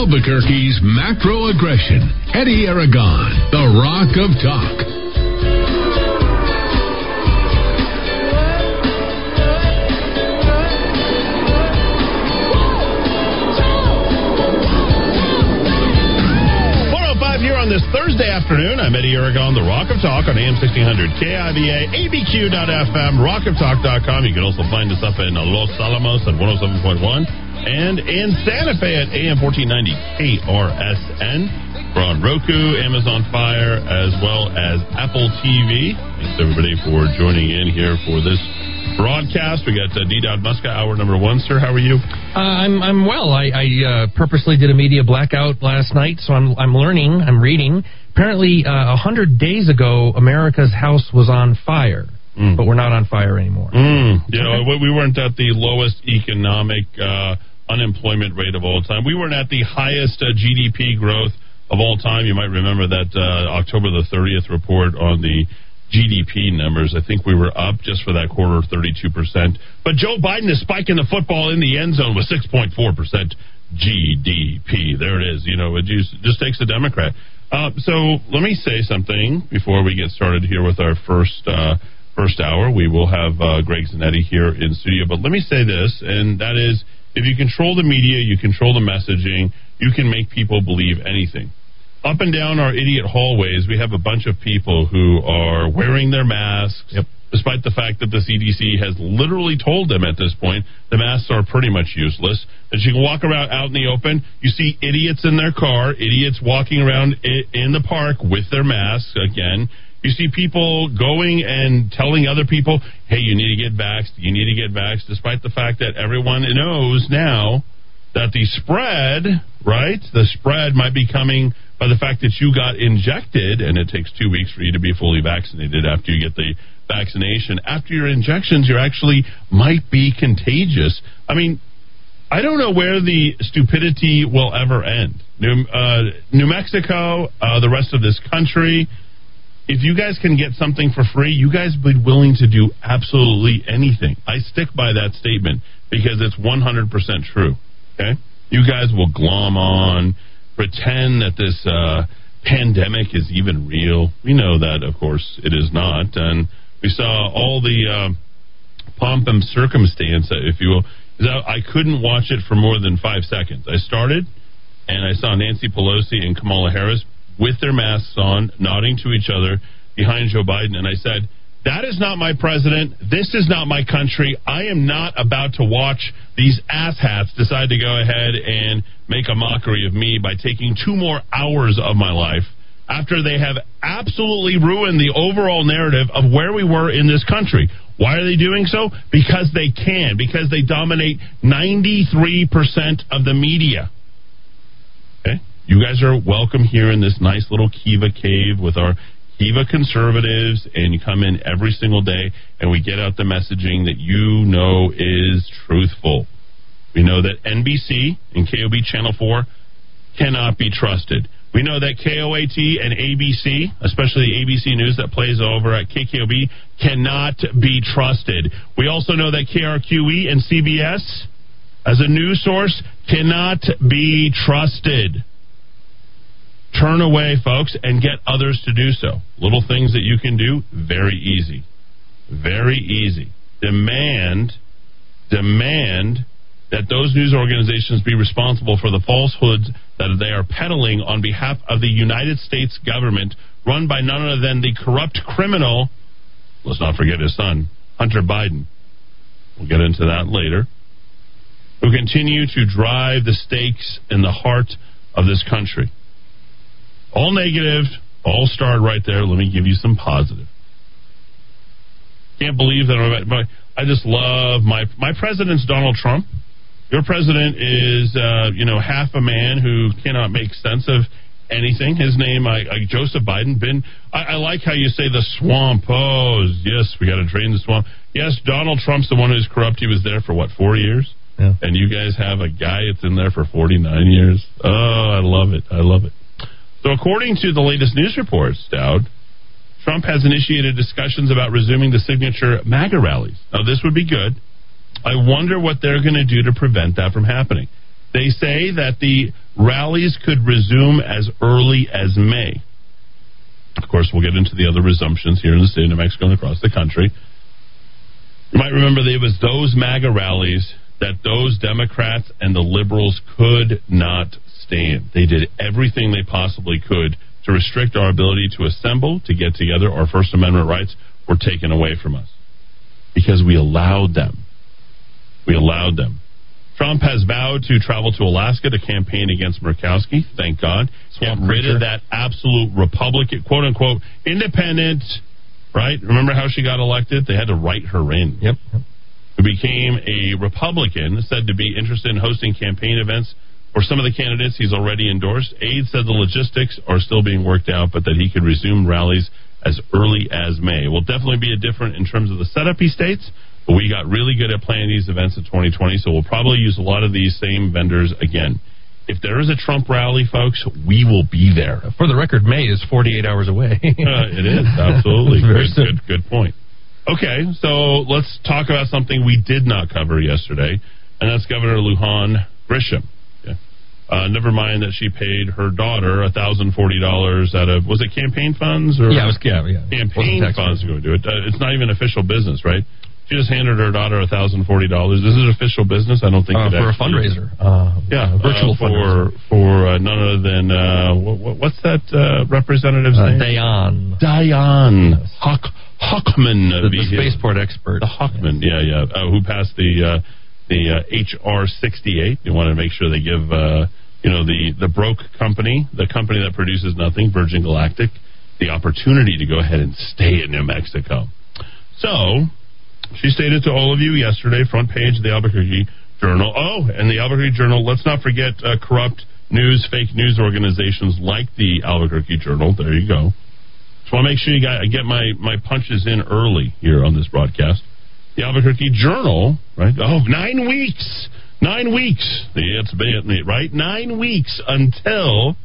Albuquerque's macro aggression. Eddy Aragon, the Rock of Talk. Oh this Thursday afternoon. I'm Eddy Aragon, the Rock of Talk on AM 1600, KIVA, ABQ.FM, rockoftalk.com. You can also find us up in Los Alamos at 107.1 and in Santa Fe at AM 1490 KRSN. We're on Roku, Amazon Fire, as well as Apple TV. Thanks everybody for joining in here for this broadcast. We got uh, D. Dowd Muska, hour number one, sir. How are you? Uh, I'm I'm well. I, I uh, purposely did a media blackout last night, so I'm I'm learning. I'm reading. Apparently, uh, a hundred days ago, America's house was on fire. Mm. But we're not on fire anymore. Mm. You know, we weren't at the lowest economic uh, unemployment rate of all time. We weren't at the highest uh, GDP growth of all time. You might remember that October the 30th report on the GDP numbers. I think we were up just for that quarter 32%. But Joe Biden is spiking the football in the end zone with 6.4% GDP. There it is. You know, it just, just takes a Democrat. Uh, so let me say something before we get started here with our first uh, first hour. We will have uh, Greg Zanetti here in studio. But let me say this, and that is if you control the media, you control the messaging, you can make people believe anything up and down our idiot hallways, we have a bunch of people who are wearing their masks, yep. despite the fact that the CDC has literally told them at this point the masks are pretty much useless. That you can walk around out in the open, you see idiots in their car, idiots walking around in the park with their masks again. You see people going and telling other people, hey, you need to get vaxxed, you need to get vaxxed, despite the fact that everyone knows now that the spread, right, the spread might be coming by the fact that you got injected, and it takes two weeks for you to be fully vaccinated after you get the vaccination. After your injections, you actually might be contagious. I mean, I don't know where the stupidity will ever end. New, uh, New Mexico, uh, the rest of this country, if you guys can get something for free, you guys be willing to do absolutely anything. I stick by that statement because it's 100% true. Okay? You guys will glom on pretend that this uh, pandemic is even real. We know that, of course, it is not. And we saw all the uh, pomp and circumstance, if you will. I couldn't watch it for more than five seconds. I started, and I saw Nancy Pelosi and Kamala Harris with their masks on, nodding to each other behind Joe Biden, and I said, that is not my president. This is not my country. I am not about to watch these asshats decide to go ahead and make a mockery of me by taking two more hours of my life after they have absolutely ruined the overall narrative of where we were in this country. Why are they doing so? Because they can, because they dominate 93% of the media. You guys are welcome here in this nice little Kiva cave with our Kiva conservatives, and you come in every single day, and we get out the messaging that you know is truthful. We know that NBC and KOB Channel 4 cannot be trusted. We know that KOAT and ABC, especially ABC News that plays over at KKOB, cannot be trusted. We also know that KRQE and CBS, as a news source, cannot be trusted. Turn away, folks, and get others to do so. Little things that you can do, very easy. Very easy. Demand, demand that those news organizations be responsible for the falsehoods that they are peddling on behalf of the United States government, run by none other than the corrupt criminal, let's not forget his son, Hunter Biden. We'll get into that later. Who continue to drive the stakes in the heart of this country. All negative, all starred right there. Let me give you some positive. Can't believe that I'm, I just love my my president's Donald Trump. Your president is, uh, you know, half a man who cannot make sense of anything. His name, I, I Joseph Biden. Been, I, I like how you say the swamp. Oh, yes, we got to drain the swamp. Yes, Donald Trump's the one who's corrupt. He was there for what four years, yeah. and you guys have a guy that's in there for forty nine years. Oh, I love it. I love it. So, according to the latest news reports, Dowd, Trump has initiated discussions about resuming the signature MAGA rallies. Now, this would be good. I wonder what they're going to do to prevent that from happening. They say that the rallies could resume as early as May. Of course, we'll get into the other resumptions here in the state of New Mexico and across the country. You might remember there was those MAGA rallies that those Democrats and the liberals could not stand. They did everything they possibly could to restrict our ability to assemble, to get together. Our First Amendment rights were taken away from us because we allowed them. We allowed them. Trump has vowed to travel to Alaska to campaign against Murkowski. Thank God. Get rid of that absolute Republican, quote unquote, independent, right? Remember how she got elected? They had to write her in. Yep. Who became a Republican, said to be interested in hosting campaign events for some of the candidates he's already endorsed. Aide said the logistics are still being worked out, but that he could resume rallies as early as May. Will definitely be a different in terms of the setup he states. But we got really good at planning these events in 2020, so we'll probably use a lot of these same vendors again. If there is a Trump rally, folks, we will be there. For the record, May is 48 hours away. uh, it is, absolutely. good, good, good point. Okay, so let's talk about something we did not cover yesterday, and that's Governor Lujan Grisham. Uh, never mind that she paid her daughter thousand forty dollars out of was it campaign funds or yeah, it was yeah, yeah. campaign funds to go do it. Uh, it's not even official business, right? She just handed her daughter thousand forty dollars. This is official business. I don't think uh, for a fundraiser. Uh, yeah, virtual for fundraiser. for uh, none other than uh, what, what's that representative's name? Diane. Diane yes. Huck Hochman, the, the spaceport expert. The Hochman, yeah, yeah, who passed the the HR sixty eight. You want to make sure they give you know the the broke company, the company that produces nothing, Virgin Galactic, the opportunity to go ahead and stay in New Mexico. So she stated to all of you yesterday, front page of the Albuquerque Journal. Oh, and the Albuquerque Journal. Let's not forget uh, corrupt news, fake news organizations like the Albuquerque Journal. There you go. Just want to make sure you got, I get my my punches in early here on this broadcast. The Albuquerque Journal, right? Oh, nine weeks, nine weeks. It's been right nine weeks until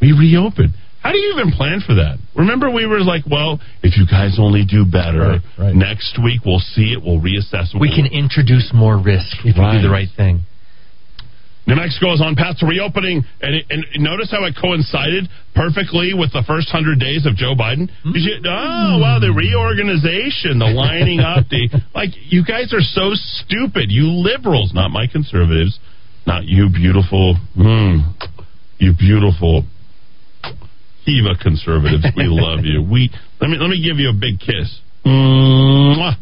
we reopen. How do you even plan for that? Remember, we were like, well, if you guys only do better, right, right. next week we'll see it, we'll reassess. We can introduce more risk if right. we do the right thing. New Mexico is on path to reopening, and, it, and notice how it coincided perfectly with the first hundred days of Joe Biden. Mm. You, oh, wow, the reorganization, the lining up, the like. You guys are so stupid, you liberals, not my conservatives, not you, beautiful, mm, you beautiful Kiva conservatives. We love you. We let me let me give you a big kiss. Mwah.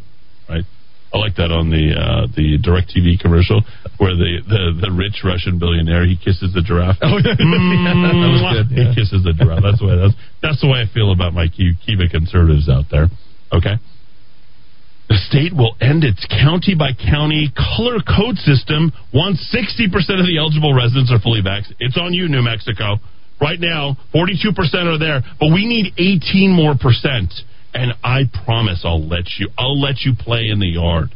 I like that on the uh, the Directv commercial where the, the, the rich Russian billionaire he kisses the giraffe. Oh, yeah, that was good. Yeah. He kisses the giraffe. That's the way that's that's the way I feel about my Kiva conservatives out there. Okay. The state will end its county by county color code system once 60% of the eligible residents are fully vaccinated. It's on you, New Mexico. Right now, 42% are there, but we need 18 more percent. And I promise I'll let you I'll let you play in the yard.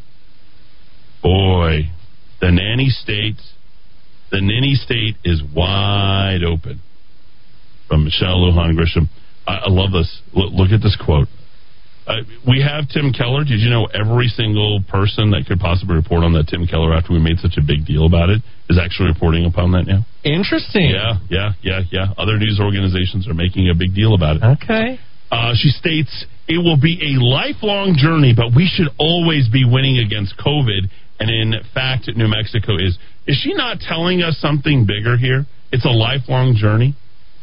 Boy, the nanny state the nanny state is wide open. From Michelle Lujan Grisham. I, I love this. Look, look at this quote. Uh, we have Tim Keller. Did you know every single person that could possibly report on that Tim Keller after we made such a big deal about it is actually reporting upon that now? Interesting. Yeah, yeah, yeah, yeah. Other news organizations are making a big deal about it. Okay. Uh, she states it will be a lifelong journey, but we should always be winning against COVID. And in fact, New Mexico is. Is she not telling us something bigger here? It's a lifelong journey.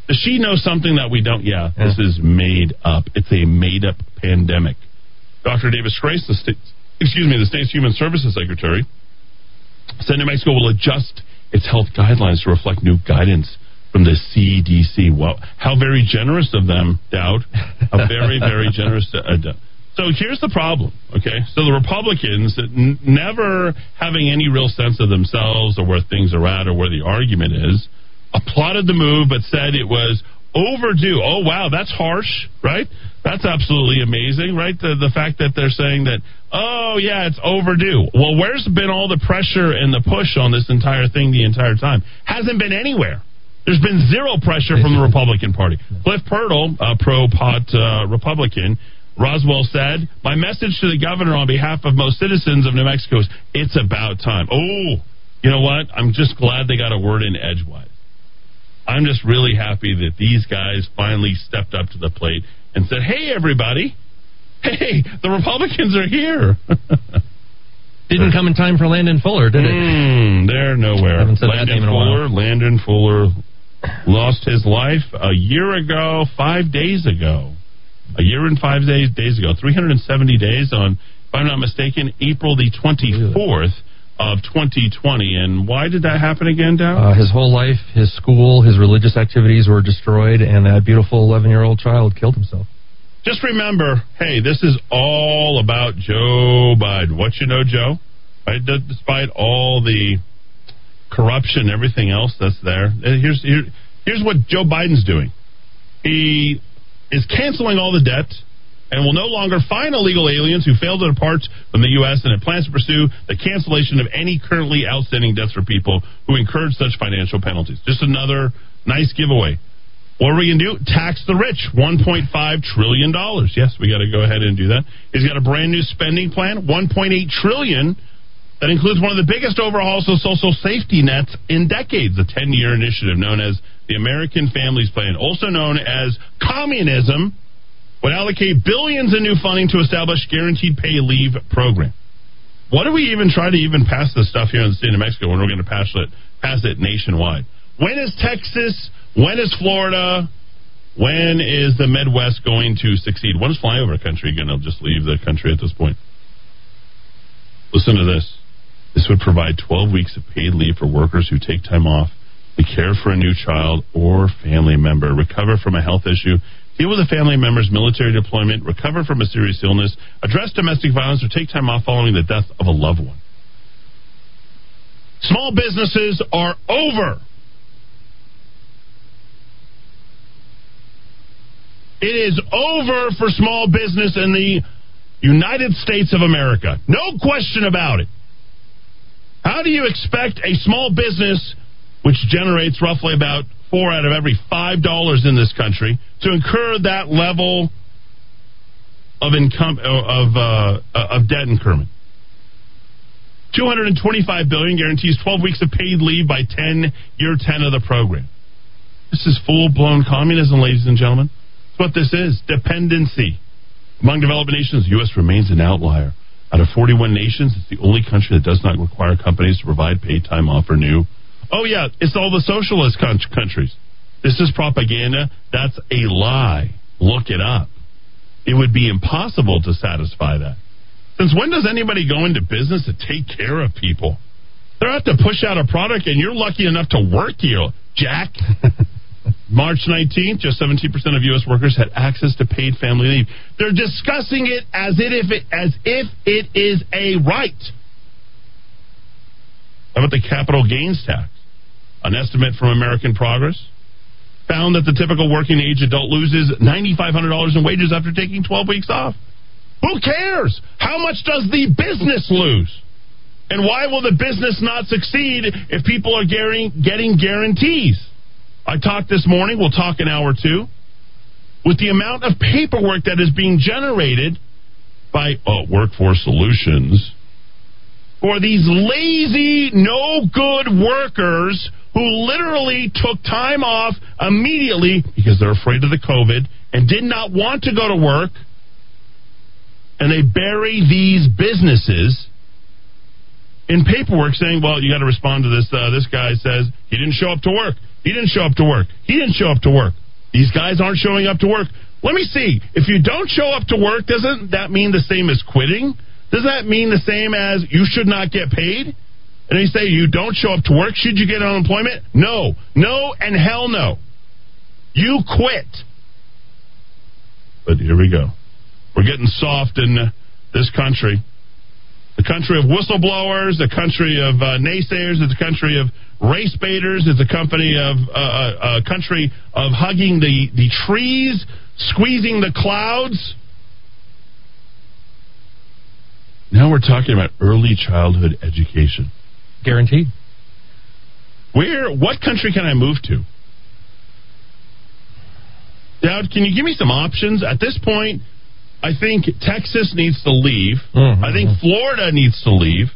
Does she know something that we don't? Yeah, yeah. this is made up. It's a made up pandemic. Dr. David Scrase, the state, excuse me, the state's human services secretary, said New Mexico will adjust its health guidelines to reflect new guidance from the CDC. Well, how very generous of them, Dowd. How very, very generous. Uh, so here's the problem, okay? So the Republicans, n- never having any real sense of themselves or where things are at or where the argument is, applauded the move, but said it was overdue. Oh, wow, that's harsh, right? That's absolutely amazing, right? The, the fact that they're saying that, oh, yeah, it's overdue. Well, where's been all the pressure and the push on this entire thing the entire time? Hasn't been anywhere. There's been zero pressure from the Republican Party. Cliff Pirtle, a pro pot uh, Republican, Roswell said, My message to the governor on behalf of most citizens of New Mexico is it's about time. Oh, You know what? I'm just glad they got a word in edgewise. I'm just really happy that these guys finally stepped up to the plate and said, "Hey, everybody, hey, the Republicans are here." Didn't come in time for Landon Fuller, did it? Mm, they're nowhere. Landon Fuller, Landon Fuller lost his life a year ago, five days ago. A year and five days days ago. 370 days on, if I'm not mistaken, April the 24th of 2020. And why did that happen again, Dow? Uh, his whole life, his school, his religious activities were destroyed, and that beautiful 11 year old child killed himself. Just remember, hey, this is all about Joe Biden. What you know, Joe? Right? Despite all the corruption, everything else that's there. Uh, here's here, here's what Joe Biden's doing. He is canceling all the debt and will no longer fine illegal aliens who fail to depart from the U.S. and it plans to pursue the cancellation of any currently outstanding debts for people who incurred such financial penalties. Just another nice giveaway. What are we going to do? Tax the rich. $1.5 trillion. Yes, we got to go ahead and do that. He's got a brand new spending plan, $1.8 trillion that includes one of the biggest overhauls of social safety nets in decades, a 10 year initiative known as the American Families Plan, also known as communism, would allocate billions in new funding to establish guaranteed pay leave program. What do we even try to even pass this stuff here in the state of Mexico when we're going to pass it pass it nationwide? When is Texas? When is Florida? When is the Midwest going to succeed? When is flyover country going to just leave the country at this point? Listen to this. This would provide 12 weeks of paid leave for workers who take time off to care for a new child or family member, recover from a health issue, deal with a family member's military deployment, recover from a serious illness, address domestic violence, or take time off following the death of a loved one. Small businesses are over. It is over for small business in the United States of America. No question about it. How do you expect a small business, which generates roughly about four out of every five dollars in this country, to incur that level of income of uh, of debt incurment? 225 billion guarantees 12 weeks of paid leave by 10 year 10 of the program. This is full blown communism, ladies and gentlemen. That's what this is. Dependency. Among developed nations, the U.S. remains an outlier. Out of 41 nations, it's the only country that does not require companies to provide paid time off or new. Oh, yeah, it's all the socialist countries. This is propaganda. That's a lie. Look it up. It would be impossible to satisfy that. Since when does anybody go into business to take care of people? They have to push out a product, and you're lucky enough to work here, Jack. March 19th, just 17% of U.S. workers had access to paid family leave. They're discussing it as if it, as if it is a right. How about the capital gains tax? An estimate from American Progress found that the typical working age adult loses $9,500 in wages after taking 12 weeks off. Who cares? How much does the business lose? And why will the business not succeed if people are getting guarantees? I talked this morning, we'll talk an hour or two, with the amount of paperwork that is being generated by uh, Workforce Solutions for these lazy, no good workers who literally took time off immediately because they're afraid of the COVID and did not want to go to work. And they bury these businesses in paperwork saying, well, you got to respond to this. Uh, this guy says he didn't show up to work. He didn't show up to work. He didn't show up to work. These guys aren't showing up to work. Let me see. If you don't show up to work, doesn't that mean the same as quitting? Does that mean the same as you should not get paid? And they say you don't show up to work, should you get unemployment? No. No and hell no. You quit. But here we go. We're getting soft in this country. The country of whistleblowers, the country of uh, naysayers, the country of race baiters. is a company of uh, uh, a country of hugging the the trees, squeezing the clouds. Now we're talking about early childhood education, guaranteed. Where? What country can I move to? Dowd, can you give me some options at this point? I think Texas needs to leave. Mm-hmm. I think Florida needs to leave.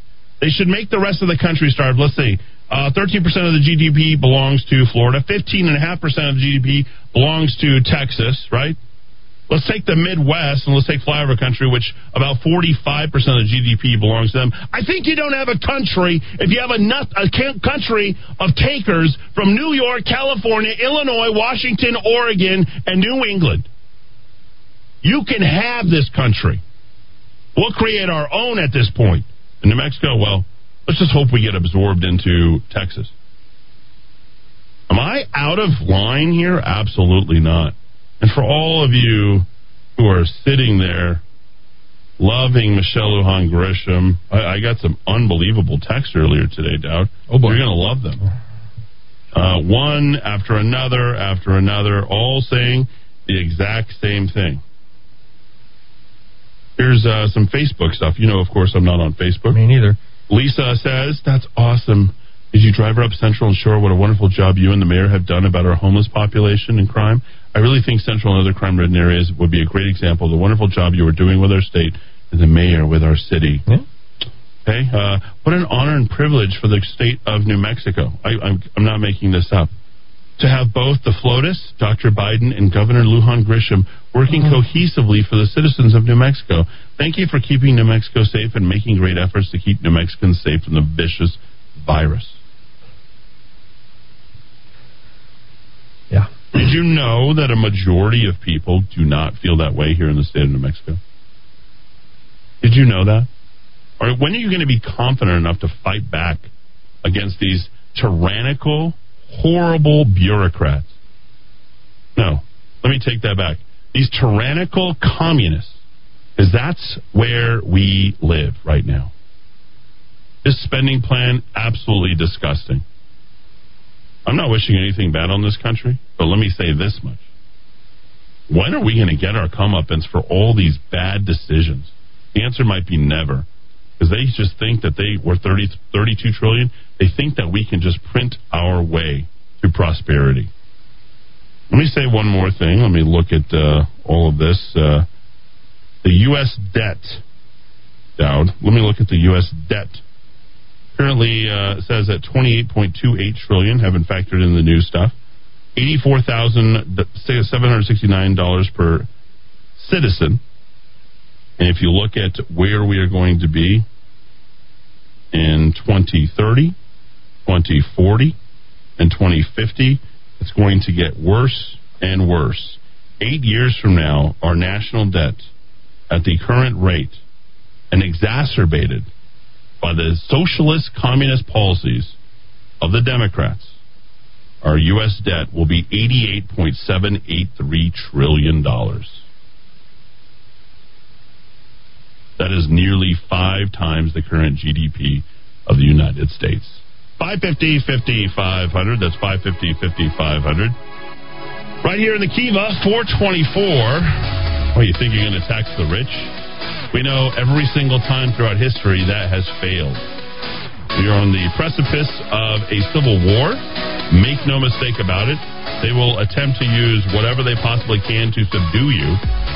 They should make the rest of the country starve. Let's see. Uh, 13% of the GDP belongs to Florida. 15.5% of the GDP belongs to Texas, right? Let's take the Midwest and let's take flyover country, which about 45% of the GDP belongs to them. I think you don't have a country if you have a, nut, a country of takers from New York, California, Illinois, Washington, Oregon, and New England. You can have this country. We'll create our own at this point. In New Mexico, well, let's just hope we get absorbed into Texas. Am I out of line here? Absolutely not. And for all of you who are sitting there loving Michelle Lujan Grisham, I, I got some unbelievable texts earlier today, Dowd. Oh boy. You're going to love them. Uh, one after another after another, all saying the exact same thing. Here's uh, some Facebook stuff. You know, of course, I'm not on Facebook. Me neither. Lisa says, That's awesome. As you drive her up Central and Shore, what a wonderful job you and the mayor have done about our homeless population and crime. I really think Central and other crime ridden areas would be a great example of the wonderful job you are doing with our state and the mayor with our city. Yeah. Okay, uh, what an honor and privilege for the state of New Mexico. I, I'm, I'm not making this up. To have both the FLOTUS, Dr. Biden, and Governor Lujan Grisham working Mhm. cohesively for the citizens of New Mexico. Thank you for keeping New Mexico safe and making great efforts to keep New Mexicans safe from the vicious virus. Yeah. Did you know that a majority of people do not feel that way here in the state of New Mexico? Did you know that? Or when are you going to be confident enough to fight back against these tyrannical, horrible bureaucrats? No, let me take that back. These tyrannical communists, because that's where we live right now. This spending plan, absolutely disgusting. I'm not wishing anything bad on this country, but let me say this much. When are we going to get our comeuppance for all these bad decisions? The answer might be never. Because they just think that they were 30, 32 trillion. They think that we can just print our way to prosperity. Let me say one more thing. Let me look at uh, all of this. Uh, the U.S. debt, Dowd. Let me look at the U.S. debt currently uh, says that 28.28 trillion haven't factored in the new stuff. Eighty-four thousand seven hundred sixty-nine dollars per citizen. And if you look at where we are going to be in 2030, 2040, and 2050, it's going to get worse and worse. Eight years from now, our national debt at the current rate and exacerbated by the socialist communist policies of the Democrats, our U.S. debt will be $88.783 trillion. That is nearly five times the current GDP of the United States. 550 5500. That's 550 5500. Right here in the Kiva, 424. Oh, you think you're going to tax the rich? We know every single time throughout history that has failed. We are on the precipice of a civil war. Make no mistake about it. They will attempt to use whatever they possibly can to subdue you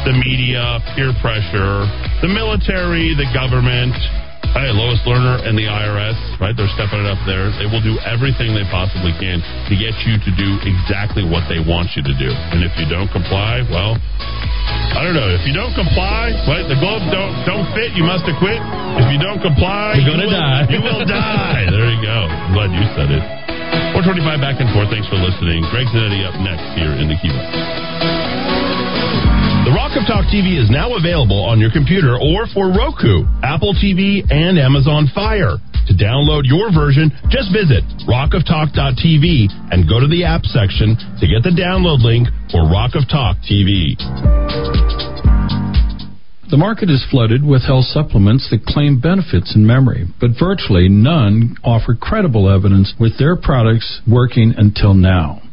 the media, peer pressure, the military, the government. Hey, Lois Lerner and the IRS, right? They're stepping it up there. They will do everything they possibly can to get you to do exactly what they want you to do. And if you don't comply, well, I don't know. If you don't comply, right? The gloves don't don't fit. You must have quit. If you don't comply, You're gonna you will- die. You will die. There you go. I'm glad you said it. 425 back and forth. Thanks for listening. Greg Zanetti up next here in the Kiva. The Rock of Talk TV is now available on your computer or for Roku, Apple TV, and Amazon Fire. To download your version, just visit rockoftalk.tv and go to the app section to get the download link for Rock of Talk TV. The market is flooded with health supplements that claim benefits in memory, but virtually none offer credible evidence with their products working until now.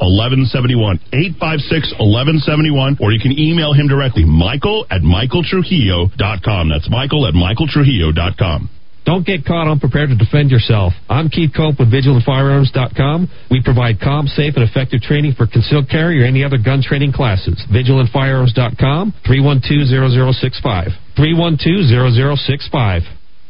1171. 856 1171. Or you can email him directly, Michael at MichaelTrujillo.com. That's Michael at MichaelTrujillo.com. Don't get caught unprepared to defend yourself. I'm Keith Cope with VigilantFirearms.com. We provide calm, safe, and effective training for concealed carry or any other gun training classes. VigilantFirearms.com, 312-0065. 312-0065.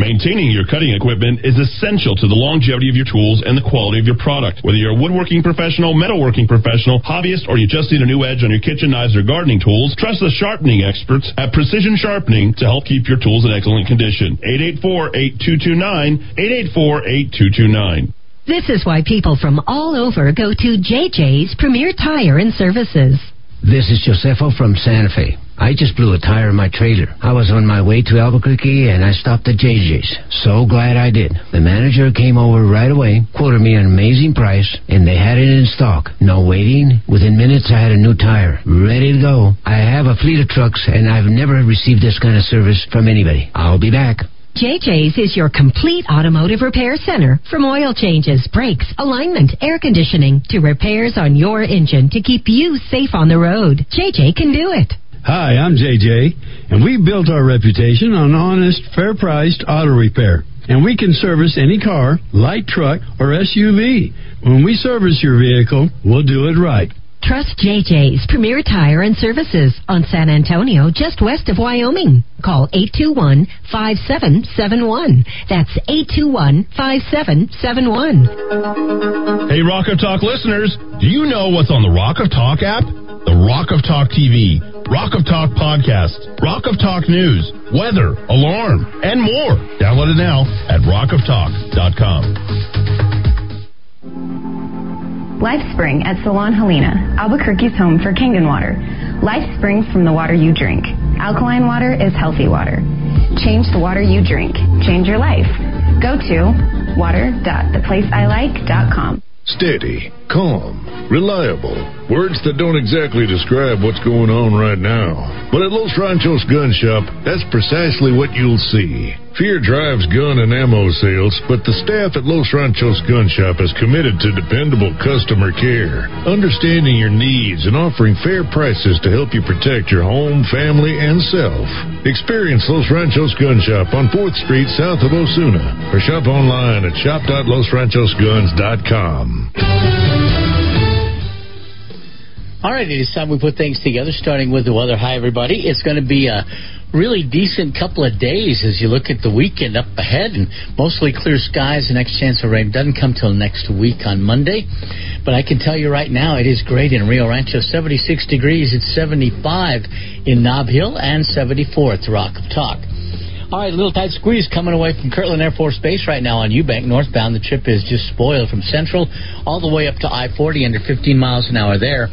Maintaining your cutting equipment is essential to the longevity of your tools and the quality of your product. Whether you're a woodworking professional, metalworking professional, hobbyist, or you just need a new edge on your kitchen knives or gardening tools, trust the sharpening experts at Precision Sharpening to help keep your tools in excellent condition. 884-8229, 884-8229. This is why people from all over go to JJ's Premier Tire and Services. This is Josefo from Santa Fe. I just blew a tire in my trailer. I was on my way to Albuquerque and I stopped at JJ's. So glad I did. The manager came over right away, quoted me an amazing price, and they had it in stock. No waiting. Within minutes, I had a new tire, ready to go. I have a fleet of trucks and I've never received this kind of service from anybody. I'll be back. JJ's is your complete automotive repair center from oil changes, brakes, alignment, air conditioning to repairs on your engine to keep you safe on the road. JJ can do it. Hi, I'm JJ, and we built our reputation on honest, fair priced auto repair. And we can service any car, light truck, or SUV. When we service your vehicle, we'll do it right. Trust JJ's Premier Tire and Services on San Antonio, just west of Wyoming. Call 821 5771. That's 821 5771. Hey, Rock of Talk listeners, do you know what's on the Rock of Talk app? The Rock of Talk TV, Rock of Talk Podcast, Rock of Talk News, weather, alarm, and more. Download it now at rockoftalk.com. LifeSpring at Salon Helena, Albuquerque's home for Kangen water. Life springs from the water you drink. Alkaline water is healthy water. Change the water you drink. Change your life. Go to water.theplaceilike.com. Steady, calm, reliable. Words that don't exactly describe what's going on right now. But at Los Ranchos Gun Shop, that's precisely what you'll see. Fear drives gun and ammo sales, but the staff at Los Ranchos Gun Shop is committed to dependable customer care, understanding your needs and offering fair prices to help you protect your home, family, and self. Experience Los Ranchos Gun Shop on 4th Street south of Osuna or shop online at shop.losranchosguns.com. All right, it is time we put things together, starting with the weather. Hi, everybody. It's going to be a really decent couple of days as you look at the weekend up ahead and mostly clear skies. The next chance of rain doesn't come till next week on Monday. But I can tell you right now, it is great in Rio Rancho. 76 degrees. It's 75 in Nob Hill and 74 at the Rock of Talk. All right, a little tight squeeze coming away from Kirtland Air Force Base right now on Eubank northbound. The trip is just spoiled from Central all the way up to I 40 under 15 miles an hour there.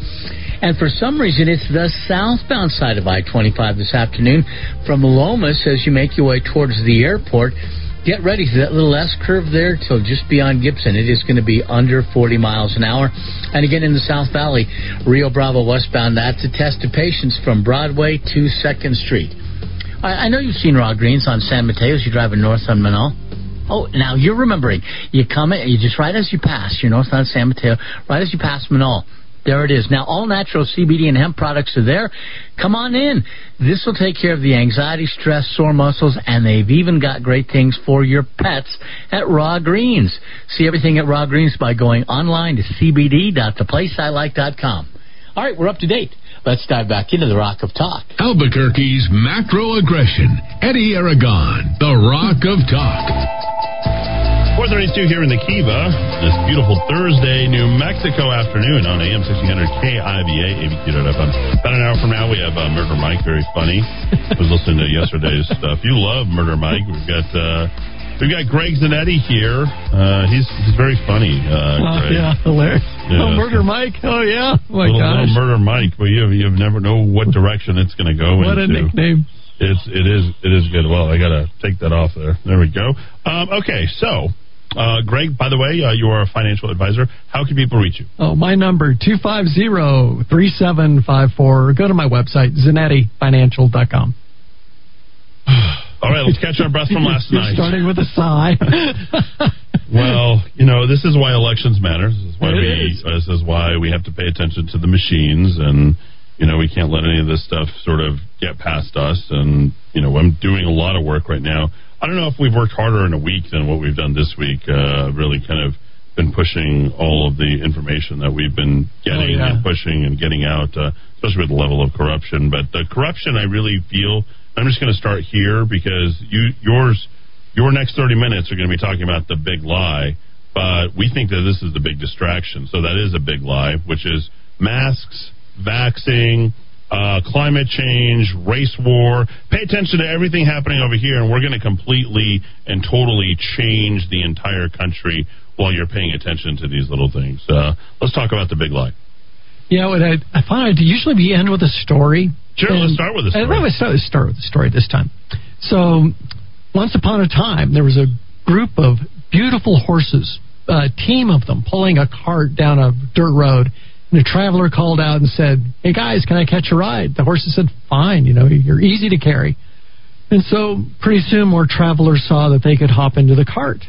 And for some reason, it's the southbound side of I 25 this afternoon from Lomas as you make your way towards the airport. Get ready for that little S curve there till just beyond Gibson. It is going to be under 40 miles an hour. And again in the South Valley, Rio Bravo westbound, that's a test of patience from Broadway to 2nd Street. I, I know you've seen raw greens on San Mateo you're driving north on Menaul. Oh, now you're remembering. You come in, you just right as you pass, you know, it's not San Mateo, right as you pass Menaul. There it is. Now, all natural CBD and hemp products are there. Come on in. This will take care of the anxiety, stress, sore muscles, and they've even got great things for your pets at Raw Greens. See everything at Raw Greens by going online to cbd.theplaceilike.com. All right, we're up to date. Let's dive back into the Rock of Talk. Albuquerque's macro aggression. Eddy Aragon, the Rock of Talk. 432 here in the Kiva, this beautiful Thursday, New Mexico afternoon on AM 1600 KIVA, ABQ.FM. About an hour from now, we have uh, Murder Mike, very funny. I was listening to yesterday's stuff. You love Murder Mike. We've got uh, we've got Greg Zanetti here. Uh, he's he's very funny. Uh, Oh, Greg. yeah, hilarious. Yeah. Oh, Murder Mike. Oh, yeah. Oh, my little, gosh. little Murder Mike, Well, you you never know what direction it's going to go What a nickname. It's it is it is good. Well, I gotta take that off there. There we go. Um, okay, so uh, Greg, by the way, uh, you are a financial advisor. How can people reach you? Oh, my number, 250-3754. Go to my website, zanettifinancial.com. All right, let's catch our breath from last night. starting with a sigh. Well, you know, this is why elections matter. This is why It we is. this is why we have to pay attention to the machines and you know, we can't let any of this stuff sort of get past us and you know, I'm doing a lot of work right now. I don't know if we've worked harder in a week than what we've done this week. Uh really kind of been pushing all of the information that we've been getting Oh, yeah. and pushing and getting out, uh, especially with the level of corruption. But the corruption, I really feel. I'm just going to start here because you yours your next 30 minutes are going to be talking about the big lie, but we think that this is the big distraction. So that is a big lie, which is masks, vaxing, uh, climate change, race war. Pay attention to everything happening over here, and we're going to completely and totally change the entire country while you're paying attention to these little things. Uh, let's talk about the big lie. Yeah, what I, I find usually we end with a story. Sure, let's start with a story. Let's start, let's start with a story this time. So, once upon a time, there was a group of beautiful horses, a team of them, pulling a cart down a dirt road. And a traveler called out and said, "Hey guys, can I catch a ride?" The horses said, "Fine. You know, you're easy to carry." And so, pretty soon, more travelers saw that they could hop into the cart,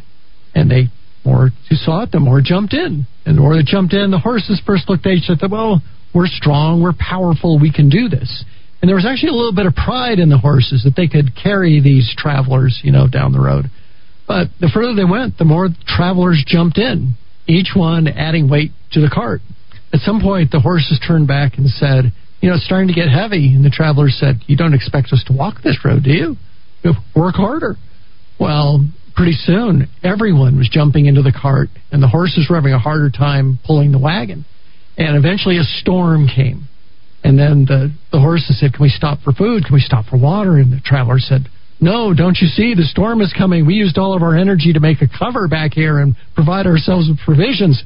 and they more who saw it, the more jumped in. And the more they jumped in, the horses first looked at each other, well, we're strong, we're powerful, we can do this. And there was actually a little bit of pride in the horses that they could carry these travelers, you know, down the road. But the further they went, the more travelers jumped in, each one adding weight to the cart. At some point, the horses turned back and said, you know, it's starting to get heavy. And the travelers said, you don't expect us to walk this road, do you? Work harder. Well, pretty soon, everyone was jumping into the cart, and the horses were having a harder time pulling the wagon. And eventually, a storm came. And then the, the horses said, Can we stop for food? Can we stop for water? And the traveler said, No, don't you see? The storm is coming. We used all of our energy to make a cover back here and provide ourselves with provisions.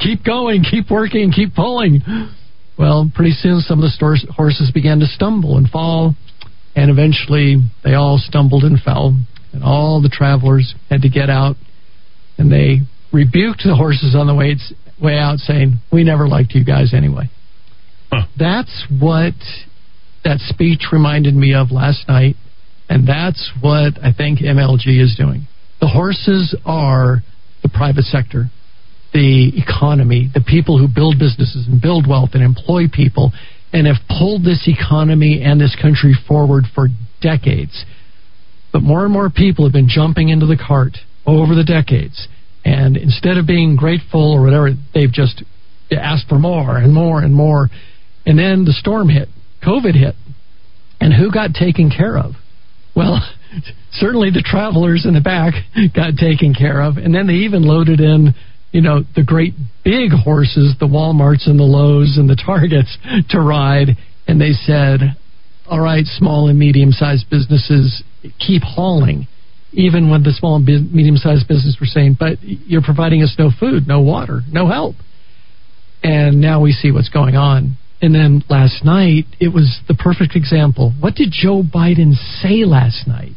Keep going, keep working, keep pulling. Well, pretty soon, some of the stores, horses began to stumble and fall. And eventually, they all stumbled and fell. And all the travelers had to get out. And they rebuked the horses on the way, way out, saying, We never liked you guys anyway. That's what that speech reminded me of last night. And that's what I think MLG is doing. The horses are the private sector, the economy, the people who build businesses and build wealth and employ people and have pulled this economy and this country forward for decades. But more and more people have been jumping into the cart over the decades. And instead of being grateful or whatever, they've just asked for more and more and more. And then the storm hit, COVID hit. And who got taken care of? Well, certainly the travelers in the back got taken care of. And then they even loaded in, you know, the great big horses, the Walmarts and the Lowe's and the Targets to ride. And they said, all right, small and medium sized businesses, keep hauling. Even when the small and medium sized businesses were saying, but you're providing us no food, no water, no help. And now we see what's going on. And then last night, it was the perfect example. What did Joe Biden say last night?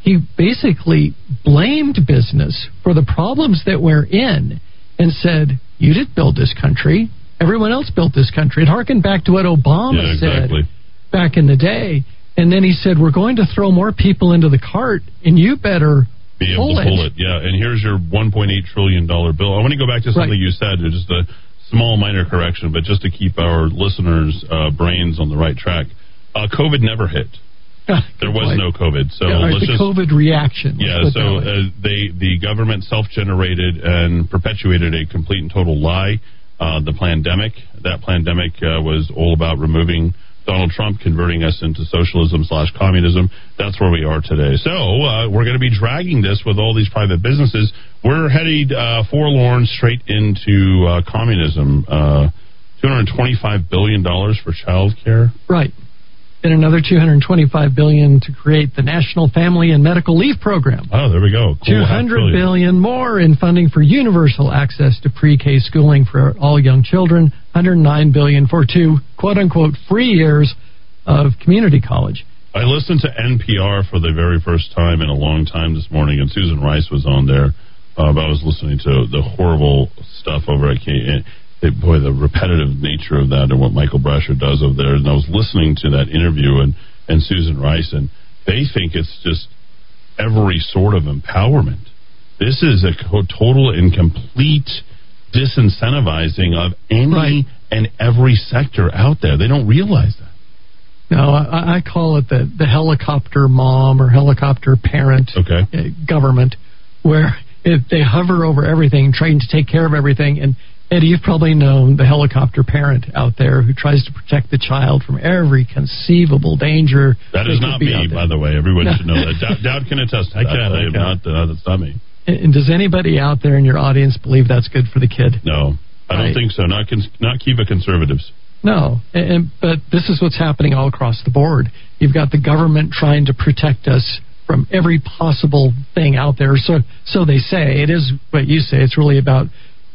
He basically blamed business for the problems that we're in and said, You didn't build this country. Everyone else built this country. It harkened back to what Obama yeah, exactly. said back in the day. And then he said, We're going to throw more people into the cart, and you better be able pull to pull it. it. Yeah, and here's your 1.8 trillion dollar bill. I want to go back to something right. you said, just a small minor correction, but just to keep our listeners' uh, brains on the right track. Uh, COVID never hit. there was no COVID, so yeah, right, let's the just, COVID reaction. Yeah, so uh, they the government self-generated and perpetuated a complete and total lie. Uh, the pandemic, that pandemic uh, was all about removing Donald Trump converting us into socialism slash communism. That's where we are today. So uh, we're going to be dragging this with all these private businesses. We're headed uh, forlorn straight into uh, communism. Uh, $225 billion for child care. Right and another 225 billion to create the National Family and Medical Leave Program. Oh, there we go. Cool. 200 billion more in funding for universal access to pre-K schooling for all young children. 109 billion for two quote unquote free years of community college. I listened to NPR for the very first time in a long time this morning, and Susan Rice was on there. Uh, I was listening to the horrible stuff over at K- it, boy, the repetitive nature of that and what Michael Brasher does over there. And I was listening to that interview and, and Susan Rice, and they think it's just every sort of empowerment. This is a total and complete disincentivizing of any right. and every sector out there. They don't realize that. No, I, I call it the, the helicopter mom or helicopter parent okay. Uh, government, where if they hover over everything, trying to take care of everything, and Eddy, you've probably known the helicopter parent out there who tries to protect the child from every conceivable danger. That is not me, by the way. Everyone no. should know that. Dowd can attest to I. Can, I am not, uh, that's not me. And does anybody out there in your audience believe that's good for the kid? No, I don't think so. Not cons- not Kiva conservatives. No, and, and, but this is what's happening all across the board. You've got the government trying to protect us from every possible thing out there. So, so they say. It is what you say. It's really about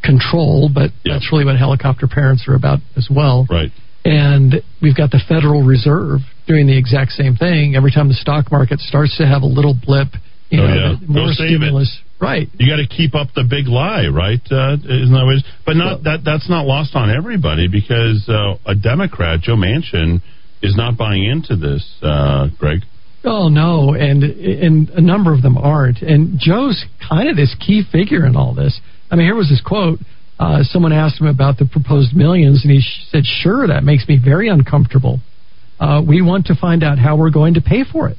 control, but yeah. that's really what helicopter parents are about as well. Right. And we've got the Federal Reserve doing the exact same thing. Every time the stock market starts to have a little blip, you oh, know, yeah. more Go stimulus. Right. You got to keep up the big lie, right? Uh, isn't that what? But not well, that. That's not lost on everybody because uh, a Democrat, Joe Manchin, is not buying into this. Uh, Greg. Oh no, and and a number of them aren't. And Joe's kind of this key figure in all this. I mean, here was his quote. Uh, someone asked him about the proposed millions, and he sh- said, Sure, that makes me very uncomfortable. Uh, we want to find out how we're going to pay for it.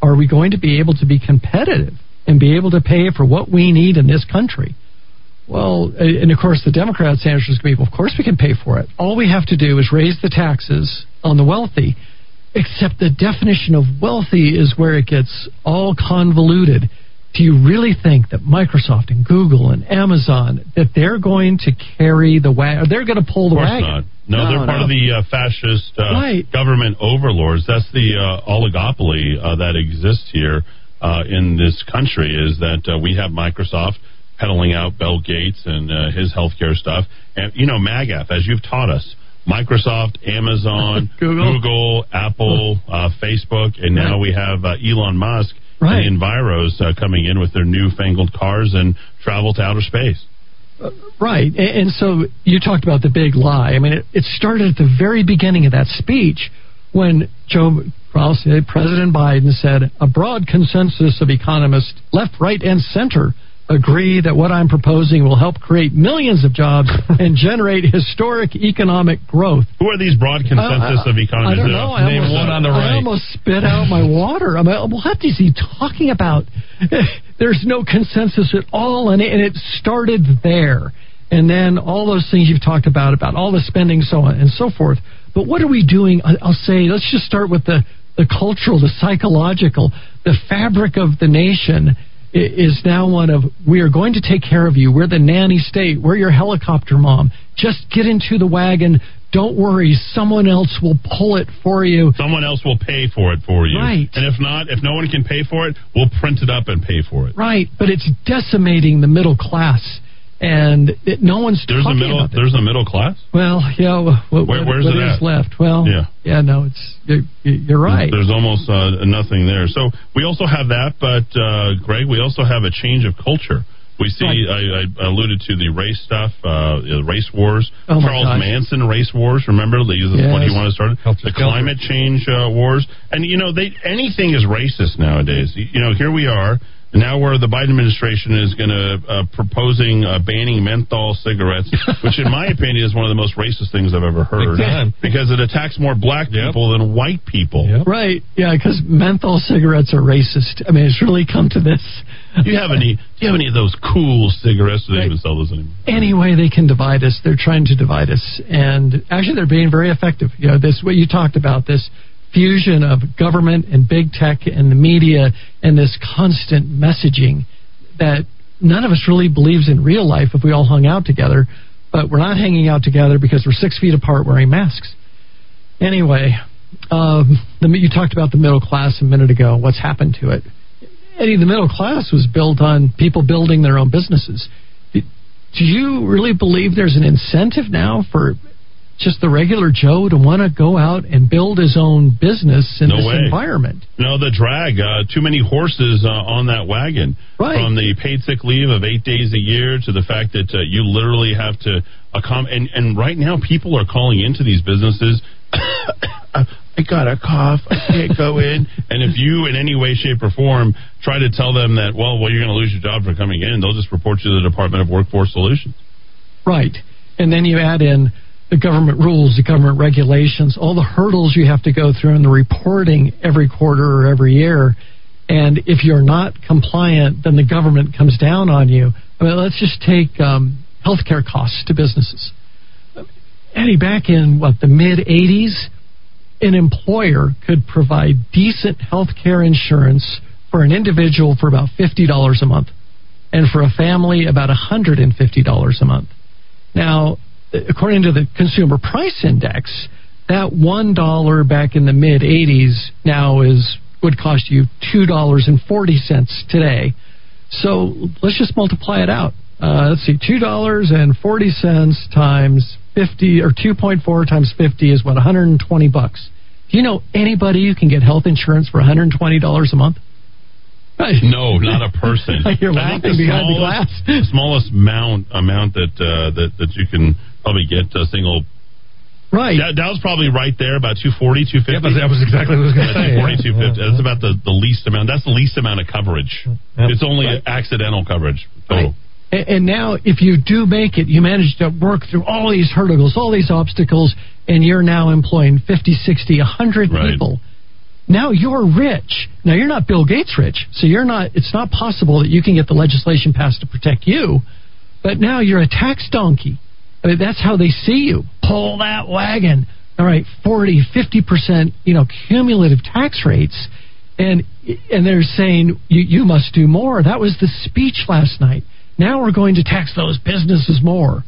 Are we going to be able to be competitive and be able to pay for what we need in this country? Well, and of course, the Democrats' answer is going to be, well, of course we can pay for it. All we have to do is raise the taxes on the wealthy. Except the definition of wealthy is where it gets all convoluted do you really think that Microsoft and Google and Amazon that they're going to carry the wagon? They're going to pull the of wagon? Not. No, no, they're part of the uh, fascist uh, right. government overlords. That's the uh, oligopoly uh, that exists here uh, in this country. Is that uh, we have Microsoft peddling out Bill Gates and his healthcare stuff, and you know MAGAF, as you've taught us. Microsoft, Amazon, Google, Google Apple, Facebook, and now we have Elon Musk right. and Enviros uh, coming in with their newfangled cars and travel to outer space. Uh, right. And, and, so you talked about the big lie. I mean, it, it started at the very beginning of that speech when Joe President Biden said a broad consensus of economists, left, right, and center agree that what I'm proposing will help create millions of jobs and generate historic economic growth. Who are these broad consensus uh, of economists? I don't know. I Name almost, one on the right. I almost spit out my water. I'm like, what is he talking about? There's no consensus at all, and it, and it started there. And then all those things you've talked about, about all the spending, so on and so forth. But what are we doing? I'll say, let's just start with the the cultural, the psychological, the fabric of the nation is now one of we are going to take care of you. We're the nanny state. We're your helicopter mom. Just get into the wagon. Don't worry. Someone else will pull it for you. Someone else will pay for it for you. Right. And if not, if no one can pay for it, we'll print it up and pay for it. Right, but it's decimating the middle class, and it, no one's There's a talking middle. about it. There's a middle class. Well, yeah. What, Where- where's what it is at? left? Well, Yeah. yeah. No, it's you're, you're right. There's almost uh, nothing there. So we also have that, but uh, Greg, we also have a change of culture. We see. I, I alluded to the race stuff, uh, the race wars, Oh, Charles gosh. Manson race wars. Remember, this is what he wanted to start. the climate change uh, wars, and you know, they anything is racist nowadays. You you know, here we are. Now, where the Biden administration is going to uh, proposing uh, banning menthol cigarettes, which, in my opinion, is one of the most racist things I've ever heard, Big because it attacks more black people than white people. Right, yeah, because menthol cigarettes are racist. I mean, it's really come to this. Do you have any? Do you have any of those cool cigarettes? Do they even sell those anymore? Any way they can divide us, they're trying to divide us, and actually, they're being very effective. You know, this what you talked about this fusion of government and big tech and the media and this constant messaging that none of us really believes in real life if we all hung out together, but we're not hanging out together because we're six feet apart wearing masks. Anyway, um, the, you talked about the middle class a minute ago. What's happened to it? Eddy, the middle class was built on people building their own businesses. Do do you really believe there's an incentive now for just the regular Joe to want to go out and build his own business in No this way. environment? No, the drag. Uh, too many horses uh, on that wagon. Right. From the paid sick leave of eight days a year to the fact that uh, you literally have to accom- and and right now people are calling into these businesses. I got a cough. I can't go in. And if you, in any way, shape, or form, try to tell them that, well, well, you're going to lose your job for coming in, they'll just report you to the Department of Workforce Solutions. Right. And then you add in the government rules, the government regulations, all the hurdles you have to go through in the reporting every quarter or every year. And if you're not compliant, then the government comes down on you. I mean, let's just take um, healthcare costs to businesses. Eddy, back in what the mid 80s, an employer could provide decent health care insurance for an individual for about $50 a month, and for a family, about $150 a month. Now, according to the Consumer Price Index, that $1 back in the mid 80s now is would cost you $2.40 today. So let's just multiply it out. Uh, let's see, two dollars and forty cents times fifty, or two point four times fifty is what, one hundred and twenty bucks. Do you know anybody who can get health insurance for one hundred and twenty dollars a month? No, not a person. You're laughing behind the glass. the smallest amount amount that uh, that that you can probably get a single. Right. That, that was probably right there, about 240, 250. Yeah, that was exactly what I was gonna say, 240, 250. yeah. That's about the, the least amount. That's the least amount of coverage. It's only accidental coverage total. And, and now, if you do make it, you manage to work through all these hurdles, all these obstacles, and you're now employing 50, 60, 100 Right. people. Now you're rich. Now you're not Bill Gates rich, so you're not. It's not possible that you can get the legislation passed to protect you. But now you're a tax donkey. I mean, that's how they see you. Pull that wagon. All right, 40, 50 percent, you know, cumulative tax rates, and and they're saying you you must do more. That was the speech last night. Now we're going to tax those businesses more.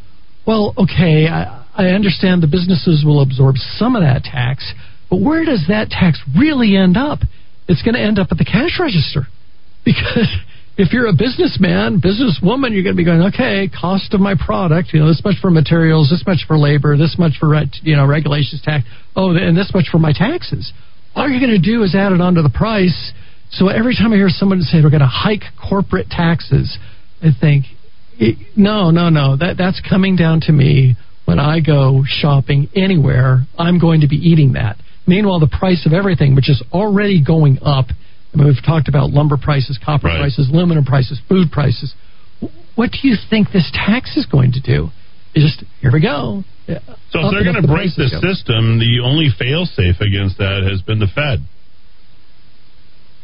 Well, okay, I, I understand the businesses will absorb some of that tax, but where does that tax really end up? It's going to end up at the cash register. Because if you're a businessman, businesswoman, you're going to be going, okay, cost of my product, you know, this much for materials, this much for labor, this much for, you know, regulations tax, oh, and this much for my taxes. All you're going to do is add it onto the price. So every time I hear someone say we're going to hike corporate taxes, I think, eh, no, no, no, that that's coming down to me when I go shopping anywhere. I'm going to be eating that. Meanwhile, the price of everything, which is already going up. I mean, we've talked about lumber prices, copper Right. prices, aluminum prices, food prices. What do you think this tax is going to do? It's just here we go. So Up if they're going to the break the go. system, the only fail safe against that has been the Fed.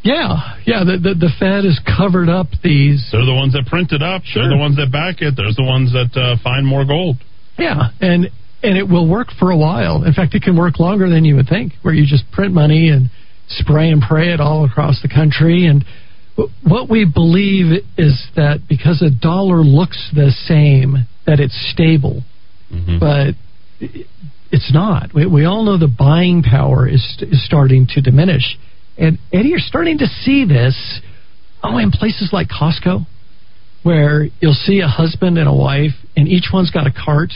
Yeah, yeah. The, the the Fed has covered up these. They're the ones that print it up. They're the ones that back it. They're the ones that uh, find more gold. Yeah, and and it will work for a while. In fact, it can work longer than you would think, where you just print money and spray and pray it all across the country. And what we believe is that because a dollar looks the same, that it's stable, Mm-hmm. but it's not. We, we all know the buying power is, is starting to diminish. And Eddy, you're starting to see this. Oh, in places like Costco, where you'll see a husband and a wife, and each one's got a cart.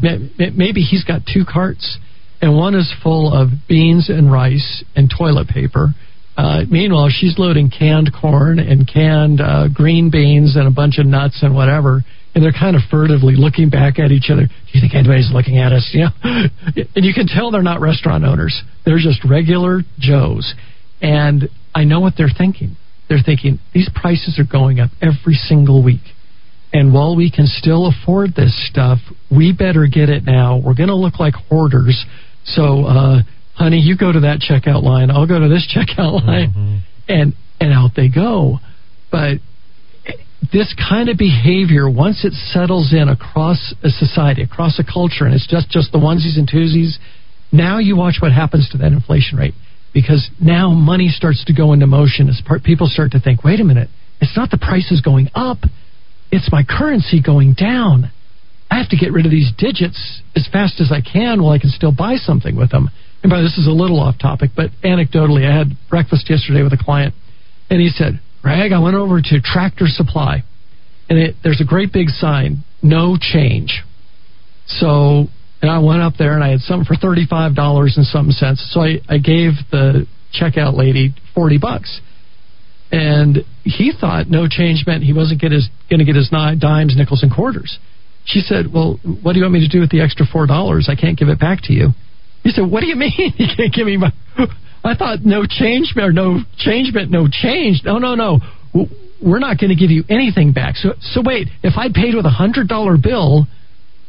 May- may- Maybe he's got two carts, and one is full of beans and rice and toilet paper. Uh, meanwhile, she's loading canned corn and canned uh, green beans and a bunch of nuts and whatever. And they're kind of furtively looking back at each other. Do you think anybody's looking at us? Know, and you can tell they're not restaurant owners. They're just regular Joes. And I know what they're thinking. They're thinking these prices are going up every single week. And while we can still afford this stuff, we better get it now. We're going to look like hoarders. So, uh, honey, you go to that checkout line. I'll go to this checkout line, and and out they go. But this kind of behavior, once it settles in across a society, across a culture, and it's just just the onesies and twosies, now you watch what happens to that inflation rate because now money starts to go into motion as part, people start to think, wait a minute, it's not the prices going up, it's my currency going down. I have to get rid of these digits as fast as I can while I can still buy something with them. And by this is a little off topic, but anecdotally, I had breakfast yesterday with a client, and he said, Greg, I went over to Tractor Supply, and it, there's a great big sign, no change. So, and I went up there and I had something for thirty-five dollars and something cents. So I, I gave the checkout lady forty bucks, and he thought no change meant he wasn't get his going to get his dimes, nickels, and quarters. She said, "Well, what do you want me to do with the extra four dollars? I can't give it back to you." He said, "What do you mean you can't give me my?" I thought no change or no change meant no change. No, no, no. We're not going to give you anything back. So, so wait. If I paid with a hundred dollar bill,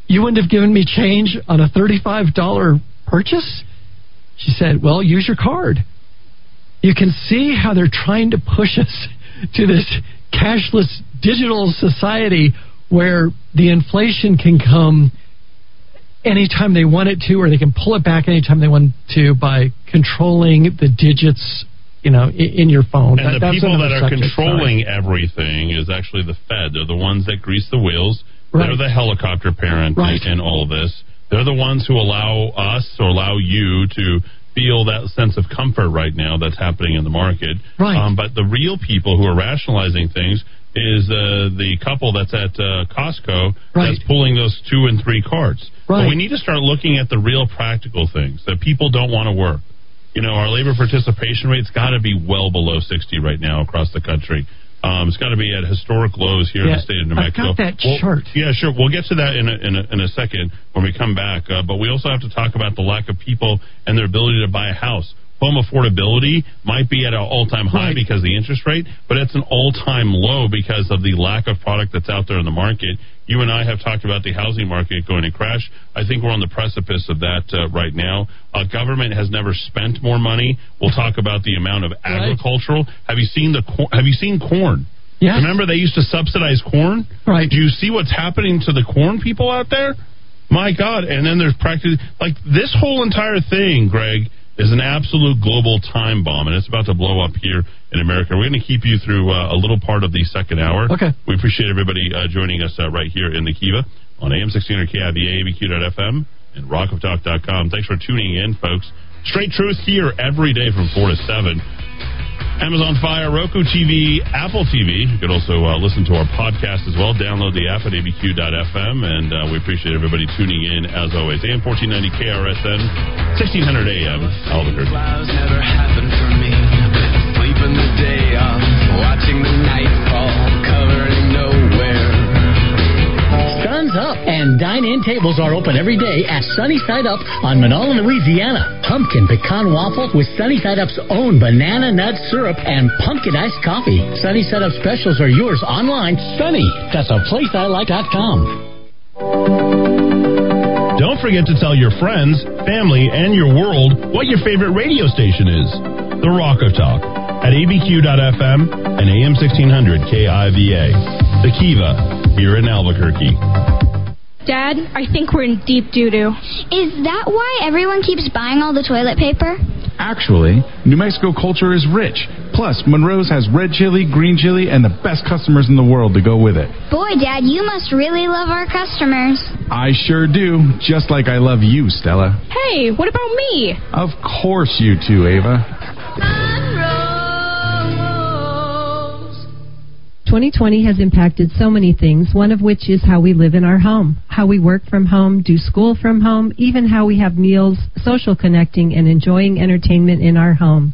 you wouldn't have given me change on a thirty-five dollar purchase. She said, "Well, use your card." You can see how they're trying to push us to this cashless digital society where the inflation can come anytime they want it to, or they can pull it back anytime they want to by controlling the digits, you know, in, in your phone. And That- the that's people that are subject, controlling everything is actually the Fed. They're the ones that grease the wheels. Right. They're the helicopter parent Right. in all of this. They're the ones who allow us or allow you to feel that sense of comfort right now that's happening in the market. Right. Um, but the real people who are rationalizing things is uh, the couple that's at uh, Costco that's pulling those two and three carts. But Right. we need to start looking at the real practical things that people don't want to work. You know, our labor participation rate's got to be well below 60 right now across the country. Um, it's got to be at historic lows here in the state of New Mexico. I've got that Well, chart. Yeah, sure. We'll get to that in a, in a, in a second when we come back. Uh, but we also have to talk about the lack of people and their ability to buy a house. Home affordability might be at an all time high because of the interest rate, but it's an all time low because of the lack of product that's out there in the market. You and I have talked about the housing market going to crash. I think we're on the precipice of that uh, right now. Uh, government has never spent more money. We'll talk about the amount of agricultural. Have you seen the cor- Have you seen corn? Yes. Remember they used to subsidize corn? Right. Do you see what's happening to the corn people out there? My God. And then there's practically, like, this whole entire thing, Greg, is an absolute global time bomb, and it's about to blow up here in America. We're going to keep you through uh, a little part of the second hour. Okay. We appreciate everybody uh, joining us uh, right here in the Kiva on AM 1600 KIVA, ABQ.FM, and rockoftalk.com. Thanks for tuning in, folks. Straight truth here every day from 4 to 7. Amazon Fire, Roku TV, Apple TV. You can also uh, listen to our podcast as well. Download the app at abq.fm, and uh, we appreciate everybody tuning in as always. AM 1490 KRSN, 1600 AM, Albuquerque. never happened for me. Sleeping the day off, watching the night fall. Sun's up, and dine-in tables are open every day at Sunny Side Up on Manola, Louisiana. Pumpkin pecan waffle with Sunny Side Up's own banana nut syrup and pumpkin iced coffee. Sunny Side Up specials are yours online. Sunny, that's a place I like.com. Don't forget to tell your friends, family, and your world what your favorite radio station is. The Rock of Talk at abq.fm and AM 1600 KIVA. The Kiva here in Albuquerque. Dad, I think we're in deep doo doo. Is that why everyone keeps buying all the toilet paper? Actually, New Mexico culture is rich. Plus, Monroe's has red chili, green chili, and the best customers in the world to go with it. Boy, Dad, you must really love our customers. I sure do, just like I love you, Stella. Hey, what about me? Of course you too, Ava. 2020 has impacted so many things, one of which is how we live in our home, how we work from home, do school from home, even how we have meals, social connecting, and enjoying entertainment in our home.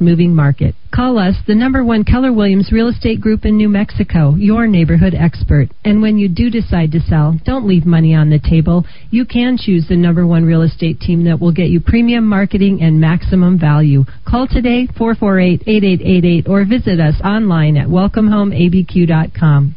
moving market. Call us, the number one Keller Williams Real Estate Group in New Mexico, your neighborhood expert. And when you do decide to sell, don't leave money on the table. You can choose the number one real estate team that will get you premium marketing and maximum value. Call today, 448-8888, or visit us online at welcomehomeabq.com.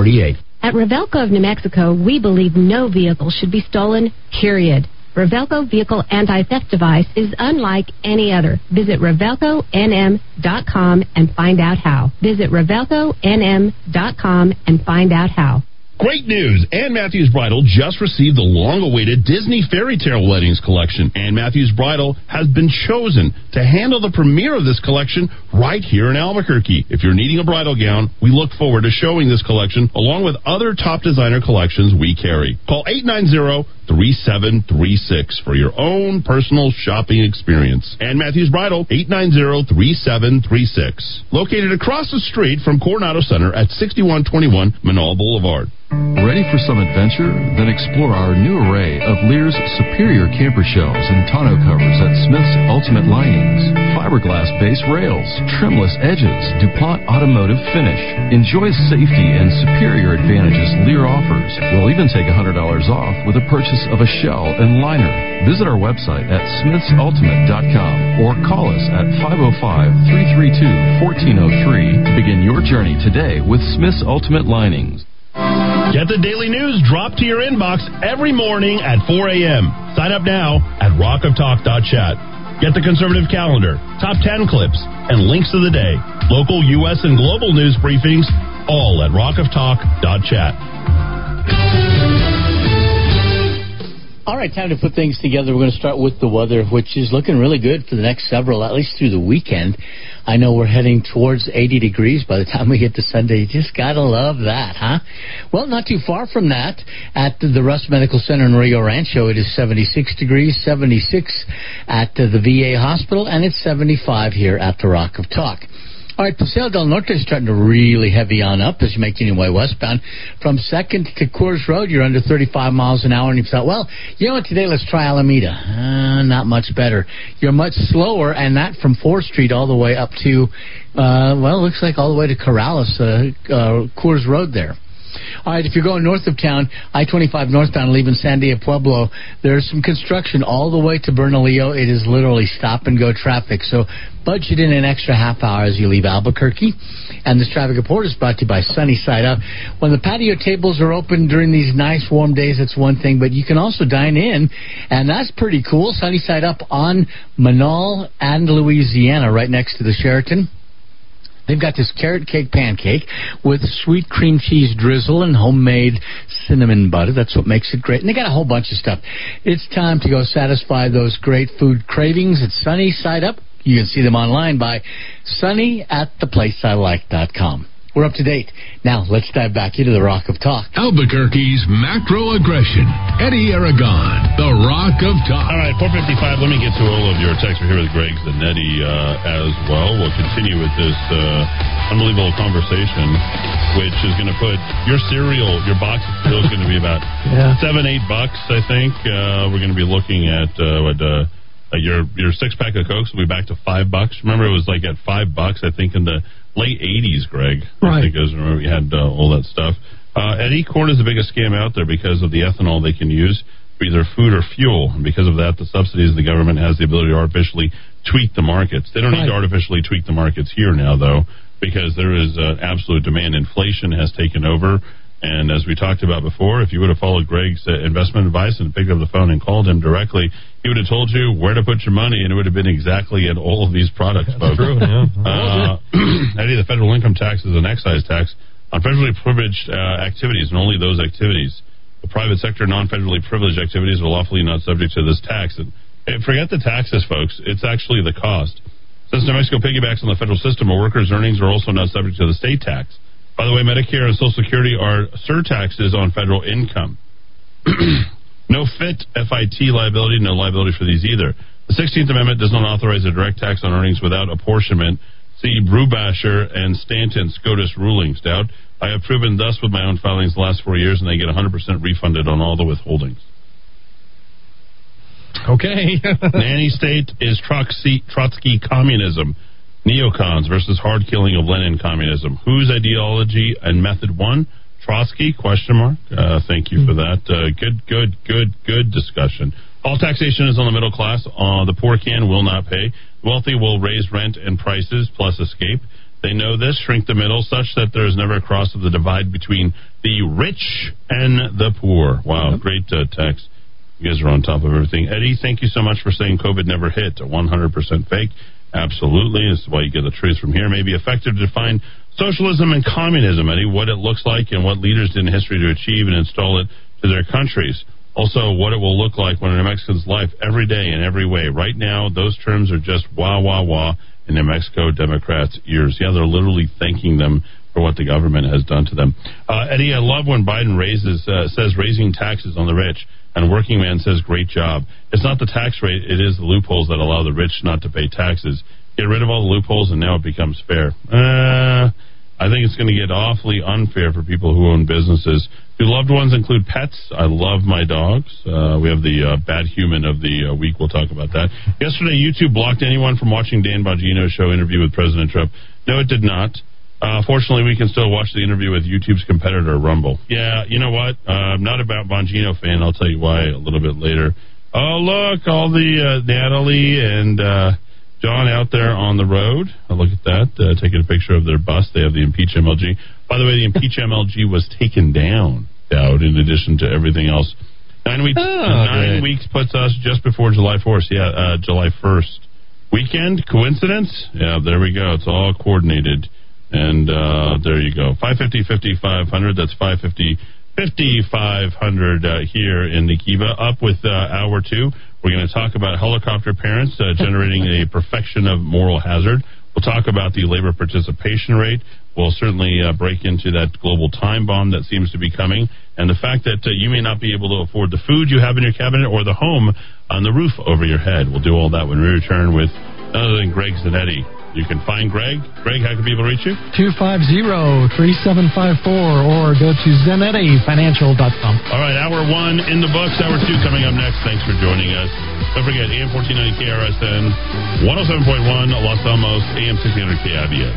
At Revelco of New Mexico, we believe no vehicle should be stolen, period. Revelco Vehicle Anti-Theft Device is unlike any other. Visit RevelcoNM.com and find out how. Visit RevelcoNM.com and find out how. Great news! Ann Matthews Bridal just received the long-awaited Disney Fairy Tale Weddings collection. Ann Matthews Bridal has been chosen to handle the premiere of this collection right here in Albuquerque. If you're needing a bridal gown, we look forward to showing this collection along with other top designer collections we carry. Call 890-3736 for your own personal shopping experience. Ann Matthews Bridal, 890-3736. Located across the street from Coronado Center at 6121 Menaul Boulevard. Ready for some adventure? Then explore our new array of Leer's superior camper shells and tonneau covers at Smith's Ultimate Linings, fiberglass base rails, trimless edges, DuPont automotive finish. Enjoy safety and superior advantages Leer offers. We'll even take $100 off with a purchase of a shell and liner. Visit our website at smithsultimate.com or call us at 505 332 1403 to begin your journey today with Smith's Ultimate Linings. Get the daily news dropped to your inbox every morning at 4 a.m. Sign up now at rockoftalk.chat. Get the conservative calendar, top 10 clips, and links of the day, local, U.S., and global news briefings, all at rockoftalk.chat. All right, time to put things together. We're going to start with the weather, which is looking really good for the next several, at least through the weekend. I know we're heading towards 80 degrees by the time we get to Sunday. You just got to love that, huh? Well, not too far from that. At the Rust Medical Center in Rio Rancho, it is 76 degrees, 76 at the VA hospital, and it's 75 here at the Rock of Talk. All right, Paseo del Norte is starting to really heavy on up as you make your way westbound. From 2nd to Coors Road, you're under 35 miles an hour, and you thought, well, you know what, today let's try Alameda. Uh, not much better. You're much slower, and that from 4th Street all the way up to, uh, well, looks like all the way to Corrales, uh, uh, Coors Road there. All right, if you're going north of town, I 25 northbound leaving Sandia Pueblo, there's some construction all the way to Bernalillo. It is literally stop and go traffic. So budget in an extra half hour as you leave Albuquerque. And this traffic report is brought to you by Sunny Side Up. When the patio tables are open during these nice warm days, that's one thing, but you can also dine in, and that's pretty cool. Sunny Side Up on Menaul and Louisiana, right next to the Sheraton. They've got this carrot cake pancake with sweet cream cheese drizzle and homemade cinnamon butter. That's what makes it great. And they got a whole bunch of stuff. It's time to go satisfy those great food cravings at Sunny Side Up. You can see them online by sunny at theplaceilike.com. We're up to date. Now, let's dive back into the Rock of Talk. Albuquerque's macro aggression. Eddy Aragon, the Rock of Talk. All right, 455. Let me get to all of your texts. We're here with Greg Zanetti uh, as well. We'll continue with this uh, unbelievable conversation, which is going to put your cereal, your box of cereal is going to be about Yeah. seven, eight bucks, I think. Uh, we're going to be looking at uh, what. Uh, your your six pack of cokes will be back to five bucks. Remember, it was like at five bucks. I think in the late '80s, Greg. I Right. think I was remember we had uh, all that stuff. Uh, Eddy, corn is the biggest scam out there because of the ethanol they can use for either food or fuel, and because of that, the subsidies the government has the ability to artificially tweak the markets. They don't need to artificially tweak the markets here now, though, because there is uh, absolute demand. Inflation has taken over. And as we talked about before, if you would have followed Greg's uh, investment advice and picked up the phone and called him directly, he would have told you where to put your money, and it would have been exactly in all of these products, folks. true, yeah. Uh, Eddy, the federal income tax is an excise tax on federally privileged uh, activities and only those activities. The private sector non-federally privileged activities are lawfully not subject to this tax. And, and forget the taxes, folks. It's actually the cost. Since New Mexico piggybacks on the federal system, a worker's earnings are also not subject to the state tax. By the way, Medicare and Social Security are surtaxes on federal income. no FIT, FIT liability, no liability for these either. The 16th Amendment does not authorize a direct tax on earnings without apportionment. See Brushaber and Stanton SCOTUS rulings. Doubt. I have proven thus with my own filings the last four years, and they get 100% refunded on all the withholdings. Okay. Nanny state is Trotsky, Trotsky communism. Neocons versus hard killing of Lenin communism. Whose ideology and method won? Trotsky? Question mark. Uh, thank you for that. Uh, good, good, good, good discussion. All taxation is on the middle class. Uh, the poor can will not pay. Wealthy will raise rent and prices plus escape. They know this, shrink the middle, such that there is never a cross of the divide between the rich and the poor. Wow, great uh, text. You guys are on top of everything. Eddy, thank you so much for saying COVID never hit. A 100% fake. Absolutely. This is why you get the truth from here. It May be effective to define socialism and communism, Eddy, what it looks like and what leaders did in history to achieve and install it to their countries. Also, what it will look like when a Mexican's life every day in every way. Right now, those terms are just wah, wah, wah in New Mexico Democrats' ears. Yeah, they're literally thanking them for what the government has done to them. Uh, Eddy, I love when Biden raises uh, says raising taxes on the rich, and working man says great job. It's not the tax rate; it is the loopholes that allow the rich not to pay taxes. Get rid of all the loopholes, and now it becomes fair. Uh, I think it's going to get awfully unfair for people who own businesses. Do loved ones include pets? I love my dogs. Uh, we have the uh, bad human of the uh, week. We'll talk about that. Yesterday, YouTube blocked anyone from watching Dan Bongino's show interview with President Trump. No, it did not. Uh, fortunately, we can still watch the interview with YouTube's competitor, Rumble. Yeah, you know what? Uh, I'm not about Bongino fan. I'll tell you why a little bit later. Oh, look, all the uh, Natalie and uh, John out there on the road. Uh, look at that, uh, taking a picture of their bus. They have the Impeach MLG. By the way, the Impeach MLG was taken down, Dowd, in addition to everything else. Nine weeks. Oh, nine great. weeks puts us just before July 4th. Yeah, uh, July 1st. Weekend coincidence? Yeah, there we go. It's all coordinated. And uh, there you go. 550 5500. That's 550 5500 uh, here in Nikiva. Up with uh, hour two. We're going to talk about helicopter parents uh, generating a perfection of moral hazard. We'll talk about the labor participation rate. We'll certainly uh, break into that global time bomb that seems to be coming, and the fact that uh, you may not be able to afford the food you have in your cabinet or the home on the roof over your head. We'll do all that when we return with other than Greg Zanetti. You can find Greg. Greg, how can people reach you? 250-3754 or go to zanettifinancial.com. All right, hour one in the books. Hour two coming up next. Thanks for joining us. Don't forget, AM 1490 KRSN, 107.1 Los Alamos, AM 1600 KIVS.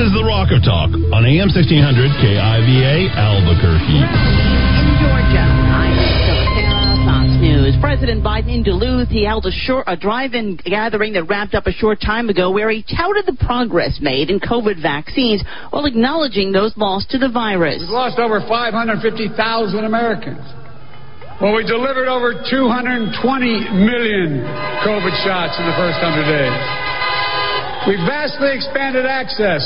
This is the Rock of Talk on AM 1600 KIVA Albuquerque. In Georgia, I'm Priscilla Sarah, Fox News. President Biden in Duluth, he held a, short, a drive-in gathering that wrapped up a short time ago where he touted the progress made in COVID vaccines while acknowledging those lost to the virus. We've lost over 550,000 Americans. Well, we delivered over 220 million COVID shots in the first 100 days. We vastly expanded access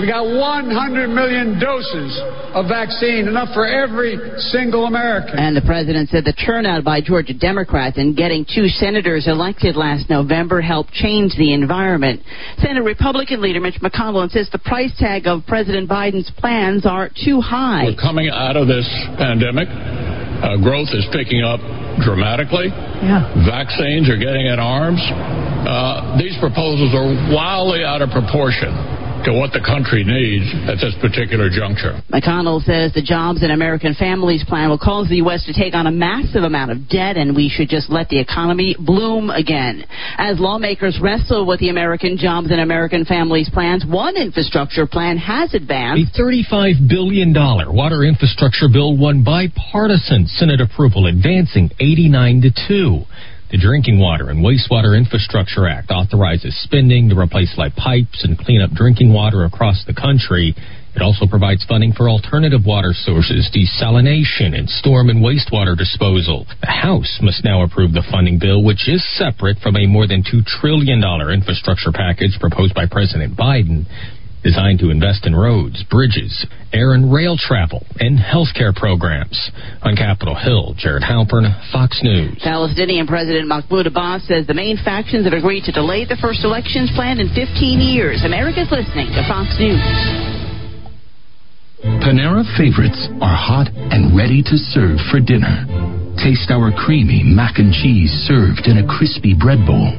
We got 100 million doses of vaccine, enough for every single American. And the president said the turnout by Georgia Democrats in getting two senators elected last November helped change the environment. Senate Republican leader Mitch McConnell insists the price tag of President Biden's plans are too high. We're coming out of this pandemic. Uh, growth is picking up dramatically. Yeah. Vaccines are getting in arms. Uh, these proposals are wildly out of proportion to what the country needs at this particular juncture. McConnell says the Jobs and American Families Plan will cause the U.S. to take on a massive amount of debt, and we should just let the economy bloom again. As lawmakers wrestle with the American Jobs and American Families Plans, one infrastructure plan has advanced. The $35 billion water infrastructure bill won bipartisan Senate approval, advancing 89 to 2. The Drinking Water and Wastewater Infrastructure Act authorizes spending to replace lead pipes and clean up drinking water across the country. It also provides funding for alternative water sources, desalination, and storm and wastewater disposal. The House must now approve the funding bill, which is separate from a more than $2 trillion infrastructure package proposed by President Biden designed to invest in roads, bridges, air and rail travel, and healthcare programs. On Capitol Hill, Jared Halpern, Fox News. Palestinian President Mahmoud Abbas says the main factions have agreed to delay the first elections planned in 15 years. America's listening to Fox News. Panera favorites are hot and ready to serve for dinner. Taste our creamy mac and cheese served in a crispy bread bowl.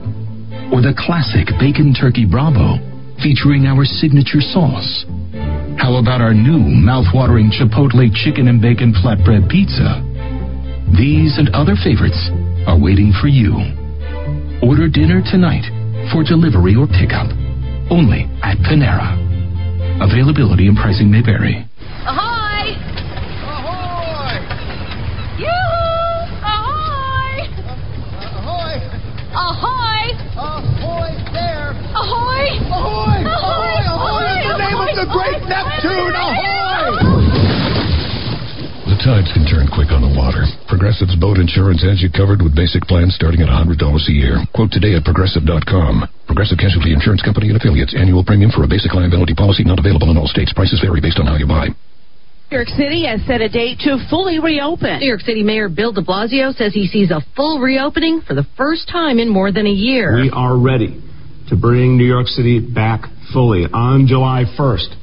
Or the classic bacon turkey bravo featuring our signature sauce. How about our new mouth-watering Chipotle chicken and bacon flatbread pizza? These and other favorites are waiting for you. Order dinner tonight for delivery or pickup. Only at Panera. Availability and pricing may vary. Ahoy! Ahoy! Yoo-hoo! Ahoy! Ahoy! Ahoy! Ahoy there! Ahoy! Ahoy! Ahoy! Ahoy! In the name of the great Neptune, ahoy! The tides can turn quick on the water. Progressive's boat insurance has you covered with basic plans starting at $100 a year. Quote today at progressive.com. Progressive Casualty Insurance Company and affiliates. Annual premium for a basic liability policy not available in all states. Prices vary based on how you buy. New York City has set a date to fully reopen. New York City Mayor Bill de Blasio says he sees a full reopening for the first time in more than a year. We are ready to bring New York City back fully on July 1st.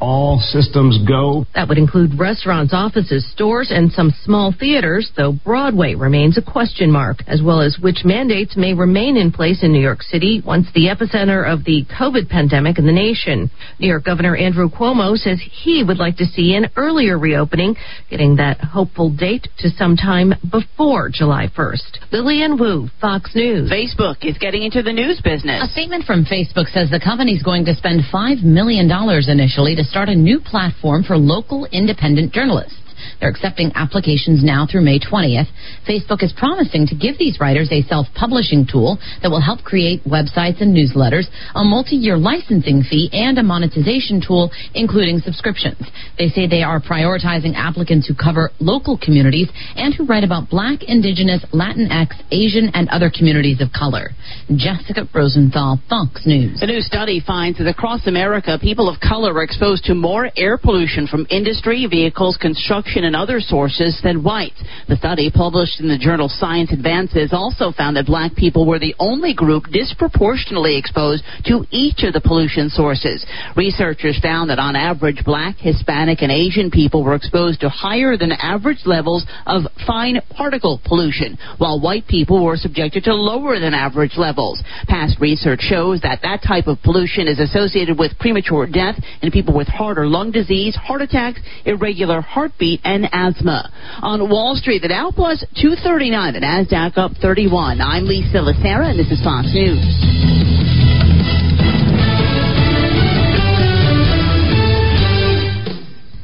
All systems go. That would include restaurants, offices, stores, and some small theaters, though Broadway remains a question mark, as well as which mandates may remain in place in New York City once the epicenter of the COVID pandemic in the nation. New York Governor Andrew Cuomo says he would like to see an earlier reopening, getting that hopeful date to sometime before July 1st. Lillian Wu, Fox News. Facebook is getting into the news business. A statement from Facebook says the company's going to spend $5 million initially to start a new platform for local independent journalists. They're accepting applications now through May 20th. Facebook is promising to give these writers a self publishing tool that will help create websites and newsletters, a multi year licensing fee, and a monetization tool, including subscriptions. They say they are prioritizing applicants who cover local communities and who write about black, indigenous, Latinx, Asian, and other communities of color. Jessica Rosenthal, Fox News. The new study finds that across America, people of color are exposed to more air pollution from industry, vehicles, construction, and other sources than whites. The study, published in the journal Science Advances, also found that black people were the only group disproportionately exposed to each of the pollution sources. Researchers found that on average, black, Hispanic, and Asian people were exposed to higher than average levels of fine particle pollution, while white people were subjected to lower than average levels. Past research shows that that type of pollution is associated with premature death in people with heart or lung disease, heart attacks, irregular heartbeat, and asthma. On Wall Street, the Dow plus 239, the Nasdaq up 31. I'm Lisa Lacera, and this is Fox News.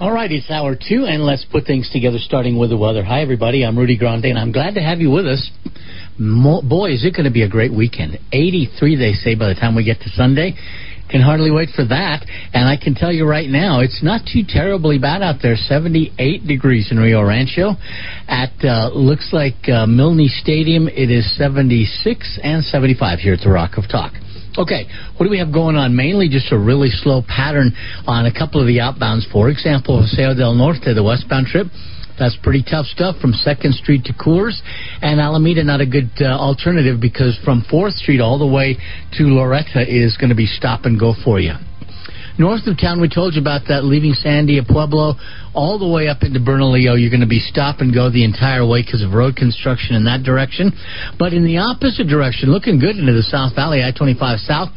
All right, it's hour two, and let's put things together, starting with the weather. Hi, everybody. I'm Rudy Grande, and I'm glad to have you with us. Mo- boy, is it going to be a great weekend. 83, they say, by the time we get to Sunday. Can hardly wait for that. And I can tell you right now, it's not too terribly bad out there. 78 degrees in Rio Rancho. At uh, looks like uh, Milne Stadium, it is 76 and 75 here at the Rock of Talk. Okay, what do we have going on? Mainly just a really slow pattern on a couple of the outbounds. For example, Paseo del Norte, the westbound trip. That's pretty tough stuff from 2nd Street to Coors. And Alameda, not a good uh, alternative because from 4th Street all the way to Loretta is going to be stop and go for you. North of town, we told you about that, leaving Sandia Pueblo all the way up into Bernalillo. You're going to be stop and go the entire way because of road construction in that direction. But in the opposite direction, looking good into the South Valley, I 25 South.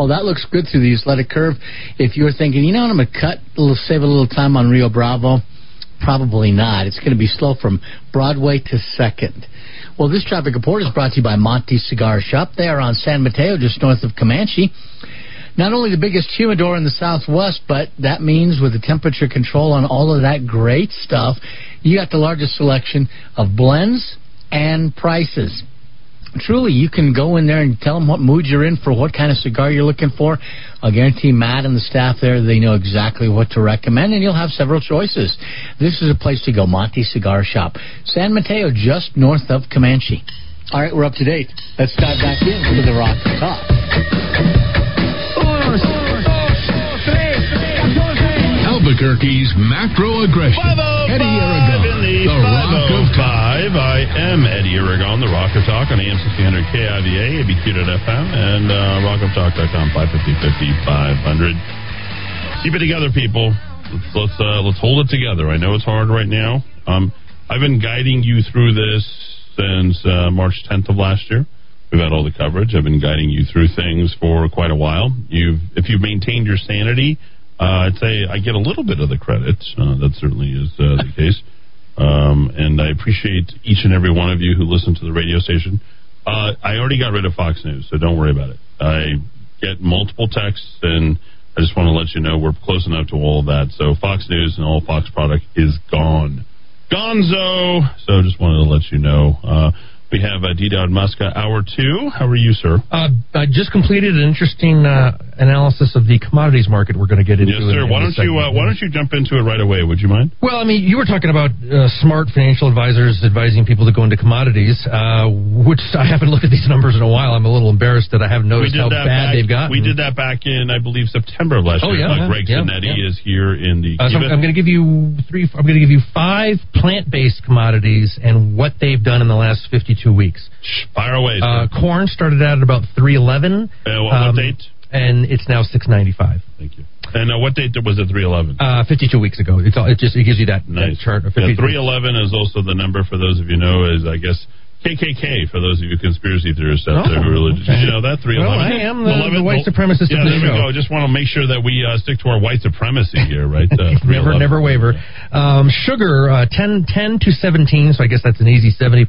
Well, that looks good through the athletic curve. If you're thinking, you know what, I'm going to cut, save a little time on Rio Bravo, probably not. It's going to be slow from Broadway to 2nd. Well, this traffic report is brought to you by Monty Cigar Shop. They are on San Mateo, just north of Comanche. Not only the biggest humidor in the Southwest, but that means with the temperature control on all of that great stuff, you got the largest selection of blends and prices truly, you can go in there and tell them what mood you're in for what kind of cigar you're looking for. I'll guarantee Matt and the staff there, they know exactly what to recommend, and you'll have several choices. This is a place to go, Monty Cigar Shop. San Mateo, just north of Comanche. All right, we're up to date. Let's dive back into the Rock top. Albuquerque's macro aggression. Oh, Eddy Aragon, the, the Rock of Five. I am Eddy Aragon, the Rock of Talk on AM 1600 KIVA, ABQ.FM, and uh, rockoftalk.com, 550 500. Keep it together, people. Let's let's, uh, let's hold it together. I know it's hard right now. Um, I've been guiding you through this since uh, March 10th of last year. We've had all the coverage. I've been guiding you through things for quite a while. You've, if you've maintained your sanity, uh, I'd say I get a little bit of the credit. Uh, that certainly is uh, the case. Um, and I appreciate each and every one of you who listen to the radio station. Uh, I already got rid of Fox News, so don't worry about it. I get multiple texts, and I just want to let you know we're close enough to all of that. So Fox News and all Fox product is gone. Gonzo! So just wanted to let you know. Uh, we have uh, D. Dowd Muska, hour two. How are you, sir? Uh, I just completed an interesting uh, analysis of the commodities market. We're going to get into. Yes, sir. In, in why don't you uh, Why don't you jump into it right away? Would you mind? Well, I mean, you were talking about uh, smart financial advisors advising people to go into commodities, uh, which I haven't looked at these numbers in a while. I'm a little embarrassed that I haven't noticed how bad back, they've gotten. We did that back in, I believe, September of last oh, year. Yeah, Greg yeah, Zanetti yeah. is here in the. Uh, so I'm going to give you three. I'm going to give you five plant-based commodities and what they've done in the last 52 weeks. Fire away. Uh, corn started out at about 311. Uh, what, what date? And it's now 695. Thank you. And uh, what date was it? 311. Uh, 52 weeks ago. It's all, it just it gives you that, nice. that chart. 52 311 is also the number for those of you know is I guess KKK for those of you conspiracy theorists out there who are religious. Did you know that 311? Well, I am the, the white supremacist Yeah, of the there we show. go. Just want to make sure that we uh, stick to our white supremacy here, right? Uh, never, never waver. Um, sugar, uh, 10, 10 to 17, so I guess that's an easy 70%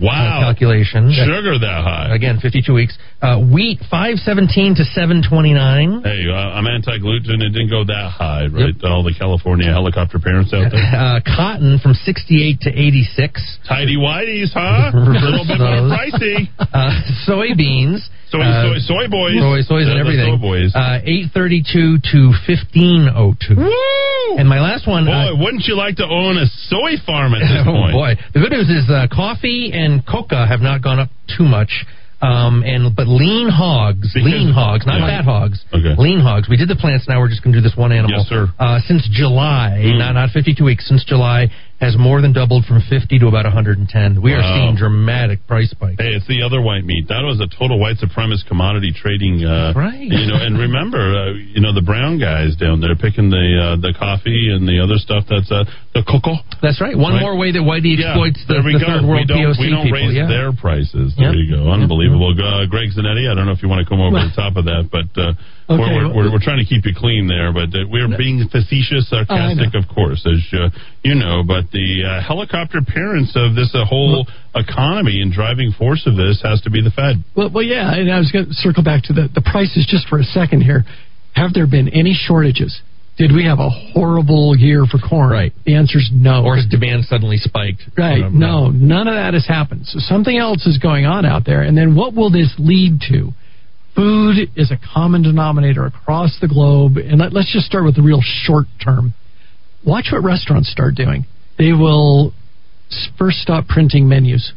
Wow. uh, calculation. Sugar that high. Again, 52 weeks. Uh, wheat, 517 to 729. Hey, uh, I'm anti-gluten. It didn't go that high, right? All the California helicopter parents out there. Uh, cotton from 68 to 86. Tidy whities, huh? A little bit more pricey. Uh, soybeans. Soy, uh, soy, soy boys. Soy, soys and everything. soy boys. Uh, 832 to 1502. And my last one. Boy, uh, wouldn't you like to own a soy farm at this oh point? Oh, boy, the good news is uh, coffee and coca have not gone up too much. Um, and but lean hogs, Because- lean hogs, not Yeah. fat hogs, Okay. lean hogs. We did the plants. Now we're just going to do this one animal. Yes, sir. Uh, since July, Mm. not not 52 weeks. Since July, has more than doubled from 50 to about 110. We are seeing dramatic price spikes. Hey, it's the other white meat. That was a total white supremacist commodity trading. Uh, right. You know, and remember, uh, you know, the brown guys down there picking the uh, the coffee and the other stuff. That's uh, the cocoa. That's right. One Right. more way that Whitey Yeah, exploits the, we the go. third we world don't, POC we don't people. raise yeah. their prices. There Yep. you go. Unbelievable. Uh, Greg Zanetti, I don't know if you want to come over the top of that, but uh, Okay, we're, we're, we're, we're trying to keep you clean there. But uh, we're being facetious, sarcastic, of course, as uh, you know. But the uh, helicopter parents of this uh, whole economy and driving force of this has to be the Fed. Well, well, yeah, and I was going to circle back to the, the prices just for a second here. Have there been any shortages? Did we have a horrible year for corn? Right. The answer is no. Or has demand suddenly spiked? Right. Um, No, none of that has happened. So something else is going on out there. And then what will this lead to? Food is a common denominator across the globe. And let, let's just start with the real short term. Watch what restaurants start doing. They will first stop printing menus.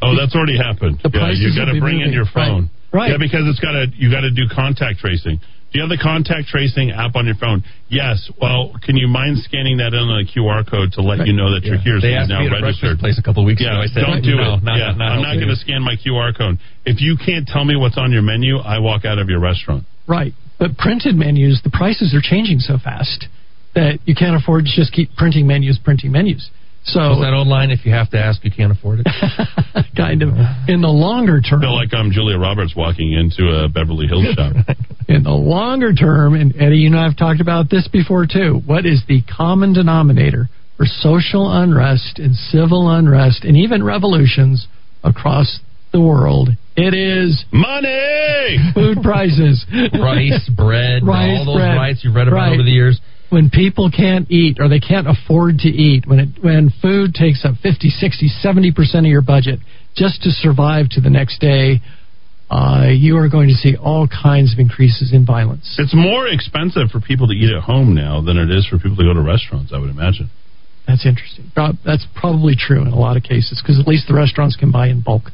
Oh, that's already happened. The yeah, you got to bring in your phone. Right. Right. Yeah, because it's got to you got to do contact tracing. Do you have the contact tracing app on your phone? Yes. Well, can you mind scanning that in on a QR code to let you know that you're here? They so asked you're me now at registered. place a couple weeks yeah, ago. I said, don't do no, it. not- yeah, not I'm not going to scan my QR code. If you can't tell me what's on your menu, I walk out of your restaurant. Right. But printed menus, the prices are changing so fast that you can't afford to just keep printing menus, printing menus. So What's that old line? If you have to ask, you can't afford it. kind of in the longer term. I feel like I'm Julia Roberts walking into a Beverly Hills shop. in the longer term, and Eddy, you know I've talked about this before too. What is the common denominator for social unrest and civil unrest and even revolutions across the world? It is money, food prices, Rice, bread, rice, all those bread. rights you've read about Right. over the years. When people can't eat or they can't afford to eat, when it, when food takes up 50, 60, 70% of your budget just to survive to the next day, uh, you are going to see all kinds of increases in violence. It's more expensive for people to eat at home now than it is for people to go to restaurants. I would imagine. That's interesting. That's probably true in a lot of cases because at least the restaurants can buy in bulk.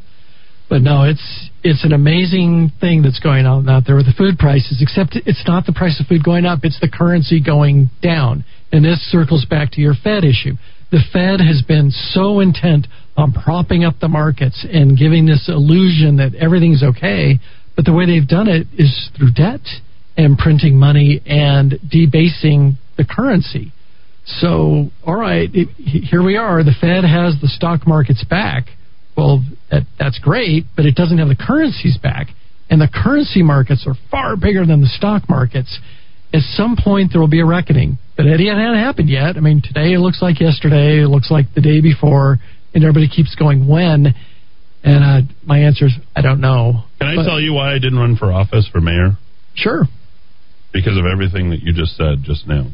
But no, it's it's an amazing thing that's going on out there with the food prices. Except it's not the price of food going up; it's the currency going down. And this circles back to your Fed issue. The Fed has been so intent on propping up the markets and giving this illusion that everything's okay, but the way they've done it is through debt and printing money and debasing the currency. So, all right, it, here we are. The Fed has the stock markets back. Well, that, that's great, but it doesn't have the currencies back. And the currency markets are far bigger than the stock markets. At some point, there will be a reckoning. But it hasn't happened yet. I mean, today it looks like yesterday, it looks like the day before, and everybody keeps going, when? And uh, my answer is, I don't know. Can I But- tell you why I didn't run for office for mayor? Sure. Because of everything that you just said just now.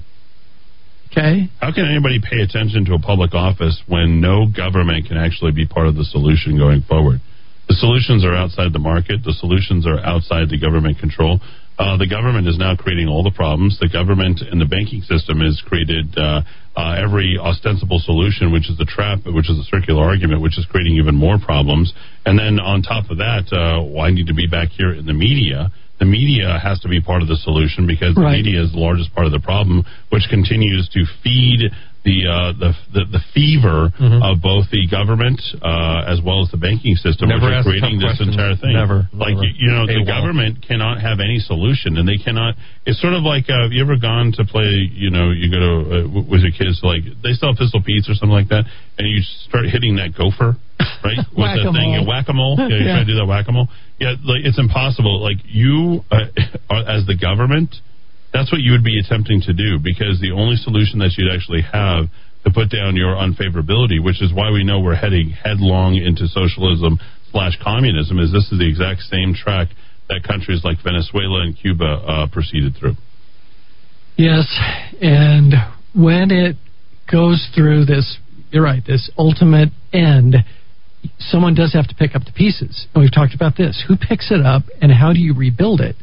Okay. How can anybody pay attention to a public office when no government can actually be part of the solution going forward? The solutions are outside the market. The solutions are outside the government control. Uh, the government is now creating all the problems. The government and the banking system has created uh, uh, every ostensible solution, which is a trap, which is a circular argument, which is creating even more problems. And then on top of that, uh, I need to be back here in the media. The media has to be part of the solution because the media is the largest part of the problem, which continues to feed the uh, the, the the fever of both the government uh, as well as the banking system, Never which is creating this questions. entire thing. Never, like never. you, you know, the government cannot have any solution, and they cannot. It's sort of like uh, have you ever gone to play? You know, you go to uh, with your kids, like they sell Pistol Pete's or something like that, and you start hitting that gopher, right? with the thing, Whack-a-mole. whack a mole. Yeah, you Yeah. try to do that whack a mole. Yeah, like it's impossible. Like you, uh, are- as the government, that's what you would be attempting to do because the only solution that you'd actually have to put down your unfavorability, which is why we know we're heading headlong into socialism slash communism, is this is the exact same track that countries like Venezuela and Cuba uh, proceeded through. Yes, and when it goes through this, you're right, this ultimate end, someone does have to pick up the pieces. And we've talked about this. Who picks it up and how do you rebuild it?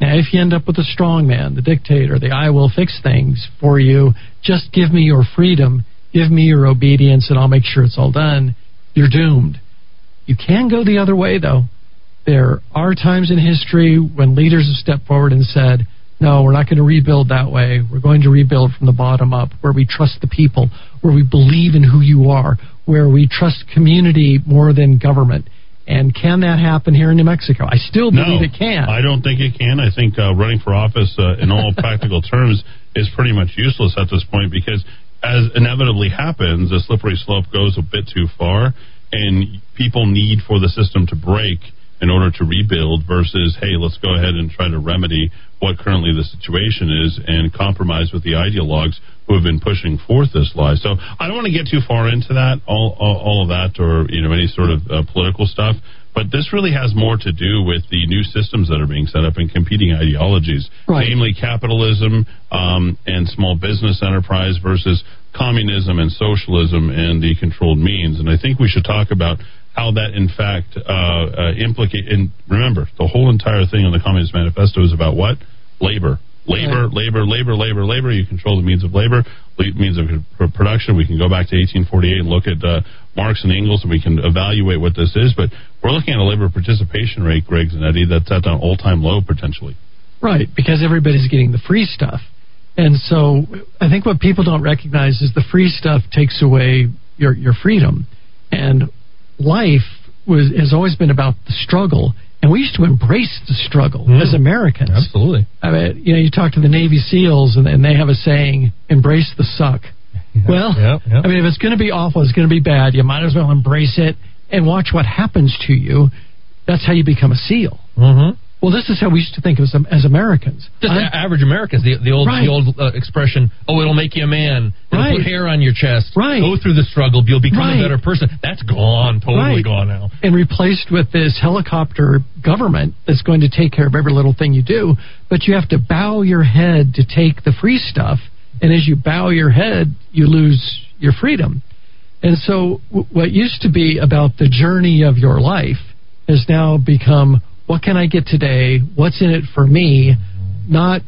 Now, if you end up with a strong man, the dictator, the I will fix things for you, just give me your freedom, give me your obedience, and I'll make sure it's all done, you're doomed. You can go the other way, though. There are times in history when leaders have stepped forward and said, no, we're not going to rebuild that way. We're going to rebuild from the bottom up, where we trust the people, where we believe in who you are, where we trust community more than government. And can that happen here in New Mexico? I still believe no, it can. I don't think it can. I think uh, running for office, uh, in all practical terms, is pretty much useless at this point because, as inevitably happens, the slippery slope goes a bit too far, and people need for the system to break in order to rebuild versus, hey, let's go ahead and try to remedy what currently the situation is and compromise with the ideologues who have been pushing forth this lie. So I don't want to get too far into that, all, all, all of that, or you know any sort of uh, political stuff. But this really has more to do with the new systems that are being set up and competing ideologies, Right. namely capitalism um, and small business enterprise versus communism and socialism and the controlled means. And I think we should talk about how that, in fact, uh, uh, implicate. And remember, the whole entire thing on the Communist Manifesto is about what? Labor. Labor, labor, labor, labor, labor. You control the means of labor, means of production. We can go back to 1848 and look at uh, Marx and Engels, and we can evaluate what this is. But we're looking at a labor participation rate, Greg Zanetti, that's at an all-time low potentially. Right, because everybody's getting the free stuff. And so I think what people don't recognize is the free stuff takes away your, your freedom. And life was has always been about the struggle. And we used to embrace the struggle Mm. as Americans. Absolutely. I mean, you know, you talk to the Navy SEALs and, and they have a saying, embrace the suck. Well, Yep, yep. I mean, if it's going to be awful, it's going to be bad, you might as well embrace it and watch what happens to you. That's how you become a SEAL. Mm-hmm. Well, this is how we used to think of as, as Americans. Just I'm- average Americans. The, the old Right. the old uh, expression, "Oh, it'll make you a man. It'll Right. put hair on your chest. Right. Go through the struggle. You'll become Right. a better person." That's gone. Totally gone now. and replaced with this helicopter government that's going to take care of every little thing you do. But you have to bow your head to take the free stuff, and as you bow your head, you lose your freedom. And so, w- what used to be about the journey of your life has now become what can I get today? What's in it for me? Not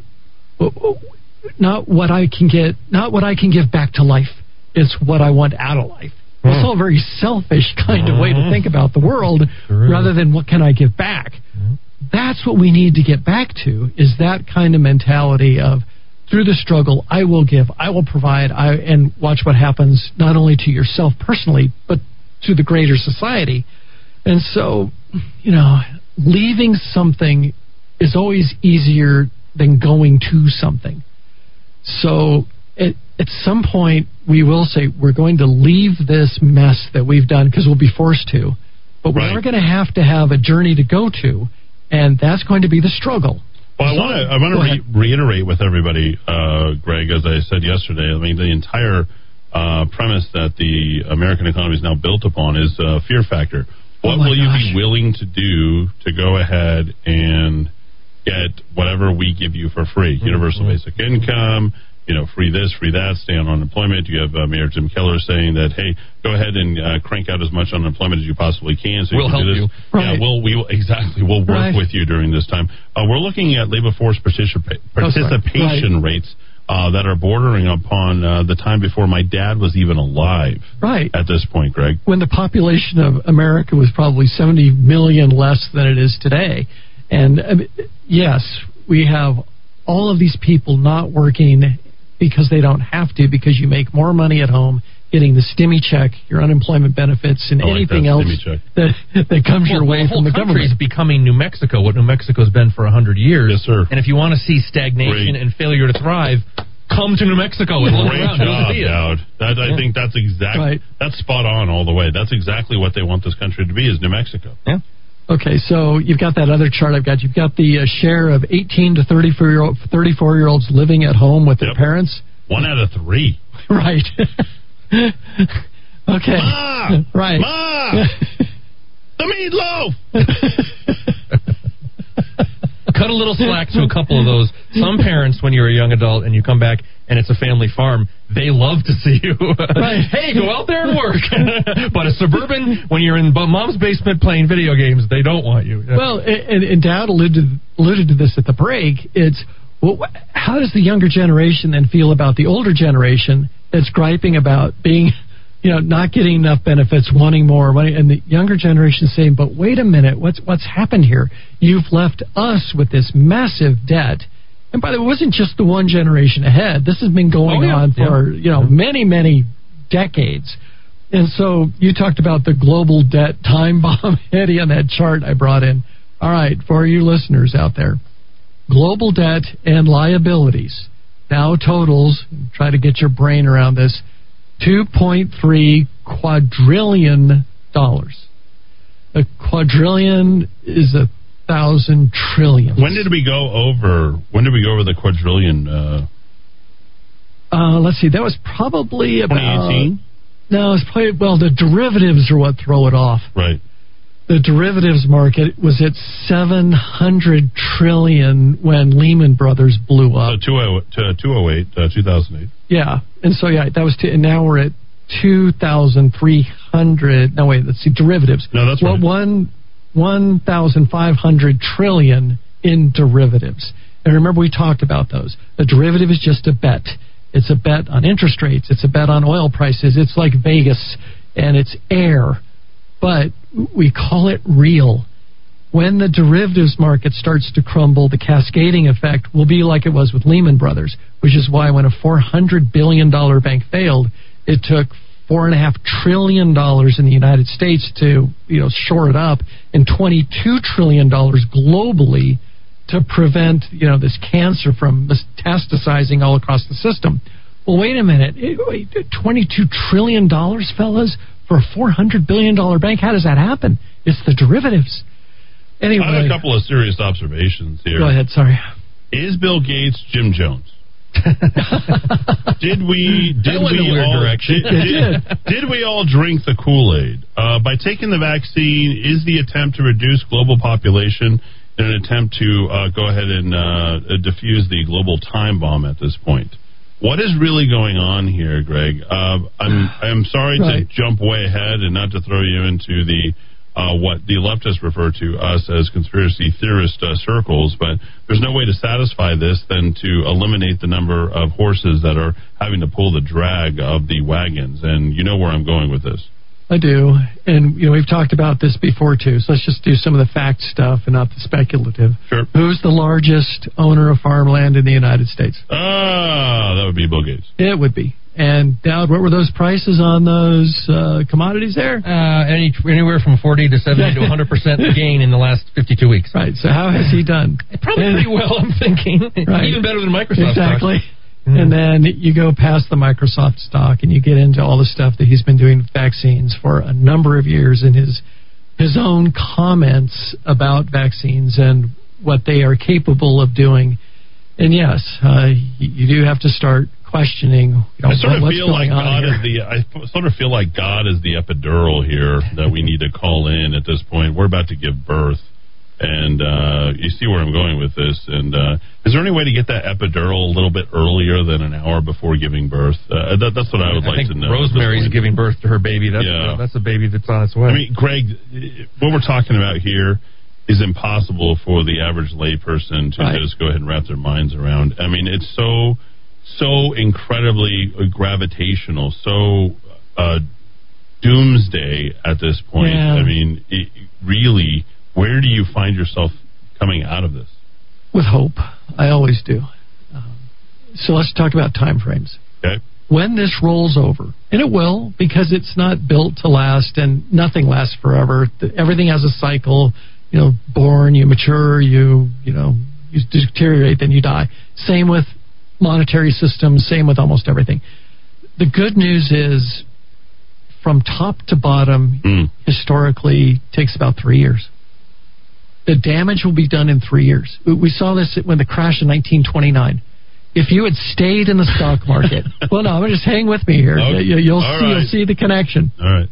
not what I can get, not what I can give back to life. It's what I want out of life. Hmm. It's all a very selfish kind of way to hmm. think about the world rather than what can I give back. Hmm. That's what we need to get back to is that kind of mentality of through the struggle I will give, I will provide, I and watch what happens not only to yourself personally but to the greater society. And so, you know, leaving something is always easier than going to something. So at, at some point, we will say we're going to leave this mess that we've done because we'll be forced to, but we're going to have to have a journey to go to, and that's going to be the struggle. Well, I want to I want to re- reiterate with everybody, uh, Greg, as I said yesterday. I mean, the entire uh, premise that the American economy is now built upon is uh, fear factor. What Oh will you gosh. be willing to do to go ahead and get whatever we give you for free? Mm-hmm. Universal basic income, you know, free this, free that, stay on unemployment. You have uh, Mayor Tim Keller saying that, hey, go ahead and uh, crank out as much unemployment as you possibly can. So We'll you can do help this. you. Yeah, we'll we will, exactly we'll work Right. with you during this time. Uh, we're looking at labor force participa- Oh, participation rates uh, that are bordering upon uh, the time before my dad was even alive. Right. At this point, Greg. when the population of America was probably 70 million less than it is today. And I mean, yes, we have all of these people not working because they don't have to, because you make more money at home getting the stimmy check, your unemployment benefits, and like anything that else that, that comes your way the from the government. is becoming New Mexico, what New Mexico's been for hundred years. Yes, sir. And if you want to see stagnation Great. and failure to thrive, come to New Mexico and look Great around. Job, see. Dowd. That, I Yeah. think that's exactly Right. that's spot on all the way. That's exactly what they want this country to be is New Mexico. Yeah. Okay, so you've got that other chart I've got. You've got the uh, share of 18 to 34 year old 34 year olds living at home with their Yep. parents. One out of three. Right. okay. Ma! Right. Ma! the meatloaf. Cut a little slack to a couple of those. Some parents, when you're a young adult and you come back and it's a family farm, they love to see you. Right. hey, go out there and work. but a suburban, when you're in mom's basement playing video games, they don't want you. Well, and, and Dad alluded alluded to this at the break. It's well, how does the younger generation then feel about the older generation that's griping about being, you know, not getting enough benefits, wanting more money, and the younger generation saying, "But wait a minute, what's what's happened here? You've left us with this massive debt." And by the way, it wasn't just the one generation ahead. This has been going Oh, yeah, on for yeah. you know many many decades. And so you talked about the global debt time bomb, Eddy, on that chart I brought in. All right, for you listeners out there, global debt and liabilities now totals, try to get your brain around this, $2.3 quadrillion. A quadrillion is a thousand trillion. When did we go over? When did we go over the quadrillion? Uh, Uh, let's see, that was probably about. 2018? No, it's probably, well, the derivatives are what throw it off. right. The derivatives market was at 700 trillion when Lehman Brothers blew up. So 20- to 208, uh, 2008. Yeah, and so yeah, that was two, and now we're at 2,300. No wait, let's see derivatives. No, that's well, right. one 1,500 trillion in derivatives. And remember, we talked about those. A derivative is just a bet. It's a bet on interest rates. It's a bet on oil prices. It's like Vegas, and it's air. But we call it real. When the derivatives market starts to crumble, the cascading effect will be like it was with Lehman Brothers, which is why when a $400 billion bank failed, it took four and a half trillion dollars in the United States to you know shore it up, and 22 trillion dollars globally to prevent you know this cancer from metastasizing all across the system. Well, wait a minute, twenty-two trillion dollars, fellas, for a four hundred billion dollar bank. How does that happen? It's the derivatives. Anyway, I have a couple of serious observations here. Go ahead. Sorry. Is Bill Gates Jim Jones? did we did we all. Did, did, did we all drink the Kool Aid uh, by taking the vaccine? Is the attempt to reduce global population in an attempt to uh, go ahead and uh, diffuse the global time bomb at this point? What is really going on here, Greg? Uh, I'm I'm sorry Right. to jump way ahead and not to throw you into the uh, what the leftists refer to us as conspiracy theorist uh, circles, but there's no way to satisfy this than to eliminate the number of horses that are having to pull the drag of the wagons. And you know where I'm going with this. I do, and you know we've talked about this before too. So let's just do some of the fact stuff and not the speculative. Sure. Who's the largest owner of farmland in the United States? Ah, that would be Bill Gates. It would be. And Dowd, what were those prices on those uh, commodities there? Uh, any, anywhere from 40 to 70 to 100 percent gain in the last 52 weeks. Right. So how has he done? Probably pretty well, I'm thinking. Right. Even better than Microsoft. stock. Exactly. And then you go past the Microsoft stock and you get into all the stuff that he's been doing with vaccines for a number of years and his his own comments about vaccines and what they are capable of doing. And yes, uh, you, you do have to start questioning. You know, I sort of what's feel like God here. is the. I sort of feel like God is the epidural here that we need to call in at this point. We're about to give birth, and uh, you see where I'm going with this. And uh, is there any way to get that epidural a little bit earlier than an hour before giving birth? Uh, that, that's what I would I like to know. Rosemary's giving birth to her baby. That's Yeah. that's a baby that's on its way. I mean, Greg, what we're talking about here is impossible for the average layperson to Right. just go ahead and wrap their minds around. I mean, it's so so incredibly gravitational, so uh, doomsday at this point. Yeah. I mean, it, really, where do you find yourself coming out of this? with hope. I always do. Um, so let's talk about time frames. Okay. When this rolls over, and it will, because it's not built to last, and nothing lasts forever. Everything has a cycle. You know, born, you mature, you you know, you deteriorate, then you die. Same with monetary systems. Same with almost everything. The good news is, from top to bottom, historically takes about three years the damage will be done in three years. We- saw this when the crash in 1929. If you had stayed in the stock market, well, no, just hang with me here. Okay. You, will see, right. you'll see the connection. All right.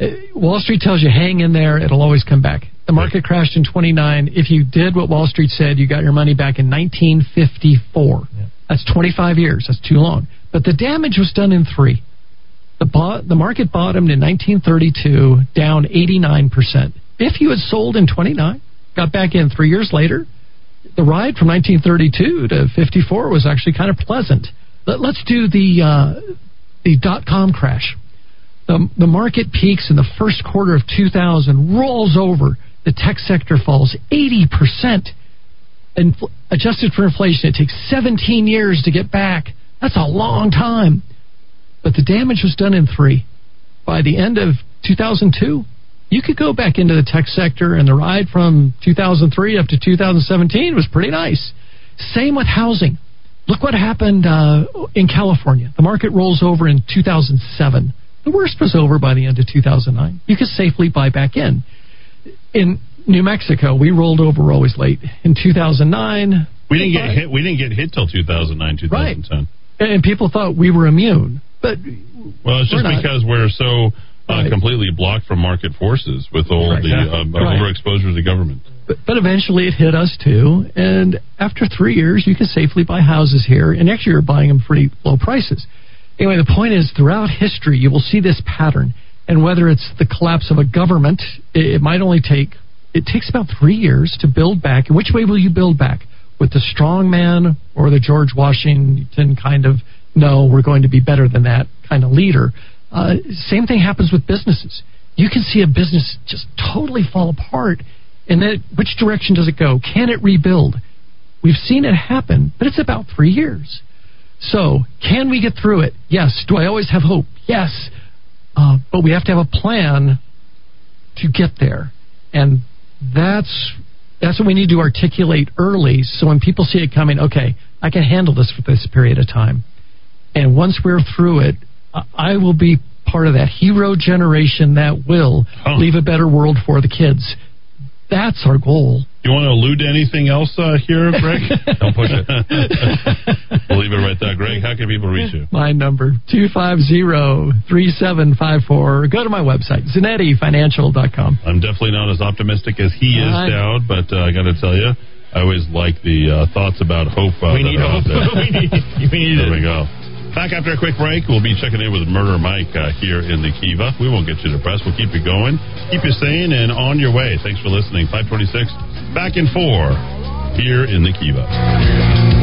Uh, Wall Street tells you hang in there; it'll always come back. The market crashed in 29. If you did what Wall Street said, you got your money back in 1954. That's 25 years. That's too long. But the damage was done in three. The, bo- the market bottomed in 1932, down 89%. If you had sold in 29, got back in three years later, the ride from 1932 to 54 was actually kind of pleasant. Let, let's do the uh, the dot com crash. The, the market peaks in the first quarter of 2000, rolls over. The tech sector falls 80%. And adjusted for inflation, it takes 17 years to get back. That's a long time. But the damage was done in three. By the end of 2002, you could go back into the tech sector, and the ride from 2003 up to 2017 was pretty nice. Same with housing. Look what happened uh, in California. The market rolls over in 2007. The worst was over by the end of 2009. You could safely buy back in. In New Mexico, we rolled over. We're always late. In 2009, We didn't get hit. We didn't get hit till 2009, 2010. Right. and people thought we were immune. But Well, it's just We're because we're so uh, completely blocked from market forces with all Right. the um, Right. overexposure to government. but, but eventually it hit us too. And after three years, you can safely buy houses here, and actually you're buying them pretty low prices. Anyway, the point is, throughout history, you will see this pattern. And whether it's the collapse of a government, it, it might only take it takes about three years to build back. And which way will you build back? with the strong man or the George Washington kind of, no, we're going to be better than that kind of leader. Uh, same thing happens with businesses. You can see a business just totally fall apart, and then which direction does it go? Can it rebuild? We've seen it happen, but it's about three years. So, can we get through it? Yes. Do I always have hope? Yes. Uh, but we have to have a plan to get there. And that's that's what we need to articulate early so when people see it coming, okay, I can handle this for this period of time. And once we're through it, I will be part of that hero generation that will Oh. leave a better world for the kids. That's our goal. You want to allude to anything else uh, here, Greg? Don't push it. we'll leave it right there. Greg, how can people reach you? My number, 250-3754. Go to my website, ZanettiFinancial.com. I'm definitely not as optimistic as he is, I- Dowd, but uh, I got to tell you, I always like the uh, thoughts about hope. Uh, We need out hope. there. we need, hope. we need There it. we go. Back after a quick break, we'll be checking in with Murder Mike uh, here in the Kiva. We won't get you depressed. We'll keep you going, keep you sane, and on your way. Thanks for listening. 526, back in four, here in the Kiva.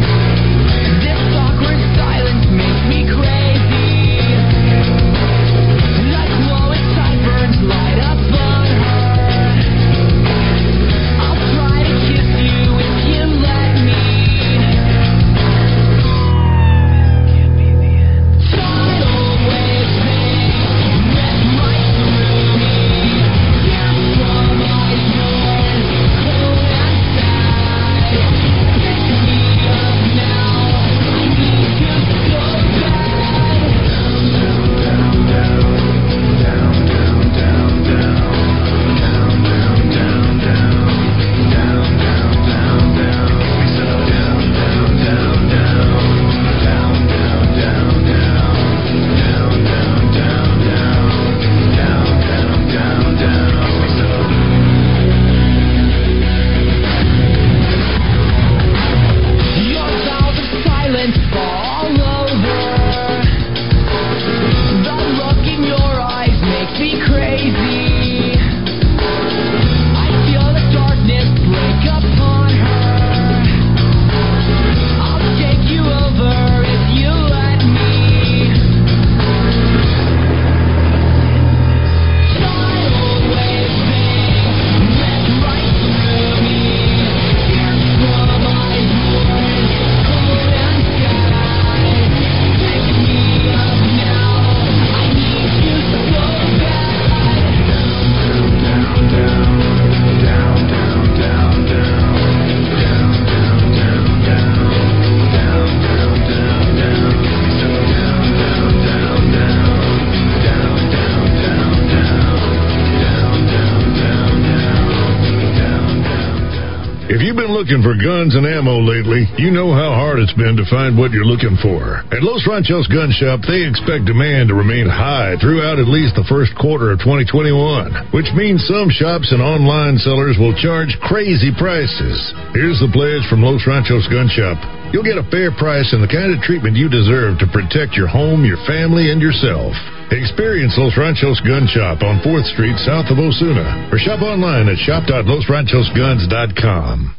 Lately, you know how hard it's been to find what you're looking for. At Los Ranchos Gun Shop, they expect demand to remain high throughout at least the first quarter of 2021, which means some shops and online sellers will charge crazy prices. Here's the pledge from Los Ranchos Gun Shop. You'll get a fair price and the kind of treatment you deserve to protect your home, your family, and yourself. Experience Los Ranchos Gun Shop on 4th Street south of Osuna or shop online at shop.losranchosguns.com.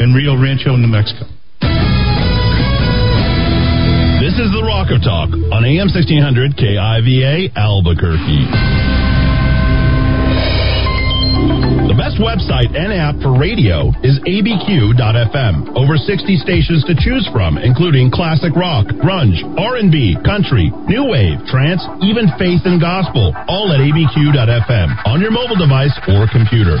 in Rio Rancho, New Mexico. This is the Rock of Talk on AM 1600 KIVA Albuquerque. The best website and app for radio is abq.fm. Over 60 stations to choose from, including classic rock, grunge, R&B, country, new wave, trance, even faith and gospel, all at abq.fm on your mobile device or computer.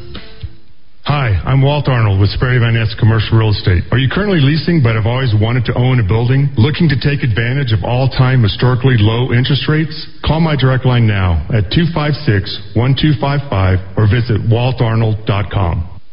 Hi, I'm Walt Arnold with Sperry Van Ness Commercial Real Estate. Are you currently leasing but have always wanted to own a building? Looking to take advantage of all-time historically low interest rates? Call my direct line now at 256-1255 or visit waltarnold.com.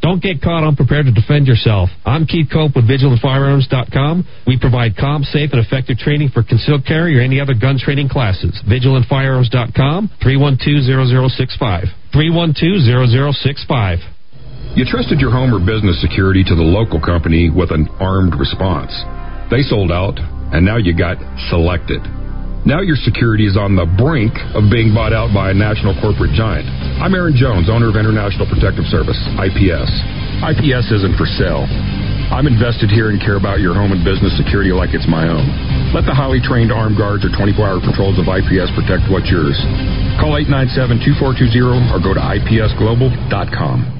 Don't get caught unprepared to defend yourself. I'm Keith Cope with VigilantFirearms.com. We provide calm, safe, and effective training for concealed carry or any other gun training classes. VigilantFirearms.com, 312-0065. 312-0065. You trusted your home or business security to the local company with an armed response. They sold out, and now you got selected. Now your security is on the brink of being bought out by a national corporate giant. I'm Aaron Jones, owner of International Protective Service, IPS. IPS isn't for sale. I'm invested here and care about your home and business security like it's my own. Let the highly trained armed guards or 24-hour patrols of IPS protect what's yours. Call 897-2420 or go to ipsglobal.com.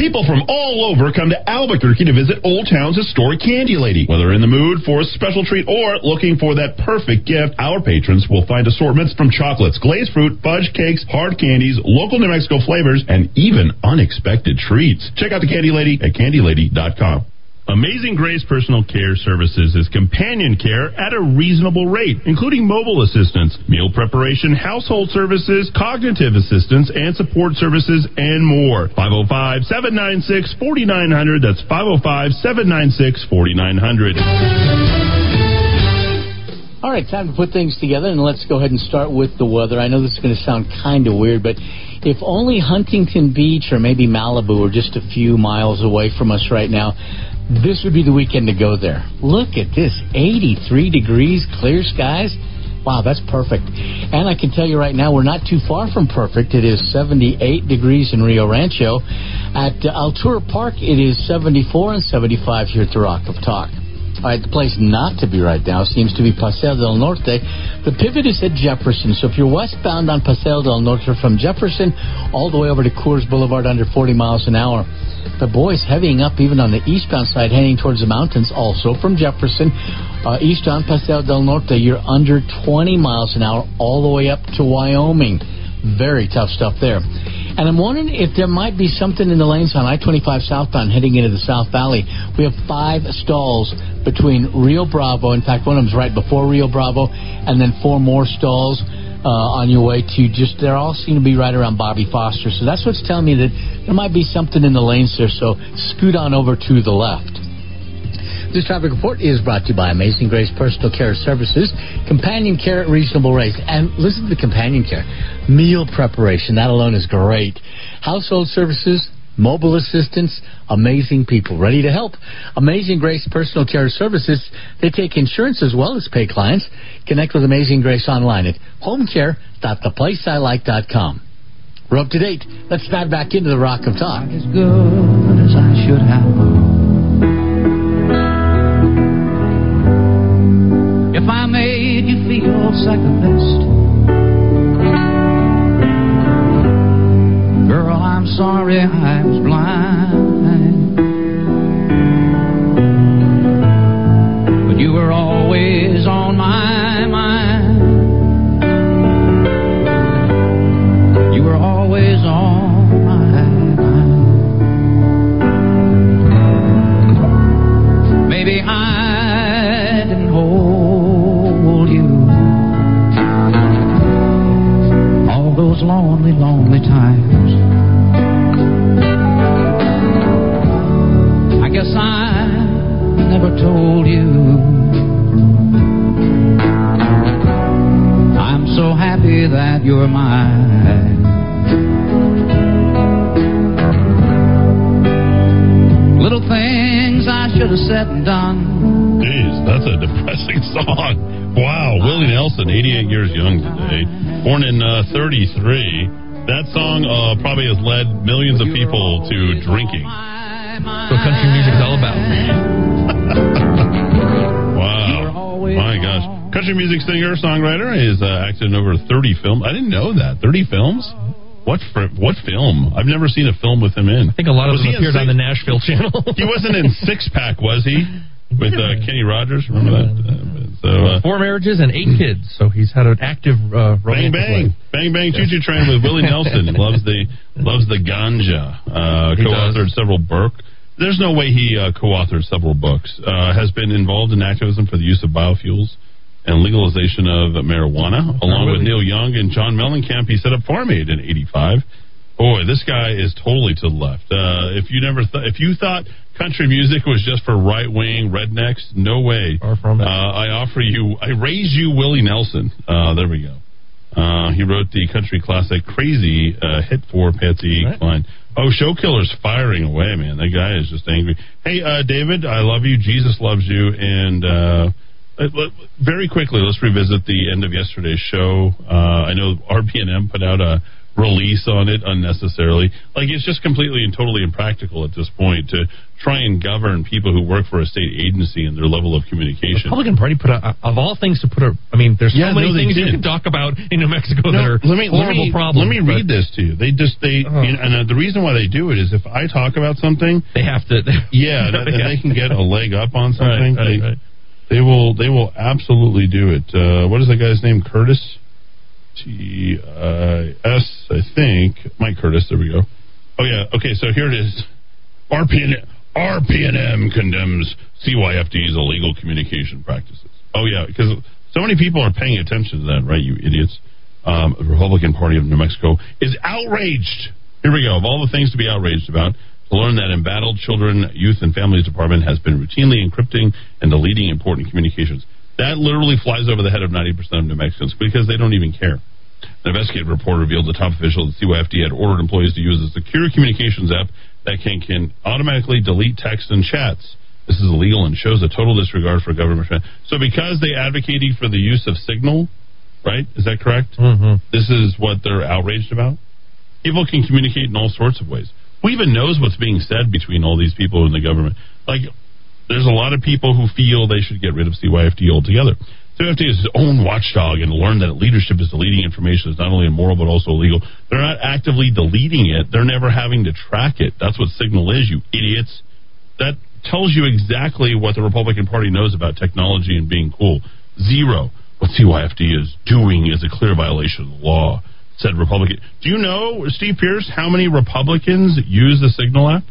People from all over come to Albuquerque to visit Old Town's historic Candy Lady. Whether in the mood for a special treat or looking for that perfect gift, our patrons will find assortments from chocolates, glazed fruit, fudge cakes, hard candies, local New Mexico flavors, and even unexpected treats. Check out the Candy Lady at candylady.com. Amazing Grace Personal Care Services is companion care at a reasonable rate, including mobile assistance, meal preparation, household services, cognitive assistance, and support services, and more. 505 796 4900. That's 505 796 4900. All right, time to put things together, and let's go ahead and start with the weather. I know this is going to sound kind of weird, but if only Huntington Beach or maybe Malibu are just a few miles away from us right now, this would be the weekend to go there. Look at this 83 degrees, clear skies. Wow, that's perfect. And I can tell you right now, we're not too far from perfect. It is 78 degrees in Rio Rancho. At uh, Altura Park, it is 74 and 75 here at the Rock of Talk. All right, the place not to be right now seems to be Paseo del Norte. The pivot is at Jefferson, so if you're westbound on Paseo del Norte from Jefferson all the way over to Coors Boulevard under 40 miles an hour, the boys heavying up even on the eastbound side, heading towards the mountains, also from Jefferson. Uh, east on Paseo del Norte, you're under 20 miles an hour all the way up to Wyoming. Very tough stuff there. And I'm wondering if there might be something in the lanes on I 25 southbound heading into the South Valley. We have five stalls between Rio Bravo. In fact, one of them's right before Rio Bravo, and then four more stalls uh, on your way to just, they all seem to be right around Bobby Foster. So that's what's telling me that there might be something in the lanes there. So scoot on over to the left. This traffic report is brought to you by Amazing Grace Personal Care Services, companion care at reasonable rates. And listen to the companion care. Meal preparation, that alone is great. Household services, mobile assistance, amazing people ready to help. Amazing Grace Personal Care Services, they take insurance as well as pay clients. Connect with Amazing Grace online at homecare.theplaceilike.com. We're up to date. Let's dive back into the Rock of Talk. As good as I should have. If I made you feel second best, sorry I was blind. But you were always on my mind. You were always on my mind. Maybe I didn't hold you all those lonely, lonely times. Guess I never told you. I'm so happy that you're mine. Little things I should have said and done. Jeez, that's a depressing song. Wow, Willie Nelson, 88 years young today, born in uh, 33. That song uh, probably has led millions of people to drinking. So country music's all about. Wow. My gosh. Country music singer, songwriter, is uh, acted in over 30 films. I didn't know that. 30 films? What fr- what film? I've never seen a film with him in. I think a lot of Was them he in appeared on the Nashville channel. he wasn't in Six Pack, was he? With uh, Kenny Rogers? Remember that? Uh, so, uh, Four marriages and eight kids, so he's had an active uh, Bang romantic bang, life. bang bang, choo choo train with Willie Nelson. loves the loves the ganja. Uh, co-authored several book. There's no way he uh, co-authored several books. Uh, has been involved in activism for the use of biofuels and legalization of marijuana, along with Neil Young and John Mellencamp. He set up Farm Aid in '85. Boy, this guy is totally to the left. Uh, if you never, th- if you thought country music was just for right wing rednecks, no way. Far from it. Uh, I offer you, I raise you Willie Nelson. Uh, there we go. Uh, he wrote the country classic "Crazy" uh, hit for Patsy Cline. Oh, Show Killer's firing away, man. That guy is just angry. Hey, uh, David, I love you. Jesus loves you. And uh, very quickly, let's revisit the end of yesterday's show. Uh, I know RPNM put out a release on it unnecessarily. Like it's just completely and totally impractical at this point to try and govern people who work for a state agency and their level of communication. Republican Party put a, of all things to put a. I mean, there's so Yeah, many no, they things you can talk about in New Mexico No, that are let me, let me, problems. Let me read this to you. They just they Oh. you know, and uh, the reason why they do it is if I talk about something, they have to. yeah, and, and they can get a leg up on something. Right, right, they, right. they will they will absolutely do it. Uh, what is that guy's name? Curtis T I S I think Mike Curtis. There we go. Oh yeah. Okay. So here it is. RPN RPNM condemns CYFD's illegal communication practices. Oh yeah, because so many people are paying attention to that, right? You idiots. Um, the Republican Party of New Mexico is outraged. Here we go. Of all the things to be outraged about, to learn that Embattled Children, Youth, and Families Department has been routinely encrypting and deleting important communications. That literally flies over the head of 90% of New Mexicans because they don't even care. An investigative report revealed the top official at CYFD had ordered employees to use a secure communications app that can, can automatically delete text and chats. This is illegal and shows a total disregard for government. So, because they advocated for the use of Signal, right? Is that correct? Mm-hmm. This is what they're outraged about. People can communicate in all sorts of ways. Who even knows what's being said between all these people in the government? Like, there's a lot of people who feel they should get rid of CYFD altogether. CYFD is its own watchdog and learn that leadership is deleting information that's not only immoral but also illegal. They're not actively deleting it. They're never having to track it. That's what Signal is, you idiots. That tells you exactly what the Republican Party knows about technology and being cool. Zero. What CYFD is doing is a clear violation of the law, said Republican. Do you know, Steve Pearce, how many Republicans use the Signal app?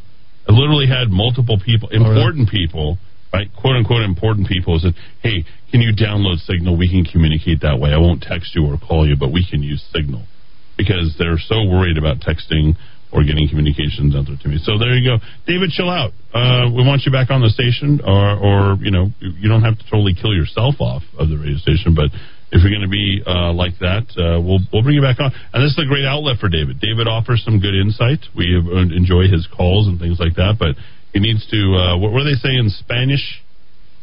I literally had multiple people, important people, right, quote unquote important people, said, "Hey, can you download Signal? We can communicate that way. I won't text you or call you, but we can use Signal because they're so worried about texting or getting communications out there to me." So there you go, David. Chill out. Uh, we want you back on the station, or, or you know, you don't have to totally kill yourself off of the radio station, but if you're going to be uh, like that, uh, we'll we'll bring you back on. And this is a great outlet for David. David offers some good insight. We enjoy his calls and things like that, but he needs to. Uh, what were they saying in Spanish?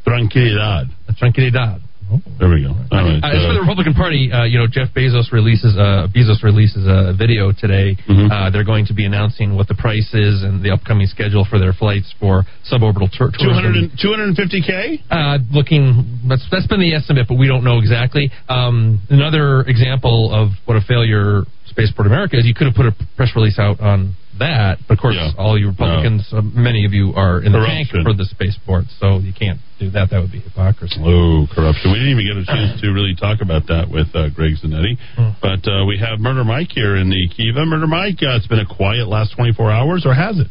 Tranquilidad. Tranquilidad. There we go. All right. Uh, as for uh, the Republican Party, uh, you know, Jeff Bezos releases uh, Bezos releases a video today. Mm-hmm. Uh, they're going to be announcing what the price is and the upcoming schedule for their flights for suborbital tour. 200 250k. Uh, looking, that's that's been the estimate, but we don't know exactly. Um, another example of what a failure Spaceport America is, you could have put a press release out on that, but of course, all you Republicans, uh, many of you are in the tank for the spaceport, so you can't do that. That would be hypocrisy. Oh, corruption. We didn't even get a chance to really talk about that with uh, Greg Zanetti. But uh, we have Murder Mike here in the Kiva. Murder Mike, uh, it's been a quiet last 24 hours, or has it?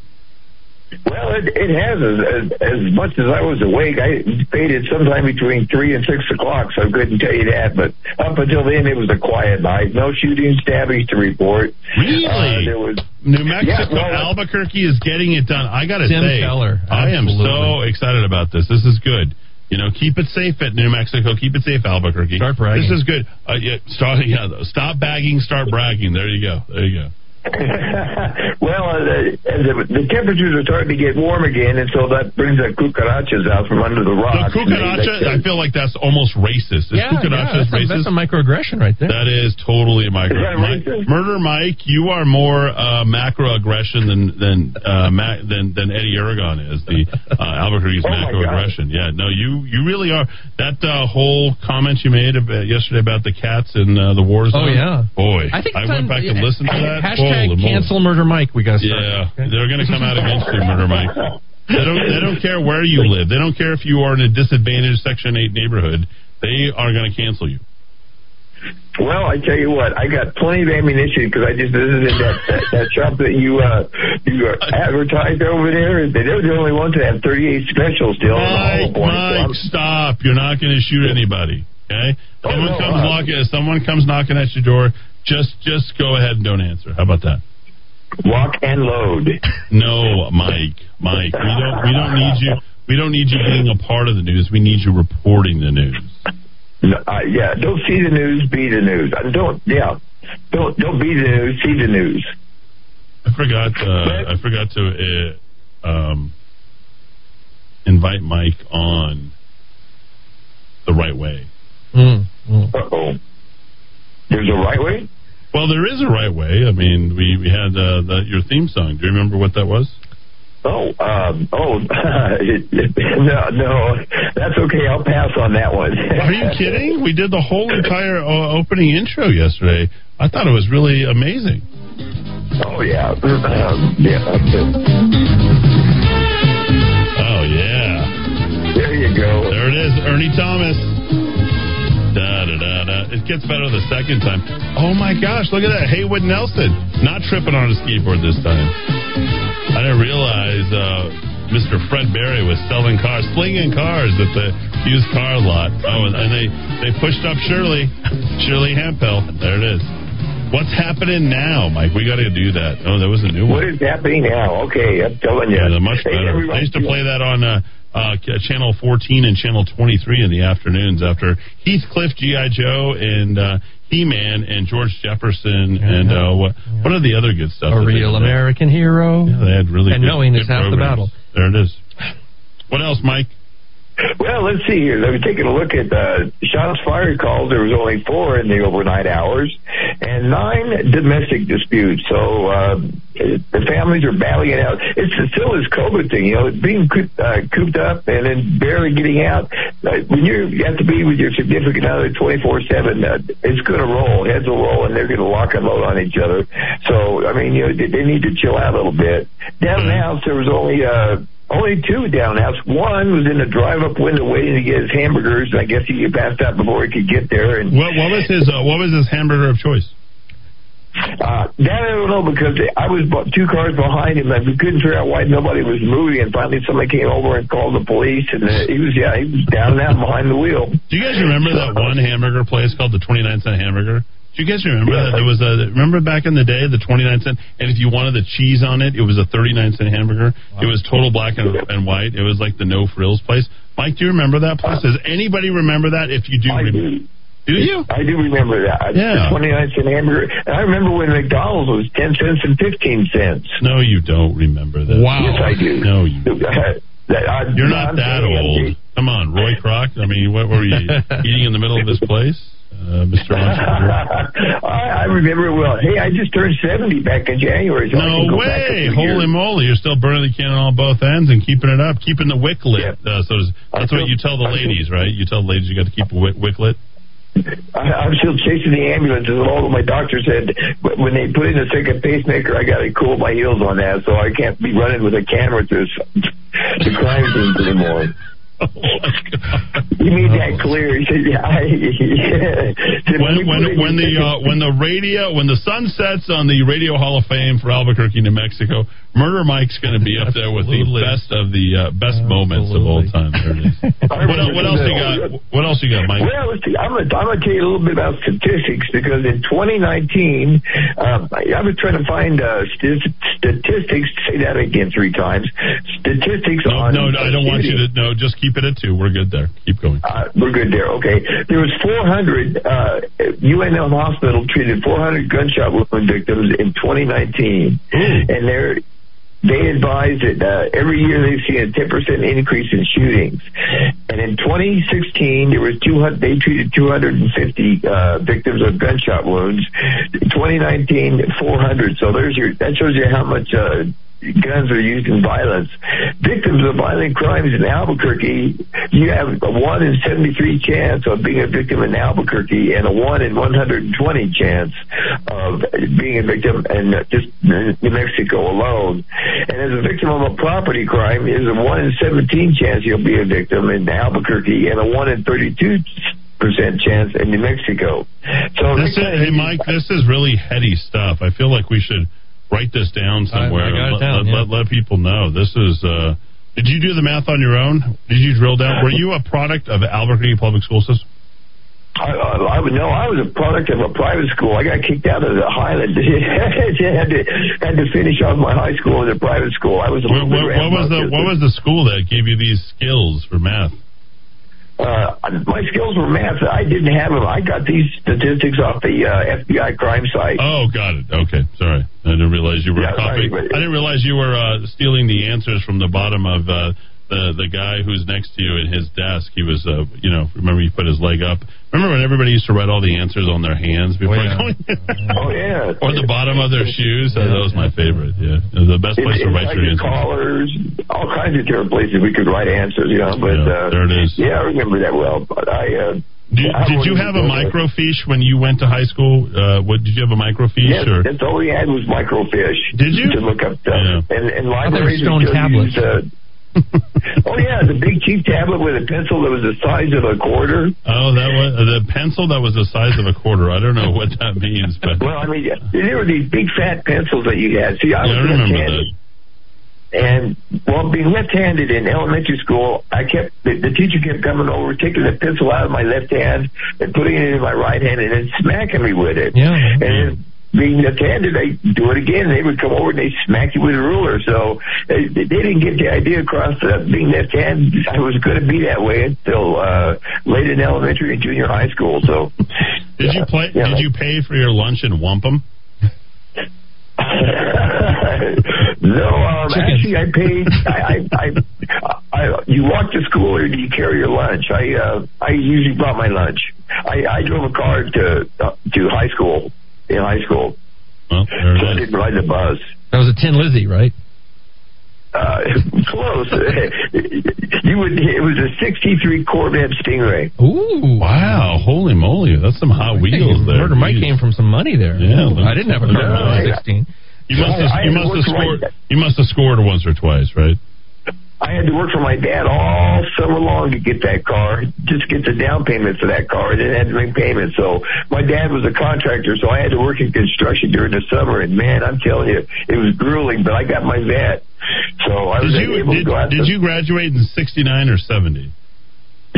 Well, it, it has. As, as, as much as I was awake, I faded sometime between 3 and 6 o'clock, so I couldn't tell you that. But up until then, it was a quiet night. No shooting, stabbings to report. Really? Uh, there was. New Mexico, Yeah, well, Albuquerque is getting it done. I got to say, Keller, I am so excited about this. This is good. You know, keep it safe at New Mexico. Keep it safe, Albuquerque. Start bragging. This is good. Uh, yeah, start, yeah, stop bagging, start bragging. There you go. There you go. well, uh, the, the, the temperatures are starting to get warm again, and so that brings the cucarachas out from under the The rocks. cucaracha, I feel like that's almost racist. Is Yeah, cucaracha yeah, that's, a, racist? that's a microaggression right there. That is totally a microaggression. Is that Mi- racist? Murder Mike, you are more uh, macroaggression than than uh, ma- than than Eddy Aragon is the uh, Albuquerque's Oh, macroaggression. Yeah, no, you you really are. That uh, whole comment you made about, yesterday about the cats and uh, the war zone. Oh, yeah. boy, I think I went on- back and listened to that. Hashtag cancel Murder Mike. We got to start. Yeah, they're going to come out against you, Murder Mike. They don't. They don't care where you live. They don't care if you are in a disadvantaged Section Eight neighborhood. They are going to cancel you. Well, I tell you what, I got plenty of ammunition because I just visited that, that that shop that you uh you uh, advertised over there. They were the only ones that have 38 specials still. on the Mike, so Mike, stop! You're not going to shoot anybody. Okay? Someone no, comes uh, knocking. Someone comes knocking at your door. Just, just go ahead and don't answer. How about that? Walk and load. No, Mike, Mike. We don't. We don't need you. We don't need you being a part of the news. We need you reporting the news. No, uh, yeah, don't see the news, be the news. Uh, don't, yeah, don't don't be the news, see the news. I forgot. Uh, I forgot to uh, um, invite Mike on the right way. Mm, Uh oh. There's a right way. Well, there is a right way. I mean, we we had uh, the, your theme song. Do you remember what that was? Oh, um, oh, no, no, that's okay. I'll pass on that one. Are you kidding? We did the whole entire uh, opening intro yesterday. I thought it was really amazing. Oh yeah, um, yeah. Oh yeah. There you go. There it is, Ernie Thomas. It gets better the second time. Oh my gosh, look at that. Haywood Nelson. Not tripping on a skateboard this time. I didn't realize uh, Mr. Fred Berry was selling cars, slinging cars at the used car lot. Oh, and they, they pushed up Shirley. Shirley Hemphill. There it is. What's happening now, Mike? We got to do that. Oh, there was a new one. What is happening now? Okay, I'm telling you. Yeah, much better. I used to play that on uh, uh, channel 14 and channel 23 in the afternoons after Heathcliff, GI Joe, and uh, He-Man, and George Jefferson, and uh, what what are the other good stuff? A real? American hero. Yeah, they had really and good, knowing is good half the battle. There it is. What else, Mike? Well, let's see here. Let me taking a look at uh, shots fired calls. There was only four in the overnight hours, and nine domestic disputes. So uh, the families are battling it out. It's still this COVID thing, you know, being cooped, uh, cooped up and then barely getting out. Uh, when you're, you have to be with your significant other 24 seven, uh, it's going to roll. Heads will roll, and they're going to lock and load on each other. So I mean, you know, they, they need to chill out a little bit. Down in the house, there was only. Uh, only two down house. One was in the drive-up window waiting to get his hamburgers. I guess he passed out before he could get there. And What, what was his uh, What was his hamburger of choice? uh, that I don't know because I was two cars behind him and we couldn't figure out why nobody was moving. And finally, somebody came over and called the police. And uh, he was yeah, he was down and out behind the wheel. Do you guys remember that one hamburger place called the 29 cent hamburger? Do you guys remember that there was a remember back in the day the 29 cent and if you wanted the cheese on it it was a 39 cent hamburger. It was total black and, and white. It was like the no frills place. Mike, do you remember that place? Does anybody remember that? If you do, remember, do you? I do remember that. Yeah. 29 cent hamburger. And I remember when McDonald's was 10 cents and 15 cents. No, you don't remember that. Wow. Yes, I do. No, you. Uh, You're not that old. Come on, Roy Kroc. I mean, what were you eating in the middle of this place, uh, Mr. I, I remember it well. Hey, I just turned 70 back in January. So No go back a way! Holy years. moly! You're still burning the candle on both ends and keeping it up, keeping the wick lit. Uh, so that's what you tell the ladies, right? You tell the ladies you got to keep a wick, wick lit. I, I'm still chasing the ambulances. All my doctor said when they put in a second pacemaker, I got to cool my heels on that, so I can't be running with a camera to the crime scenes anymore. He made that clear. He said, "Yeah." Said, When when when the uh, when the radio when the sun sets on the Radio Hall of Fame for Albuquerque, New Mexico, Murder Mike's going to be up there with the best of the uh, best moments of all time. There it is. what, el- what else you got? What else you got, Mike? Well, let's see. I'm going to tell you a little bit about statistics because in 2019, um, I, I was trying to find uh, st- statistics. Say that again three times. Statistics No, on. no, I don't want you to. No, just keep it at two. We're good there. Keep going. Uh, we're good there. Okay. There was 400. Uh, UNM Hospital treated 400 gunshot wound victims in 2019, and they're. They advise that uh, every year they've seen a 10% increase in shootings, and in 2016 there was 200. They treated 250 uh, victims of gunshot wounds. 2019, 400. So there's your. That shows you how much. Uh, guns are used in violence. Victims of violent crimes in Albuquerque, you have a 1 in 73 chance of being a victim in Albuquerque and a 1 in 120 chance of being a victim in just New Mexico alone. And as a victim of a property crime, is a 1 in 17 chance you'll be a victim in Albuquerque and a 1 in 32 percent chance in New Mexico. So This is, hey, Mike, this is really heady stuff. I feel like we should write this down somewhere. I got it let, down, let, yeah. let, let people know. This is. Uh, did you do the math on your own? Did you drill down? Were you a product of Albuquerque Public School System? I, I, I would know. I was a product of a private school. I got kicked out of the Highland. had to had to finish off my high school in a private school. I was a What, bit what, what was the. What was the school that gave you these skills for math? Uh, my skills were math. I didn't have them. I got these statistics off the uh, FBI crime site. Oh, got it. Okay, sorry. I didn't realize you were Yeah, but- I didn't realize you were uh, stealing the answers from the bottom of uh, the the guy who's next to you at his desk. He was, uh, you know, remember he put his leg up. Remember when everybody used to write all the answers on their hands before going? oh yeah. or the bottom of their shoes. Uh, that was my favorite. Yeah, the best place to write your your answers. collars, all kinds of different places we could write answers. You know, but Yeah, uh, there it is. Yeah, I remember that well. But I. Uh, Did, I did you have a microfiche when you went to high school? Uh, what did you have a microfiche? Yes, or? that's all we had was microfiche. Did you? To look up stuff. Yeah. And, and thought they were libraries stone would still tablets. use, uh, oh yeah, the big cheap tablet with a pencil that was the size of a quarter. Oh, that was uh, the pencil that was the size of a quarter. I don't know what that means, but Well, I mean, there were these big fat pencils that you had. See, I was I left-handed. And while being left-handed in elementary school, I kept the, the teacher kept coming over, taking the pencil out of my left hand and putting it in my right hand, and then smacking me with it. Yeah. And then being left-handed, I do it again. They would come over and they smack you with a ruler. So they, they didn't get the idea across that being left-handed, I was going to be that way until uh, late in elementary and junior high school. So did you play? Yeah. Did you pay for your lunch in wampum? no, um, actually, I paid. I, I, I, I, you walk to school or do you carry your lunch? I, uh, I usually brought my lunch. I, I drove a car to uh, to high school in high school, Well, so I didn't ride the bus. That was a Tin Lizzie, right? Uh, close. you would. It was a '63 Corvette Stingray. Ooh. Wow, holy moly, that's some Hot Wheels there. Murder Mike came from some money there. Yeah, I didn't have a car when I was 16. You must have. I- I You must have scored. You must have scored once or twice, right? I had to work for my dad all summer long to get that car, just get the down payment for that car, and then had to make payments. So my dad was a contractor, so I had to work in construction during the summer. And man, I'm telling you, it was grueling. But I got my vet, so I was Did you able did, to go out did to you graduate in '69 or '70?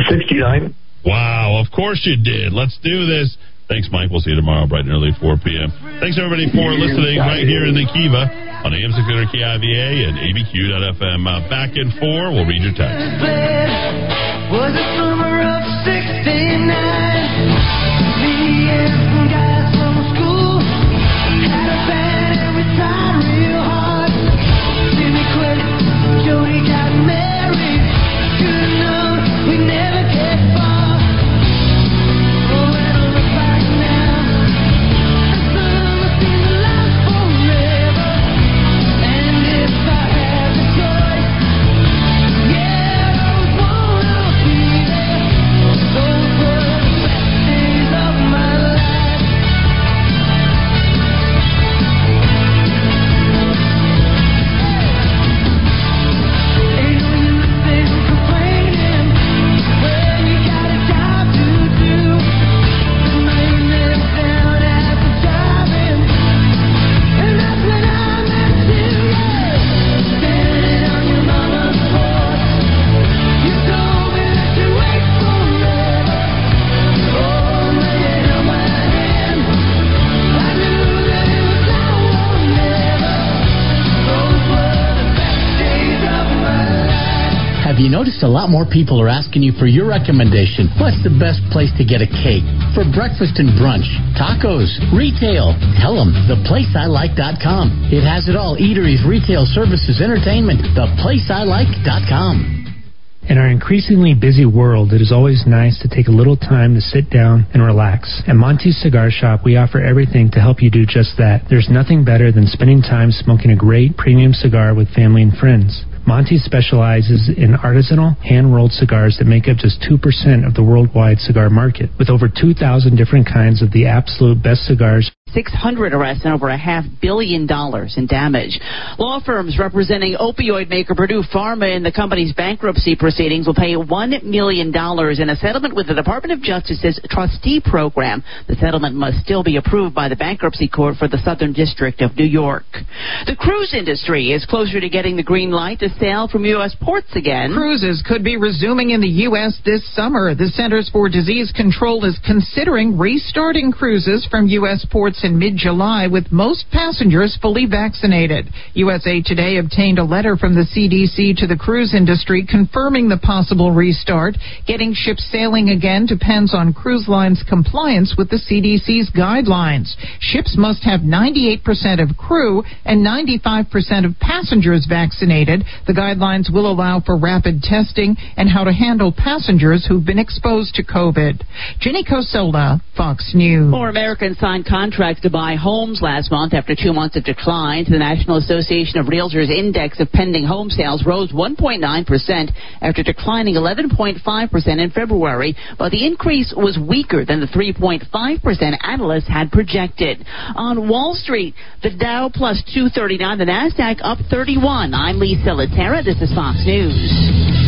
'69. Wow, of course you did. Let's do this. Thanks, Mike. We'll see you tomorrow, bright and early, 4 p.m. Thanks, everybody, for listening right here in the Kiva on AM 600 KIVA and ABQ.FM. Uh, back in 4, we'll read your text. Noticed a lot more people are asking you for your recommendation. What's the best place to get a cake? For breakfast and brunch, tacos, retail. Tell them theplaceilike.com. It has it all eateries, retail, services, entertainment. Theplaceilike.com. In our increasingly busy world, it is always nice to take a little time to sit down and relax. At Monty's Cigar Shop, we offer everything to help you do just that. There's nothing better than spending time smoking a great premium cigar with family and friends. Monty specializes in artisanal, hand rolled cigars that make up just 2% of the worldwide cigar market. With over 2,000 different kinds of the absolute best cigars, 600 arrests and over a half billion dollars in damage. Law firms representing opioid maker Purdue Pharma in the company's bankruptcy proceedings will pay $1 million in a settlement with the Department of Justice's trustee program. The settlement must still be approved by the bankruptcy court for the Southern District of New York. The cruise industry is closer to getting the green light to sail from U.S. ports again. Cruises could be resuming in the U.S. this summer. The Centers for Disease Control is considering restarting cruises from U.S. ports in mid July with most passengers fully vaccinated. USA Today obtained a letter from the CDC to the cruise industry confirming the possible restart. Getting ships sailing again depends on cruise lines' compliance with the CDC's guidelines. Ships must have 98% of crew and 95% of passengers vaccinated. The guidelines will allow for rapid testing and how to handle passengers who've been exposed to COVID. Jenny Cosola, Fox News. More Americans signed contracts to buy homes last month after two months of declines. The National Association of Realtors index of pending home sales rose 1.9% after declining 11.5% in February, but the increase was weaker than the 3.5% analysts had projected. On Wall Street, the Dow plus 239, the Nasdaq up 31. I'm Lee Silatera. This is Fox News.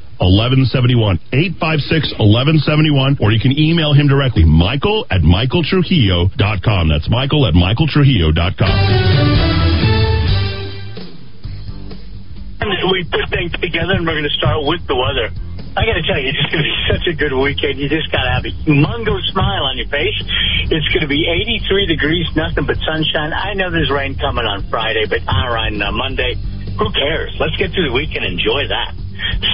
1171 856 1171 or you can email him directly michael at michaeltrujillo.com that's michael at michaeltrujillo.com we put things together and we're going to start with the weather I got to tell you, it's going to be such a good weekend. You just got to have a humongous smile on your face. It's going to be 83 degrees, nothing but sunshine. I know there's rain coming on Friday, but on Monday, who cares? Let's get through the week and enjoy that.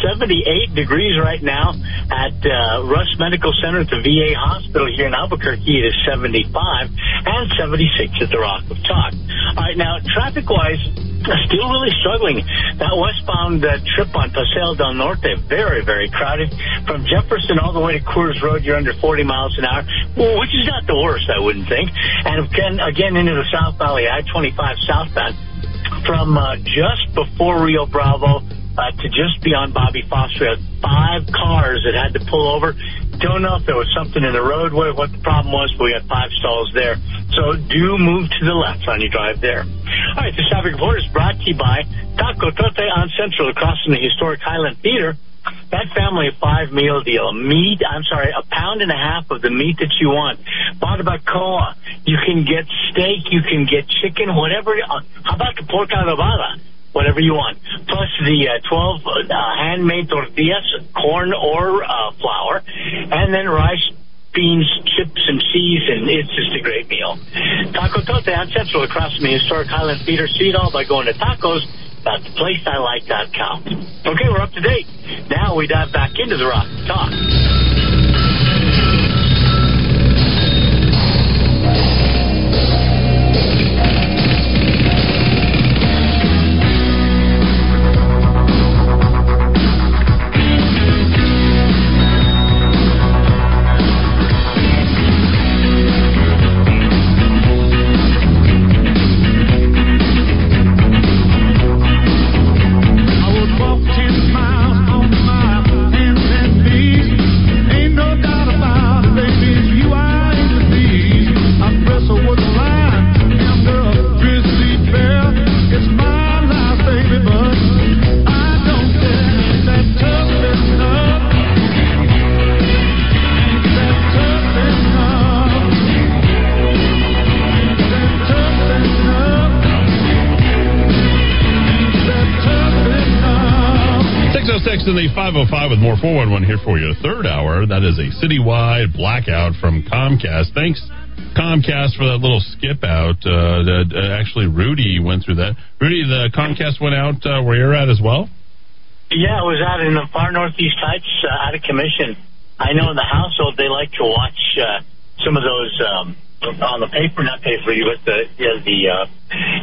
78 degrees right now at uh, Rust Medical Center at the VA Hospital here in Albuquerque. It is 75 and 76 at the Rock of Talk. All right, now traffic-wise, still really struggling. That westbound uh, trip on Paseo del Norte, very, very crowded. From Jefferson all the way to Coors Road, you're under 40 miles an hour, which is not the worst, I wouldn't think. And again, again into the South Valley, I-25 southbound, from uh, just before Rio Bravo uh, to just beyond Bobby Foster. We Had five cars that had to pull over. Don't know if there was something in the roadway, what the problem was, but we had five stalls there. So do move to the left on your drive there. All right, this traffic report is brought to you by Taco Tote on Central across from the historic Highland Theater. That family of five meal deal, meat, I'm sorry, a pound and a half of the meat that you want. Barbacoa. You can get steak, you can get chicken, whatever. Uh, how about the pork adobada? Whatever you want. Plus the uh, 12 uh, handmade tortillas, corn or uh, flour, and then rice, beans, chips, and cheese, and it's just a great meal. Taco Tote on Central across from the historic Highland Theater. See it all by going to tacos theplaceilike.com. Okay, we're up to date. Now we dive back into the rock talk. 6 in the 505 with more 411 here for you. Third hour, that is a citywide blackout from Comcast. Thanks, Comcast, for that little skip out. Uh, that, uh, actually, Rudy went through that. Rudy, the Comcast went out uh, where you're at as well? Yeah, it was out in the far northeast heights, uh, out of commission. I know in the household they like to watch uh, some of those um, on the paper, not paper, but the yeah, the uh,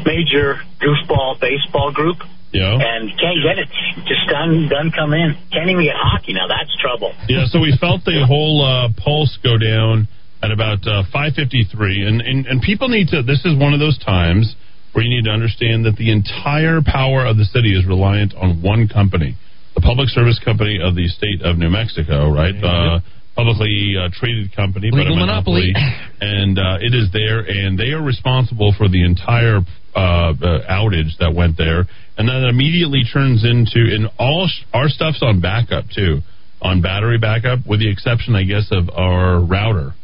major goofball baseball group. Yeah. And can't get it. Just done, done come in. Can't even get hockey now. That's trouble. Yeah, so we felt the whole uh, pulse go down at about uh, 5:53, and, and and people need to. This is one of those times where you need to understand that the entire power of the city is reliant on one company, the Public Service Company of the state of New Mexico, right? Uh, publicly uh, traded company, but a Legal monopoly. and uh, it is there, and they are responsible for the entire uh, uh, outage that went there, and then it immediately turns into and all sh- our stuff's on backup too, on battery backup, with the exception, I guess, of our router,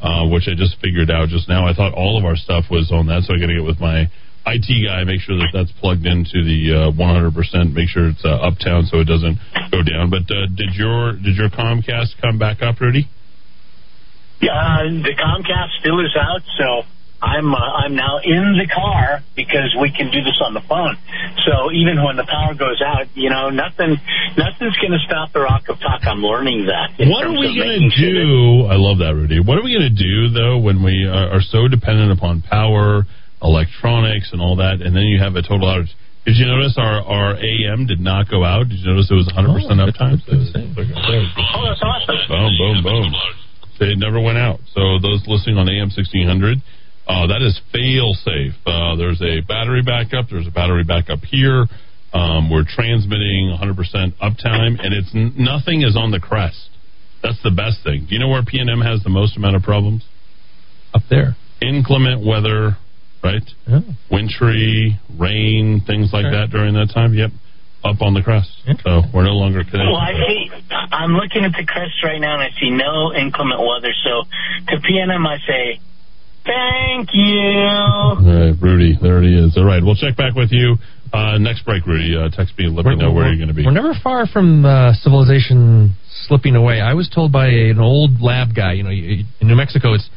uh, which I just figured out just now. I thought all of our stuff was on that, so I got to get with my IT guy, make sure that that's plugged into the uh, 100%, make sure it's uh, uptown so it doesn't go down. But uh, did your did your Comcast come back up, Rudy? Yeah, uh, the Comcast still is out, so I'm uh, I'm now in the car because we can do this on the phone. So even when the power goes out, you know, nothing nothing's going to stop the rock of talk. I'm learning that. What are we going to sure that- do? I love that, Rudy. What are we going to do though when we uh, are so dependent upon power, electronics, and all that, and then you have a total outage? Did you notice our, our AM did not go out? Did you notice it was 100% uptime? Oh, that's awesome. Boom, boom, boom. It never went out. So those listening on AM 1600, uh, that is fail safe. Uh, there's a battery backup. There's a battery backup here. Um, we're transmitting 100% uptime, and it's n- nothing is on the crest. That's the best thing. Do you know where PNM has the most amount of problems? Up there. Inclement weather, right? Wintry, rain, things like Okay. that during that time. Yep, up on the crest. So we're no longer connected. Well, I see. I'm looking at the crest right now, and I see no inclement weather. So to PNM, I say, thank you. All right, Rudy, there he is. All right, we'll check back with you uh, next break, Rudy. Uh, text me and let me know where you're going to be. We're never far from uh, civilization slipping away. I was told by an old lab guy, you know, you- in New Mexico, it's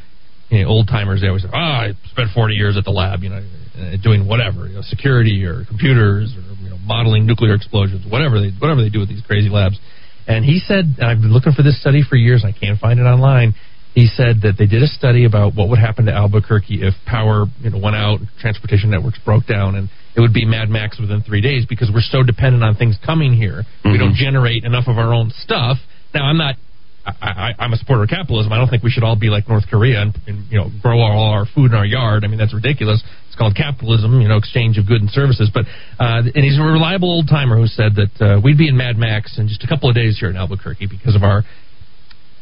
you know, old timers. They always say, "Oh, I spent 40 years at the lab, you know, uh, doing whatever, you know, security or computers or you know, modeling nuclear explosions, whatever they whatever they do with these crazy labs." And he said, and I've been looking for this study for years, and I can't find it online. He said that they did a study about what would happen to Albuquerque if power, you know, went out, transportation networks broke down, and it would be Mad Max within three days because we're so dependent on things coming here. We don't generate enough of our own stuff. Now, I'm not. I, I, I'm a supporter of capitalism. I don't think we should all be like North Korea and, and you know grow all our food in our yard. I mean that's ridiculous. It's called capitalism, you know, exchange of goods and services. But uh, and he's a reliable old timer who said that uh, we'd be in Mad Max in just a couple of days here in Albuquerque because of our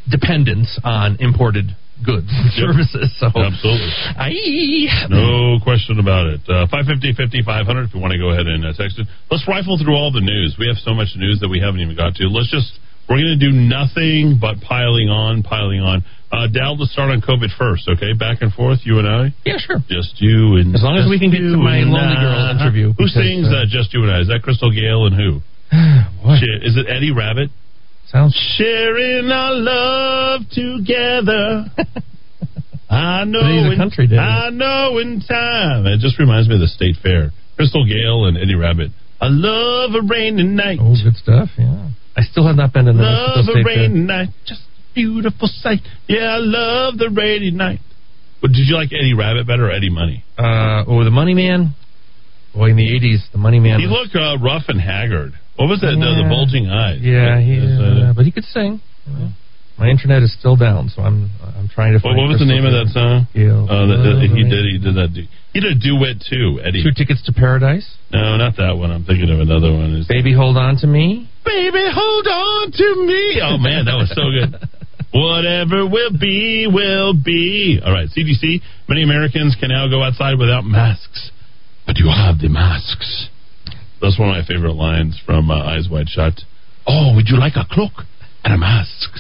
dependence on imported goods and services. So Absolutely. Aye. No question about it. Uh, 550 5500 if you want to go ahead and uh, text it. Let's rifle through all the news. We have so much news that we haven't even got to. Let's just, we're going to do nothing but piling on, piling on. Uh, Dal, let's start on COVID first, okay? Back and forth, you and I? Yeah, sure. Just you and As long as we can get to my and Lonely. Girl interview, Who sings uh, Just You and I? Is that Crystal Gayle and who? Shit, Is it Eddie Rabbitt? Sounds sharing our love together. I know, But he's a in- country. I know in time. It just reminds me of the state fair. Crystal Gayle and Eddie Rabbitt. I love a rainy night. Oh, good stuff. Yeah. I still have not been in the Mexico love a State Fair. rainy night. Just a beautiful sight. Yeah, I love the rainy night. But did you like Eddie Rabbitt better or Eddie Money? Uh, oh, the Money Man. Boy, in the '80s, the Money Man. He was- looked uh, rough and haggard. What was that? The, the bulging eyes. Yeah, he, Is uh, but he could sing. My internet is still down, so I'm I'm trying to What, find. what was the name of that song? Yeah. Uh, that, that he did. He did that. du- He did a duet too, Eddie. Two tickets to paradise. No, not that one. I'm thinking of another one. Is Baby, hold on to me. Baby, hold on to me. Oh man, that was so good. Whatever will be, will be. All right, CDC. Many Americans can now go outside without masks, but you have the masks. That's one of my favorite lines from uh, Eyes Wide Shut. Oh, would you like a cloak and a mask?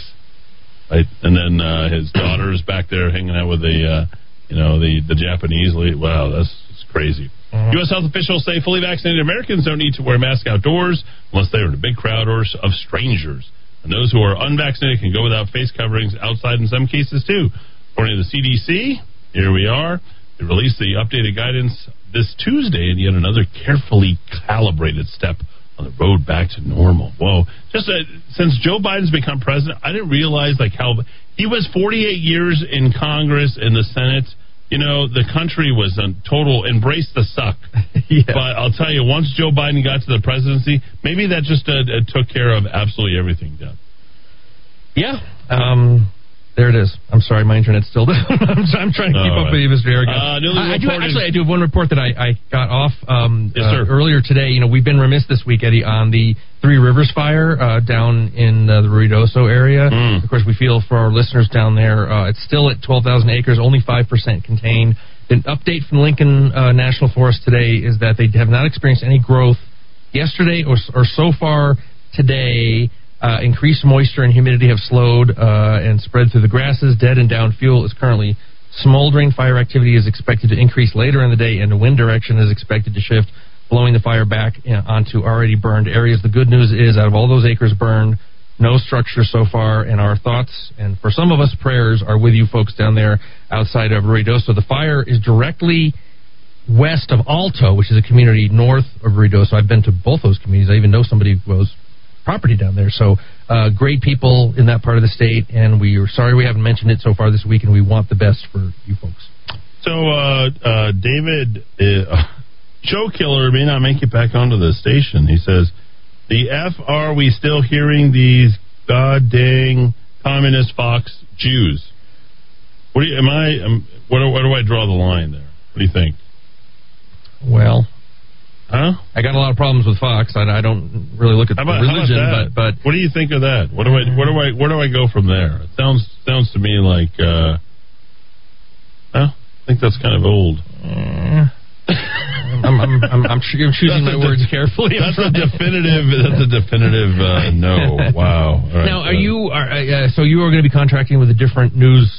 Right, and then uh, his daughter's back there hanging out with the, uh, you know, the the Japanese lady. Wow, that's, that's crazy. U.S. health officials say fully vaccinated Americans don't need to wear masks outdoors unless they're in a big crowd or of strangers. And those who are unvaccinated can go without face coverings outside in some cases too. According to the CDC, here we are. They released the updated guidance this Tuesday in yet another carefully calibrated step on the road back to normal. Whoa! Just uh, since Joe Biden's become president, I didn't realize like how he was 48 years in Congress in the Senate. You know, the country was a total embrace the suck. But I'll tell you, once Joe Biden got to the presidency, maybe that just uh, uh, took care of absolutely everything. Down. Yeah. Um, there it is. I'm sorry, my internet's still down. I'm, I'm trying to keep up right. with you, Mr. Aragon. Uh, I, do actually. I do have one report that I, I got off um, Yes, uh, earlier today. You know, we've been remiss this week, Eddy, on the Three Rivers fire uh, down in the Ruidoso area. Hmm. Of course, we feel for our listeners down there, uh, it's still at 12,000 acres, only five percent contained. An update from Lincoln uh, National Forest today is that they have not experienced any growth yesterday or, or so far today. Uh, increased moisture and humidity have slowed uh, and spread through the grasses. Dead and down fuel is currently smoldering. Fire activity is expected to increase later in the day, and the wind direction is expected to shift, blowing the fire back uh, onto already burned areas. The good news is, out of all those acres burned, no structure so far, and our thoughts and for some of us, prayers are with you folks down there outside of Ruidoso. The fire is directly west of Alto, which is a community north of Ruidoso. I've been to both those communities. I even know somebody who owns property down there. So uh, great people in that part of the state, and we are sorry we haven't mentioned it so far this week, and we want the best for you folks. So, uh, uh, David, uh, Joe Killer may not make it back onto the station. He says, "The f are we still hearing these god dang communist Fox Jews?" What do you, am I? Do, where do I draw the line there? What do you think? Well, huh? I got a lot of problems with Fox. I, I don't really look at about, the religion, but but what do you think of that? What do I? Where do I? Where do I go from there? It sounds sounds to me like. Uh, well, I think that's kind of old. I'm, I'm, I'm, I'm I'm choosing my words de- carefully. That's a definitive. That's a definitive uh, no. Wow. All right, now, are uh, you are uh, so you are going to be contracting with a different news?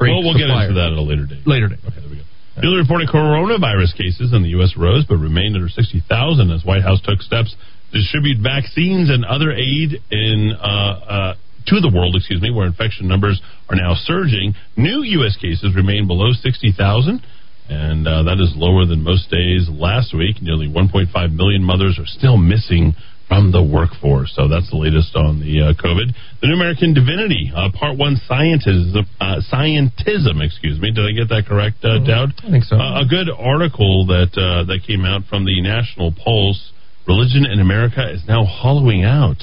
Well, we'll get into that at a later date. Later date. Okay, there we go. Newly reported coronavirus cases in the U.S. rose, but remained under 60,000 as White House took steps to distribute vaccines and other aid in uh, uh, to the world. Excuse me, where infection numbers are now surging. New U.S. cases remain below 60,000. And uh, that is lower than most days last week. Nearly 1.5 million mothers are still missing from the workforce. So that's the latest on the uh, COVID. The New American Divinity, uh, Part One Scientism, uh, Scientism. Excuse me. Did I get that correct, uh, Dowd? I think so. Uh, a good article that uh, that came out from the National Pulse. Religion in America is now hollowing out.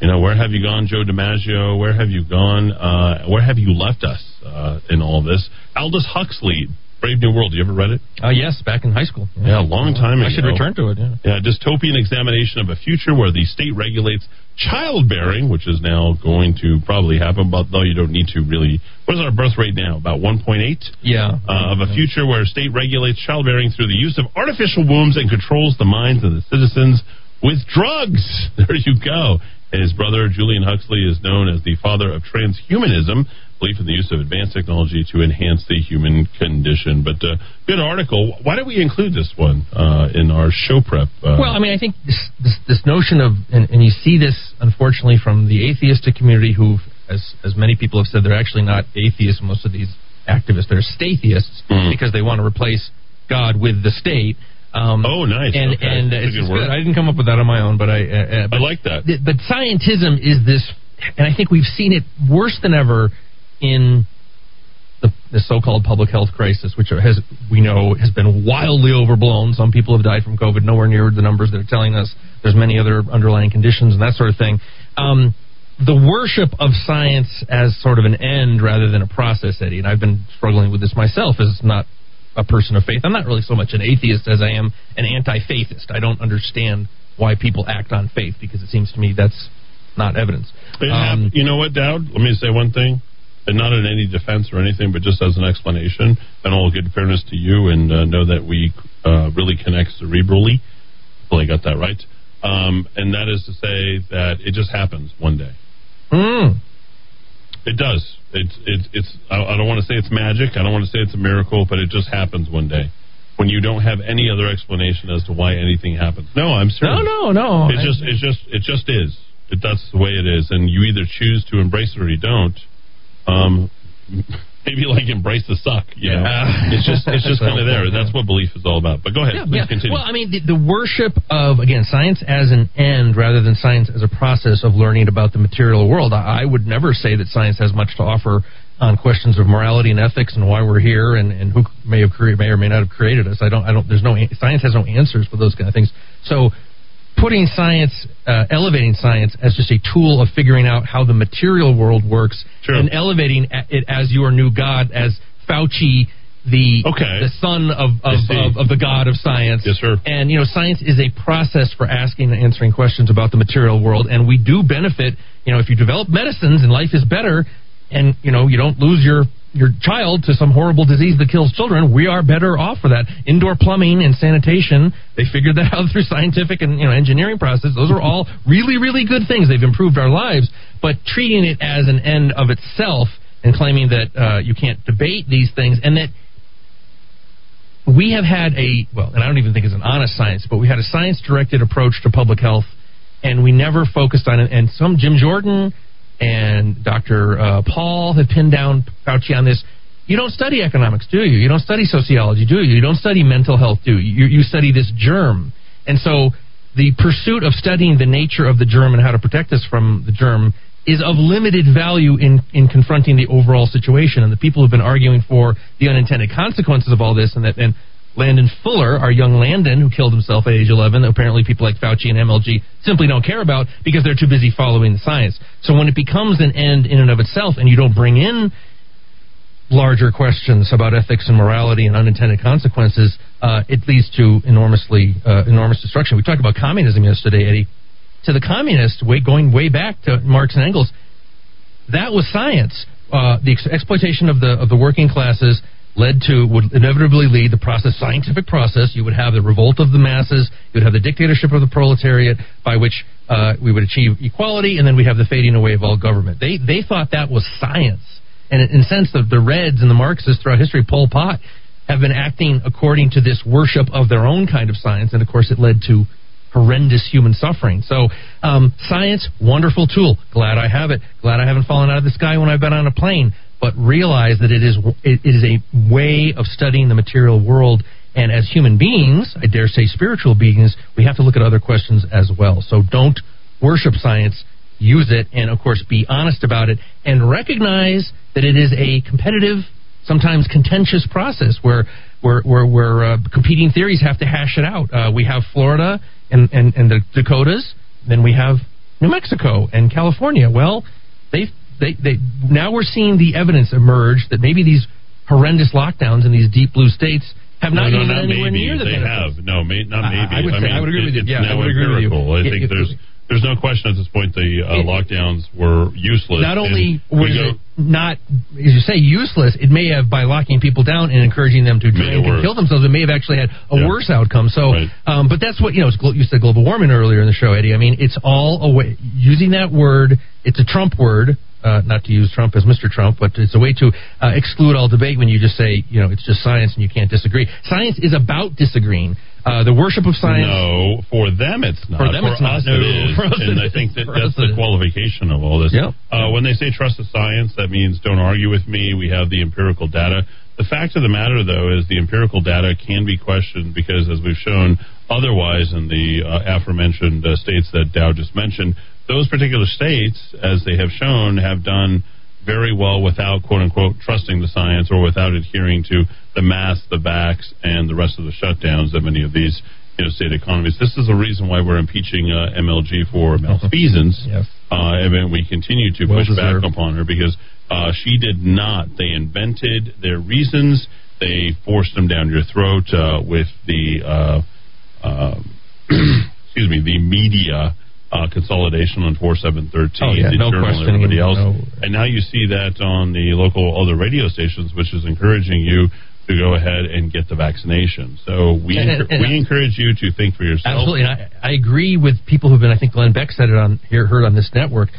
You know, where have you gone, Joe DiMaggio? Where have you gone? Uh, where have you left us uh, in all this? Aldous Huxley, Brave New World. You ever read it? Uh, yes, back in high school. Yeah, a long time ago. I should return to it. Yeah. Yeah, dystopian examination of a future where the state regulates childbearing, which is now going to probably happen, but though you don't need to really. What is our birth rate now? About 1.8? Yeah. Uh, of a future where state regulates childbearing through the use of artificial wombs and controls the minds of the citizens with drugs. There you go. And his brother, Julian Huxley, is known as the father of transhumanism, belief in the use of advanced technology to enhance the human condition. But uh, good article. Why did we include this one uh, in our show prep? Uh, Well, I mean, I think this this, this notion of, and, and you see this unfortunately from the atheistic community, who, as as many people have said, they're actually not atheists. Most of these activists, they're stateists because they want to replace God with the state. Um, oh, nice. And Okay. and it's, good it's good. I didn't come up with that on my own, but I uh, uh, but, I like that. th- But scientism is this, and I think we've seen it worse than ever in the, the so-called public health crisis, which has we know has been wildly overblown. Some people have died from COVID, nowhere near the numbers they're telling us. There's many other underlying conditions and that sort of thing. Um, the worship of science as sort of an end rather than a process, Eddy, and I've been struggling with this myself as not a person of faith. I'm not really so much an atheist as I am an anti-faithist. I don't understand why people act on faith because it seems to me that's not evidence. Um, you know what, Dowd? Let me say one thing, and not in any defense or anything, but just as an explanation, and all good fairness to you, and uh, know that we uh, really connect cerebrally. Hopefully, I got that right. Um, and that is to say that it just happens one day. Mm. It does. It's it's it's. I, I don't want to say it's magic. I don't want to say it's a miracle, but it just happens one day. when you don't have any other explanation as to why anything happens. No, I'm serious. No, no, no. It just, it just, it just is. It, that's the way it is, and you either choose to embrace it or you don't. Um, maybe like embrace the suck. You know, it's just, it's just kind of there. That's what belief is all about. But go ahead, Yeah, please yeah. continue. Well, I mean, the, the worship of again science as an end rather than science as a process of learning about the material world. I, I would never say that science has much to offer on questions of morality and ethics and why we're here and, and who may have created, may or may not have created us. I don't. I don't. There's no science has no answers for those kind of things. So. Putting science, uh, elevating science as just a tool of figuring out how the material world works, and elevating it as your new god, as Fauci, the okay. the son of of, of of the god of science. Yes, sir. And you know, science is a process for asking and answering questions about the material world, and we do benefit. You know, if you develop medicines and life is better, and you know you don't lose your your child to some horrible disease that kills children, we are better off for that. Indoor plumbing and sanitation, they figured that out through scientific and you know engineering process. Those are all really really good things. They've improved our lives, but treating it as an end of itself and claiming that uh, you can't debate these things and that we have had a well, and I don't even think it's an honest science, but we had a science directed approach to public health, and we never focused on it. And some Jim Jordan and Dr. Uh, Paul have pinned down Fauci on this. You don't study economics, do you? You don't study sociology, do you? You don't study mental health, do you? You, you study this germ, and so the pursuit of studying the nature of the germ and how to protect us from the germ is of limited value in, in confronting the overall situation. And the people who've been arguing for the unintended consequences of all this, and that and Landon Fuller, our young Landon, who killed himself at age 11, apparently people like Fauci and MLG simply don't care about because they're too busy following the science. So when it becomes an end in and of itself, and you don't bring in larger questions about ethics and morality and unintended consequences, uh, it leads to enormously uh, enormous destruction. We talked about communism yesterday, Eddy. To the communists, way, going way back to Marx and Engels, that was science. Uh, the ex- exploitation of the of the working classes led to would inevitably lead the process scientific process. You would have the revolt of the masses. You would have the dictatorship of the proletariat, by which uh, we would achieve equality, and then we have the fading away of all government. They they thought that was science, and in a sense, the, the Reds and the Marxists throughout history, Pol Pot, have been acting according to this worship of their own kind of science, and of course, it led to horrendous human suffering. So, um, science, wonderful tool. Glad I have it. Glad I haven't fallen out of the sky when I've been on a plane. But realize that it is it is a way of studying the material world. And as human beings, I dare say spiritual beings, we have to look at other questions as well. So don't worship science. Use it, and of course, be honest about it, and recognize that it is a competitive sometimes contentious process where where where, where uh, competing theories have to hash it out. Uh, we have Florida and, and and the Dakotas, then we have New Mexico and California. Well, they they they now we're seeing the evidence emerge that maybe these horrendous lockdowns in these deep blue states have not no, no, even not anywhere maybe. near the they benefits. have. No, may, not maybe. I would say- mean, I would agree with you. Yeah, I would agree with you. I think there's there's no question at this point the uh, lockdowns were useless. Not only And was go, it not, as you say, useless, it may have, by locking people down and encouraging them to drink and kill themselves, it may have actually had a Yeah. worse outcome. So, um, but that's what, you know, it's, you said global warming earlier in the show, Eddy. I mean, it's all a way, using that word, it's a Trump word, uh, not to use Trump as Mr. Trump, but it's a way to uh, exclude all debate when you just say, you know, it's just science and you can't disagree. Science is about disagreeing. Uh, the worship of science. No, for them it's not. For them it's not. No, it for us and I think that that's the qualification of all this. Yep. Uh, when they say trust the science, that means don't argue with me. We have the empirical data. The fact of the matter, though, is the empirical data can be questioned because, as we've shown otherwise in the uh, aforementioned uh, states that Dowd just mentioned, those particular states, as they have shown, have done very well without quote unquote trusting the science or without adhering to the masks, the vax, and the rest of the shutdowns that many of these you know, state economies. This is the reason why we're impeaching uh, MLG for malfeasance. Yes. Uh, and then we continue to Well push deserved. back upon her because uh, she did not. They invented their reasons. They forced them down your throat uh, with the, uh, uh, excuse me, the media uh, consolidation on 4713, Oh, yeah, no journal and everybody else. no- And now you see that on the local other radio stations, which is encouraging you to go ahead and get the vaccination. So we And- encour- and- we encourage you to think for yourself. Absolutely, and I, I agree with people who've been. I think Glenn Beck said it on here, heard on this network.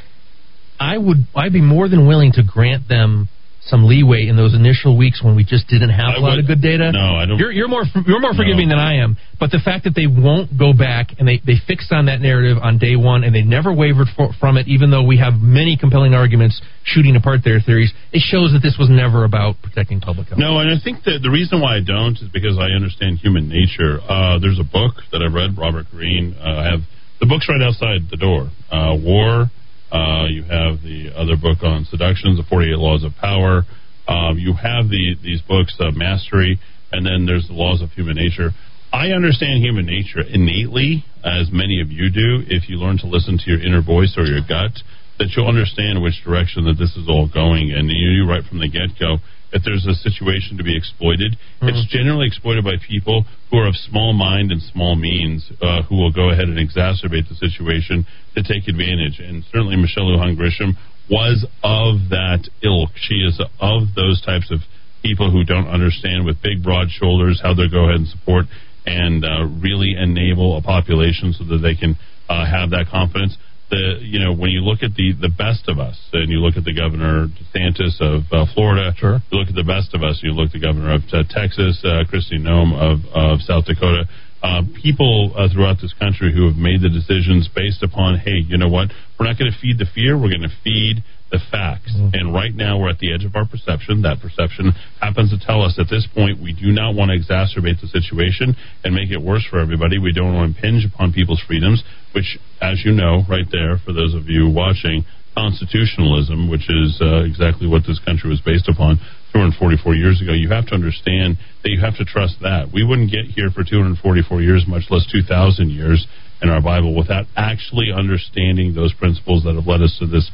I would, I'd be more than willing to grant them some leeway in those initial weeks when we just didn't have I a lot would- of good data. No, I don't- You're, you're more you're more forgiving than I am. But the fact that they won't go back and they they fixed on that narrative on day one and they never wavered for, from it, even though we have many compelling arguments shooting apart their theories, it shows that this was never about protecting public health. No, and I think that the reason why I don't is because I understand human nature. Uh, there's a book that I read, Robert Greene. Uh, I have the book's right outside the door. Uh, War. Uh, you have the other book on seductions, the 48 Laws of Power. Um, you have the these books, uh, Mastery, and then there's the Laws of Human Nature. I understand human nature innately, as many of you do. If you learn to listen to your inner voice or your gut, that you'll understand which direction that this is all going, and you knew right from the get go if there's a situation to be exploited, it's generally exploited by people who are of small mind and small means, uh, who will go ahead and exacerbate the situation to take advantage. And certainly Michelle Lujan Grisham was of that ilk. She is of those types of people who don't understand with big, broad shoulders how they go ahead and support and uh, really enable a population so that they can uh, have that confidence the you know when you look at the the best of us and you look at the governor DeSantis of uh, Florida, sure. you look at the best of us, you look at the governor of uh, Texas, uh, Kristi Noem of of South Dakota. Uh, people uh, throughout this country who have made the decisions based upon, hey, you know what? We're not going to feed the fear. We're going to feed the facts. And right now, we're at the edge of our perception. That perception happens to tell us at this point we do not want to exacerbate the situation and make it worse for everybody. We don't want to impinge upon people's freedoms, which, as you know, right there, for those of you watching, constitutionalism, which is uh, exactly what this country was based upon 244 years ago, you have to understand that you have to trust that. We wouldn't get here for 244 years, much less 2,000 years in our Bible, without actually understanding those principles that have led us to this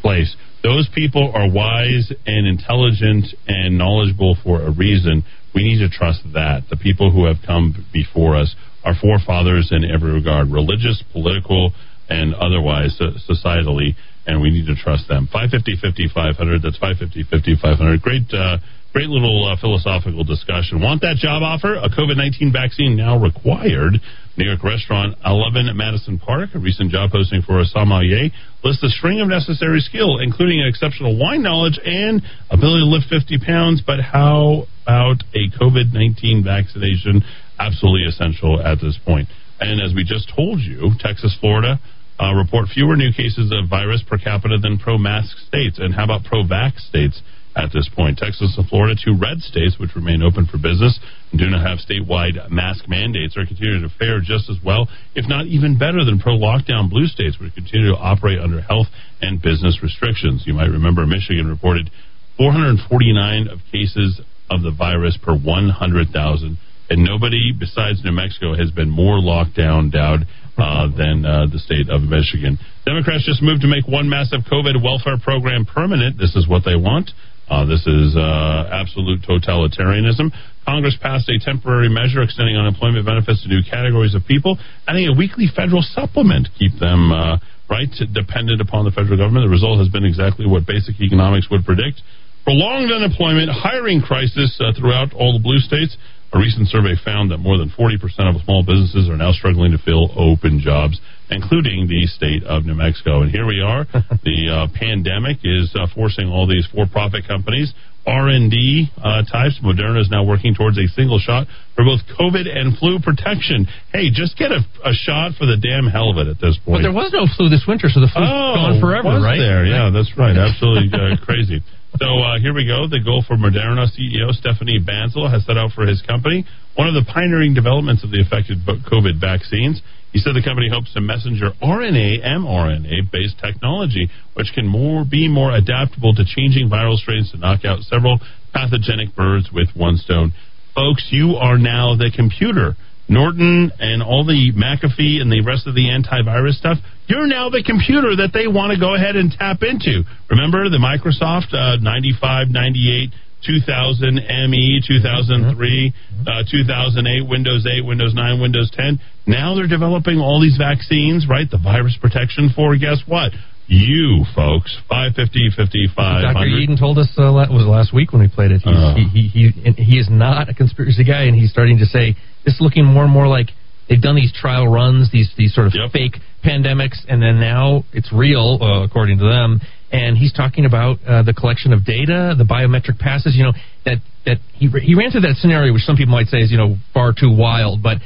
place. Those people are wise and intelligent and knowledgeable for a reason. We need to trust that. The people who have come before us our forefathers in every regard, religious, political, and otherwise, societally, and we need to trust them. 550 5500, that's 550 5500. Great, uh, great little uh, philosophical discussion. Want that job offer? A COVID 19 vaccine now required. New York restaurant 11 at Madison Park, a recent job posting for a sommelier, lists a string of necessary skill, including exceptional wine knowledge and ability to lift 50 pounds. But how about a COVID 19 vaccination? Absolutely essential at this point. And as we just told you, Texas, Florida, uh, report fewer new cases of virus per capita than pro mask states. And how about pro vax states at this point? Texas and Florida, two red states which remain open for business and do not have statewide mask mandates, are continuing to fare just as well, if not even better, than pro lockdown blue states, which continue to operate under health and business restrictions. You might remember Michigan reported 449 of cases of the virus per 100,000 and nobody besides New Mexico has been more locked down, Dowd, uh, than uh, the state of Michigan. Democrats just moved to make one massive COVID welfare program permanent. This is what they want. Uh, this is uh, absolute totalitarianism. Congress passed a temporary measure extending unemployment benefits to new categories of people, adding a weekly federal supplement to keep them uh, right dependent upon the federal government. The result has been exactly what basic economics would predict. Prolonged unemployment, hiring crisis uh, throughout all the blue states. A recent survey found that more than 40% of small businesses are now struggling to fill open jobs, including the state of New Mexico. And here we are. the uh, pandemic is uh, forcing all these for-profit companies, R&D uh, types. Moderna is now working towards a single shot for both COVID and flu protection. Hey, just get a, a shot for the damn hell of it at this point. But there was no flu this winter, so the flu's Oh, gone forever, was right? There, yeah, that's right. Absolutely uh, crazy. So uh, here we go. The goal for Moderna CEO Stéphane Bancel has set out for his company one of the pioneering developments of the effective COVID vaccines. He said the company hopes to messenger RNA mRNA based technology, which can more be more adaptable to changing viral strains to knock out several pathogenic birds with one stone. Folks, you are now the computer. Norton and all the McAfee and the rest of the antivirus stuff, you're now the computer that they want to go ahead and tap into. Remember the Microsoft uh, 95, 98, 2000 ME, 2003, uh, 2008, Windows 8, Windows 9, Windows 10. Now they're developing all these vaccines, right? The virus protection for, guess what? You folks, 550, 55. Dr. Eden told us uh, was last week when we played it. Uh. he, he, he, and he is not a conspiracy guy, and he's starting to say it's looking more and more like they've done these trial runs, these these sort of fake pandemics, and then now it's real, uh, according to them. and he's talking about uh, the collection of data, the biometric passes. You know that that he he ran through that scenario, which some people might say is you know far too wild, but.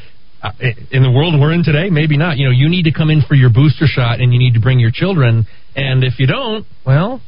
In the world we're in today, maybe not. You know, you need to come in for your booster shot, and you need to bring your children. And if you don't, well,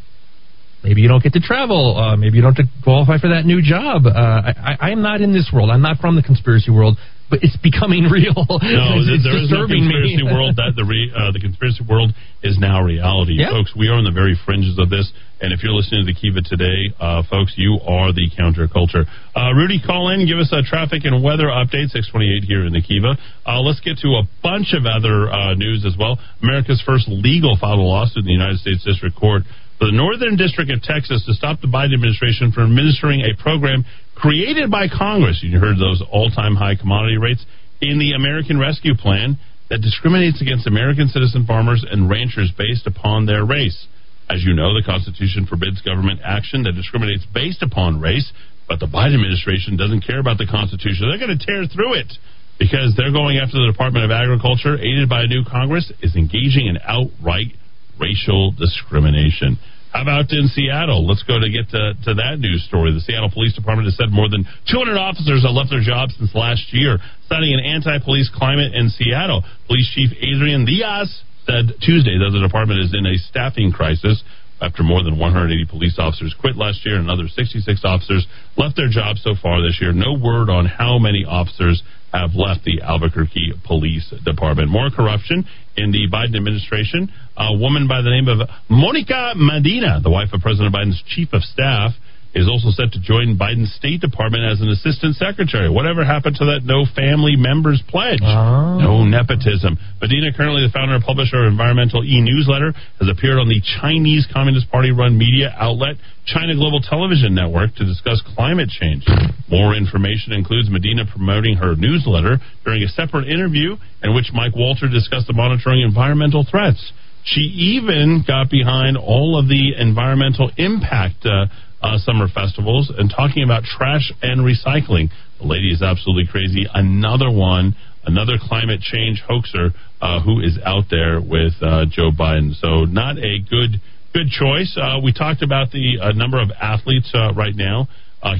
maybe you don't get to travel. Uh, maybe you don't qualify for that new job. Uh, I, I, I'm not in this world. I'm not from the conspiracy world, but it's becoming real. No, it's, there is no conspiracy me. world. That the re, uh, the conspiracy world is now reality, Yeah. folks. We are on the very fringes of this. And if you're listening to the Kiva today, uh, folks, you are the counterculture. Uh, Rudy, call in, give us a traffic and weather update. 628 here in the Kiva. Uh, let's get to a bunch of other uh, news as well. America First Legal filed a lawsuit in the United States District Court the Northern District of Texas to stop the Biden administration from administering a program created by Congress. You heard those all-time high commodity rates in the American Rescue Plan that discriminates against American citizen farmers and ranchers based upon their race. As you know, the Constitution forbids government action that discriminates based upon race, but the Biden administration doesn't care about the Constitution. They're going to tear through it because they're going after the Department of Agriculture, aided by a new Congress, is engaging in outright racial discrimination. How about in Seattle? Let's go to get to, to that news story. The Seattle Police Department has said more than 200 officers have left their jobs since last year, citing an anti-police climate in Seattle. Police Chief Adrian Diaz said Tuesday that the department is in a staffing crisis after more than 180 police officers quit last year and another 66 officers left their jobs so far this year. No word on how many officers have left the Albuquerque Police Department. More corruption in the Biden administration. A woman by the name of Monica Medina, the wife of President Biden's chief of staff, is also set to join Biden's State Department as an assistant secretary. Whatever happened to that no family members pledge? No nepotism. Medina, currently the founder and publisher of environmental e-newsletter, has appeared on the Chinese Communist Party-run media outlet China Global Television Network to discuss climate change. More information includes Medina promoting her newsletter during a separate interview in which Mike Walter discussed the monitoring environmental threats. She even got behind all of the environmental impact uh, uh, summer festivals and talking about trash and recycling. The lady is absolutely crazy. Another one, another climate change hoaxer uh, who is out there with uh, Joe Biden. So not a good good choice. Uh, we talked about the uh, number of athletes uh, right now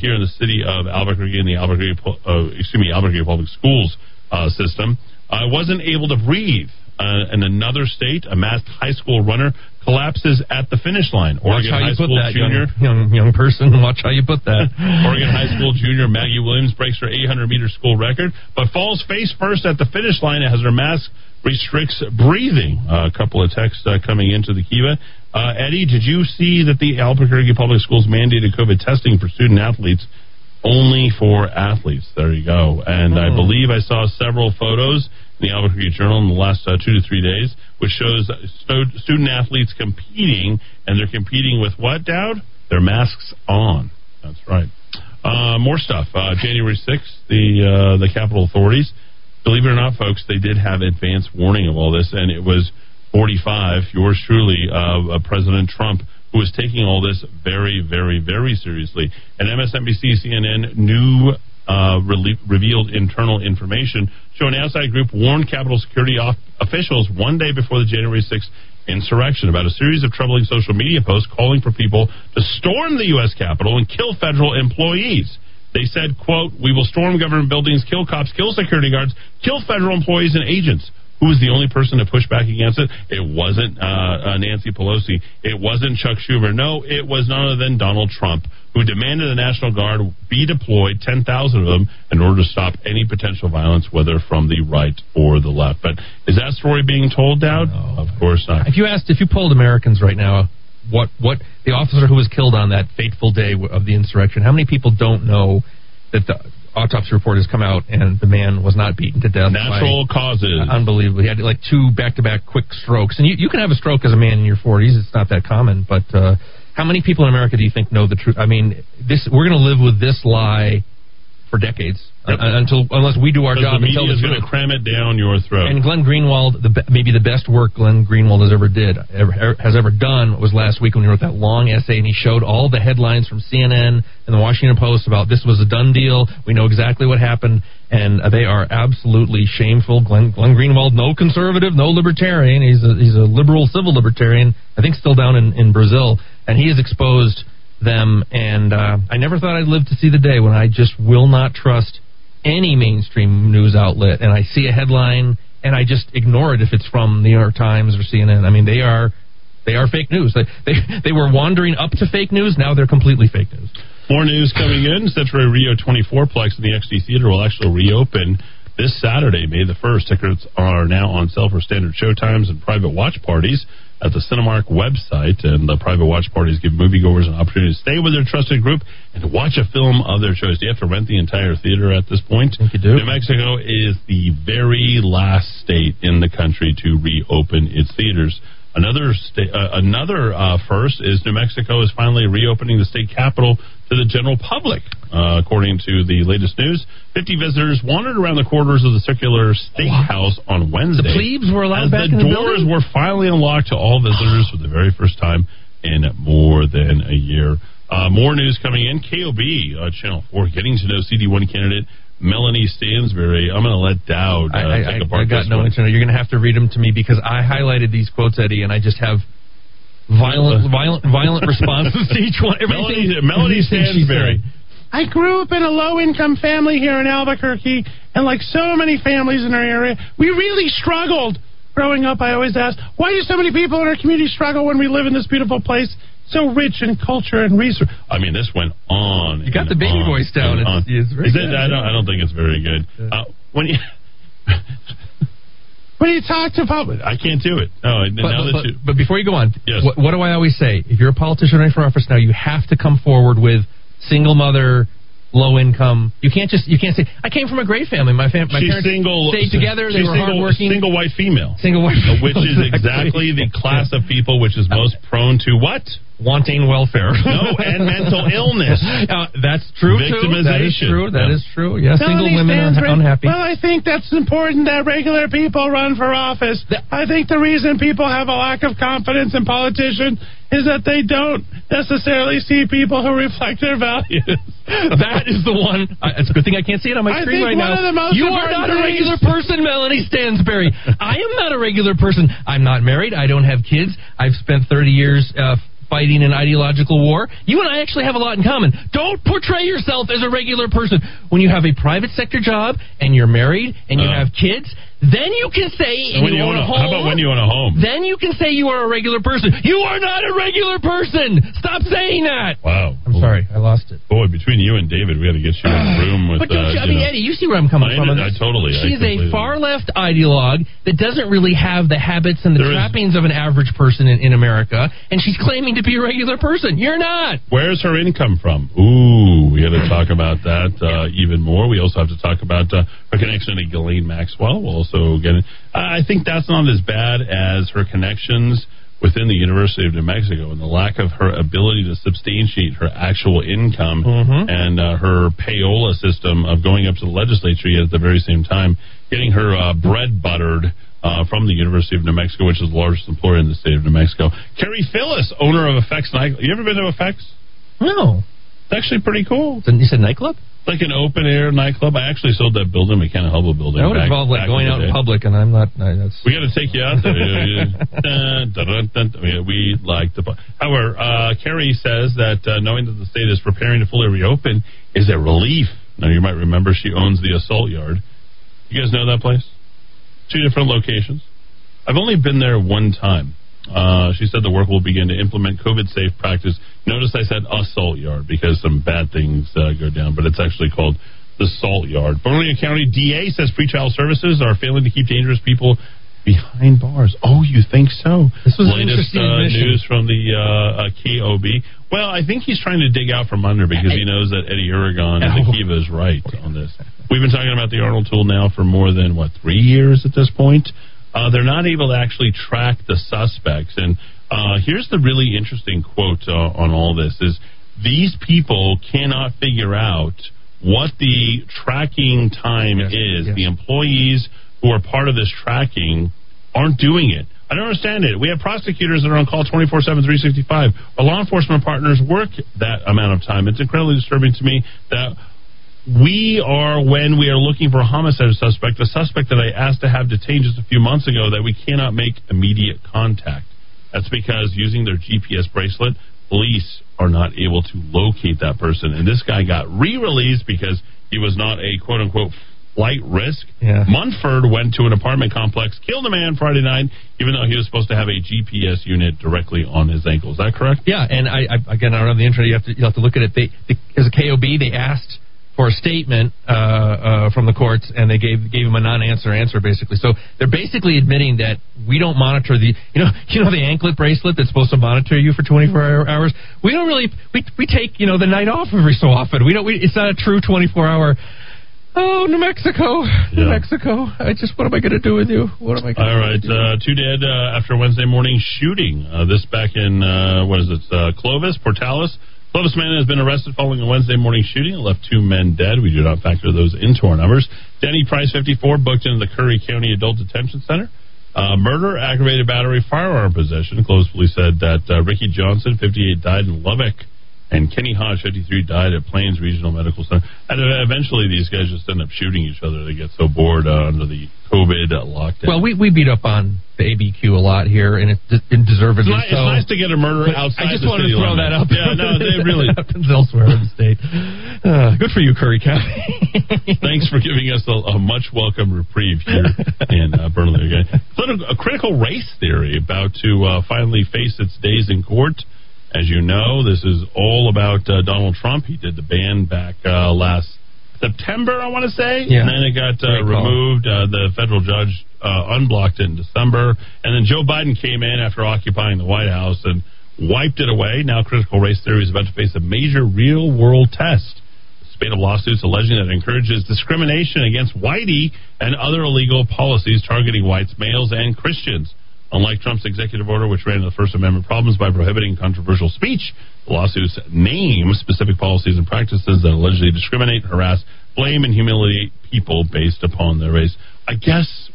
here in the city of Albuquerque in the Albuquerque, excuse me, Albuquerque Public Schools system. I wasn't able to breathe. In another state, a masked high school runner collapses at the finish line. Watch how High you put School that, junior. young, young young person. Watch how you put that. Oregon High School junior Maggie Williams breaks her 800 meter school record, but falls face first at the finish line as her mask restricts breathing. Uh, a couple of texts uh, coming into the Kiva. Uh, Eddy, did you see that the Albuquerque Public Schools mandated COVID testing for student athletes only for athletes? There you go. And I Hmm. believe I saw several photos in the Albuquerque Journal in the last uh, two to three days, which shows student athletes competing, and they're competing with what, Dowd? Their masks on. That's right. Uh, more stuff. Uh, January 6th, the uh, the Capitol authorities, believe it or not, folks, they did have advance warning of all this, and it was 45, yours truly, uh, President Trump, who was taking all this very, very, very seriously. And MSNBC, CNN, new uh, rele- revealed internal information showing an outside group warned Capitol security officials one day before the January 6th insurrection about a series of troubling social media posts calling for people to storm the U.S. Capitol and kill federal employees. They said, quote, we will storm government buildings, kill cops, kill security guards, kill federal employees and agents. Who was the only person to push back against it? It wasn't uh, uh, Nancy Pelosi. It wasn't Chuck Schumer. No, it was none other than Donald Trump, who demanded the National Guard be deployed, 10,000 of them, in order to stop any potential violence, whether from the right or the left. But is that story being told, Dowd? Of course not. If you asked, if you polled Americans right now, what what the officer who was killed on that fateful day of the insurrection, how many people don't know that the autopsy report has come out and the man was not beaten to death? Natural by, causes. Unbelievable. He had like two back to back quick strokes, and you, you can have a stroke as a man in your forties. It's not that common, but uh, how many people in America do you think know the truth? I mean, this we're going to live with this lie for decades uh, until unless we do our job the and media is going to cram it down your throat. And Glenn Greenwald, the, be- maybe the best work Glenn Greenwald has ever did, ever, has ever done, was last week when he wrote that long essay and he showed all the headlines from CNN and the Washington Post about this was a done deal. We know exactly what happened, and uh, they are absolutely shameful. Glenn, Glenn Greenwald, no conservative, no libertarian. He's a, he's a liberal civil libertarian. I think still down in, in Brazil, and he has exposed them. And uh, I never thought I'd live to see the day when I just will not trust any mainstream news outlet, and I see a headline and I just ignore it if it's from the New York Times or CNN. I mean, they are they are fake news. They they, they were wandering up to fake news. Now they're completely fake news. More news coming in. Century Rio 24 Plex in the XD Theater will actually reopen this Saturday, May the 1st. Tickets are now on sale for standard showtimes and private watch parties at the Cinemark website. And the private watch parties give moviegoers an opportunity to stay with their trusted group and watch a film of their choice. Do you have to rent the entire theater at this point? you do. New Mexico is the very last state in the country to reopen its theaters. Another sta- uh, another uh, first is New Mexico is finally reopening the state capital to the general public. Uh, according to the latest news, 50 visitors wandered around the corridors of the circular state house on Wednesday. The plebes were allowed back the in the doors building? were finally unlocked to all visitors for the very first time in more than a year. Uh, more news coming in. KOB, uh, Channel 4, getting to know CD1 candidate Melanie Stansbury. I'm going to let Dowd uh, I, I, take I, apart I got this no one. internet. You're going to have to read them to me because I highlighted these quotes, Eddy, and I just have violent, violent, violent responses to each one. Everything, Melanie, Melanie everything Stansbury. I grew up in a low income family here in Albuquerque, and like so many families in our area, we really struggled growing up. I always asked, why do so many people in our community struggle when we live in this beautiful place, so rich in culture and research. I mean, this went on. You got the baby voice down. It's- it's very Is it? I don't. I don't think it's very good. Uh, when you, When you talk to public, I can't do it. No, But, now but, that you, but before you go on, Yes. what, what do I always say? If you're a politician running for office now, you have to come forward with single mother, low income. You can't just you can't say I came from a great family. My family, my she's parents single. stayed together. They she's were single, hardworking. Single white female. Single white Uh, which is Exactly. the class of people which is most prone to what? wanting welfare. No, and mental illness. Uh, that's true too. That is true. That Yeah. is true. Yeah, single women are unhappy. Well, I think that's important that regular people run for office. I think the reason people have a lack of confidence in politicians is that they don't necessarily see people who reflect their values. that is the one. I, it's a good thing I can't see it on my I screen think right one now. of the most you are not a regular person, Melanie Stansbury. I am not a regular person. I'm not married. I don't have kids. I've spent 30 years uh, fighting an ideological war. You and I actually have a lot in common. Don't portray yourself as a regular person. When you have a private sector job and you're married and you Uh. have kids, then you can say and When you, you own own a a- home. how about when you own a home? Then you can say you are a regular person. You are not a regular person. Stop saying that. Wow. I'm sorry, I lost it. Boy, between you and David, we got to get you in a room with. But don't uh, you, I you mean, know- Eddy, you see where I'm coming I from. on. I totally- She's completely- a far left ideologue that doesn't really have the habits and the There is- trappings of an average person in, in America, and she's claiming to be a regular person. You're not. Where's her income from? Ooh, we got to talk about that uh, even more. We also have to talk about uh, her connection to Ghislaine Maxwell. We'll also get. In, I think that's not as bad as her connections within the University of New Mexico and the lack of her ability to substantiate her actual income Mm-hmm. and uh, her payola system of going up to the legislature yet at the very same time getting her uh, bread buttered. Uh, from the University of New Mexico, which is the largest employer in the state of New Mexico. Carrie Phyllis, owner of Effex Night. You ever been to Effex? No. It's actually pretty cool. Didn't you said nightclub? Like an open air nightclub. I actually sold that building, McKenna Hubble building. That would back- involve like going in out in public, and I'm not. I, that's We got to take you out there. Dun, dun, dun, we like the. However, uh, Kerry says that uh, knowing that the state is preparing to fully reopen is a relief. Now, you might remember she owns the assault yard. You guys know that place? Two different locations. I've only been there one time. Uh, she said the work will begin to implement COVID safe practice. Notice I said assault yard because some bad things uh, go down, but it's actually called the salt yard. Bernalillo County DA says pretrial services are failing to keep dangerous people behind bars. Oh, you think so? This was latest interesting uh, news from the uh, uh, KOB. Well, I think he's trying to dig out from under because he knows that Eddy Aragon and Oh. Akiva is right on this. We've been talking about the Arnold tool now for more than what three years at this point. Uh, they're not able to actually track the suspects, and uh, here's the really interesting quote uh, on all this: is these people cannot figure out what the tracking time is. The employees who are part of this tracking aren't doing it. I don't understand it. We have prosecutors that are on call 24 7, 365. Our law enforcement partners work that amount of time. It's incredibly disturbing to me that we are, when we are looking for a homicide suspect, the suspect that I asked to have detained just a few months ago, that we cannot make immediate contact. That's because using their GPS bracelet, police are not able to locate that person. And this guy got re released because he was not a quote unquote flight risk. Yeah. Munford went to an apartment complex, killed a man Friday night, even though he was supposed to have a GPS unit directly on his ankle. Is that correct? Yeah, and I, I again, I don't have the internet. You have to you have to look at it. They, they as a KOB, they asked for a statement uh, uh, from the courts, and they gave gave him a non-answer answer basically. So they're basically admitting that we don't monitor the you know you know the anklet bracelet that's supposed to monitor you for 24 hours. We don't really we we take you know the night off every so often. We don't. We, it's not a true 24 hour. Oh, New Mexico, New Mexico! I just what am I going to do with you? What am I? Gonna All right, do? uh, two dead uh, after Wednesday morning shooting. Uh, this back in uh, what is it? Uh, Clovis, Portales. Clovis man has been arrested following a Wednesday morning shooting. It left two men dead. We do not factor those into our numbers. Denny Price, 54, booked into the Curry County Adult Detention Center. Uh, murder, aggravated battery, firearm possession. Clovis police said that uh, Ricky Johnson, 58, died in Lubbock, and Kenny Hodge, 53, died at Plains Regional Medical Center. And uh, eventually, these guys just end up shooting each other. They get so bored uh, under the COVID lockdown. Well, we we beat up on the ABQ a lot here, and it, it deservedly It's, so. it's nice to get a murder But outside I just wanted to throw that up. Yeah, no, they really. Happens elsewhere in the state. Uh, good for you, Curry County. Thanks for giving us a, a much welcome reprieve here in uh, Burnley again. A critical race theory about to uh, finally face its days in court. As you know, this is all about uh, Donald Trump. He did the ban back uh, last September, I want to say, Yeah. and then it got uh, removed. Uh, the federal judge uh, unblocked it in December, and then Joe Biden came in after occupying the White House and wiped it away. Now, critical race theory is about to face a major real-world test spate of lawsuits alleging that it encourages discrimination against whitey and other illegal policies targeting whites, males, and Christians. Unlike Trump's executive order, which ran into the First Amendment problems by prohibiting controversial speech, the lawsuits name specific policies and practices that allegedly discriminate, harass, blame, and humiliate people based upon their race. I guess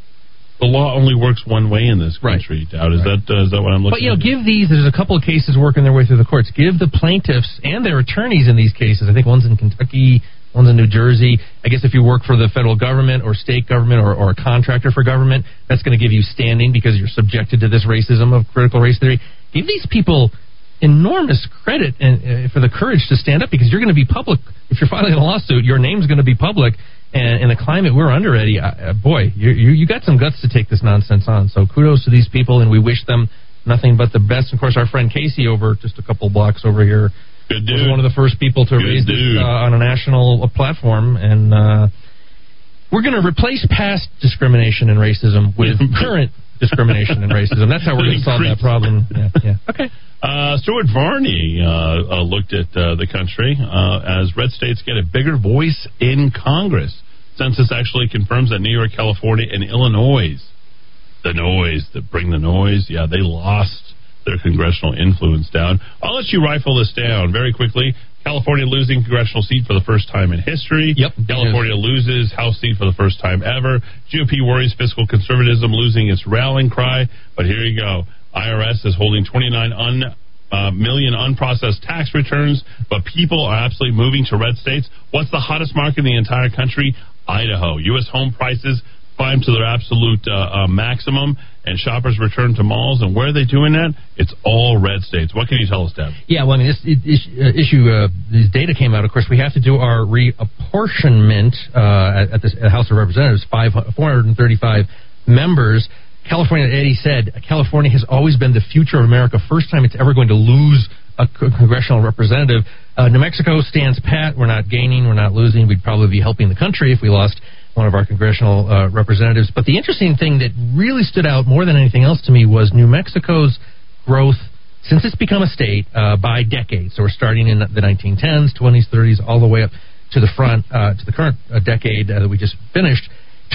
the law only works one way in this country. Dowd, is that uh, is that what I'm looking? But you know, at? give these. There's a couple of cases working their way through the courts. Give the plaintiffs and their attorneys in these cases. I think one's in Kentucky, one's in New Jersey. I guess if you work for the federal government or state government or, or a contractor for government, that's going to give you standing because you're subjected to this racism of critical race theory. Give these people enormous credit and uh, for the courage to stand up because you're going to be public. If you're filing a lawsuit, your name's going to be public. And in the climate we're under, Eddy, uh, boy, you, you you got some guts to take this nonsense on. So kudos to these people, and we wish them nothing but the best. Of course, our friend Casey over just a couple blocks over here Good was one of the first people to Good raise this dude. uh, on a national uh, platform, and uh, we're going to replace past discrimination and racism with current discrimination and racism. That's how we're going to solve that problem. Yeah, yeah. Okay. Uh, Stuart Varney uh, uh, looked at uh, the country uh, as red states get a bigger voice in Congress. Census actually confirms that New York, California, and Illinois, the noise that bring the noise, yeah, they lost their congressional influence down. I'll let you rifle this down very quickly. California losing congressional seat for the first time in history. Yep. California loses House seat for the first time ever. GOP worries fiscal conservatism losing its rallying cry. But here you go. IRS is holding 29 un, uh, million unprocessed tax returns, but people are absolutely moving to red states. What's the hottest market in the entire country? Idaho. U.S. home prices climb to their absolute uh, uh, maximum, and shoppers return to malls. And where are they doing that? It's all red states. What can you tell us, Deb? Yeah, well, I mean, this uh, issue, uh, this data came out. Of course, we have to do our reapportionment uh, at, at the House of Representatives. Five, 435 members. California, Eddy said, California has always been the future of America. First time it's ever going to lose a congressional representative. Uh, New Mexico stands pat. We're not gaining. We're not losing. We'd probably be helping the country if we lost one of our congressional uh, representatives. But the interesting thing that really stood out more than anything else to me was New Mexico's growth since it's become a state uh, by decades. So we're starting in the 1910s, 20s, 30s, all the way up to the front uh, to the current uh, decade uh, that we just finished.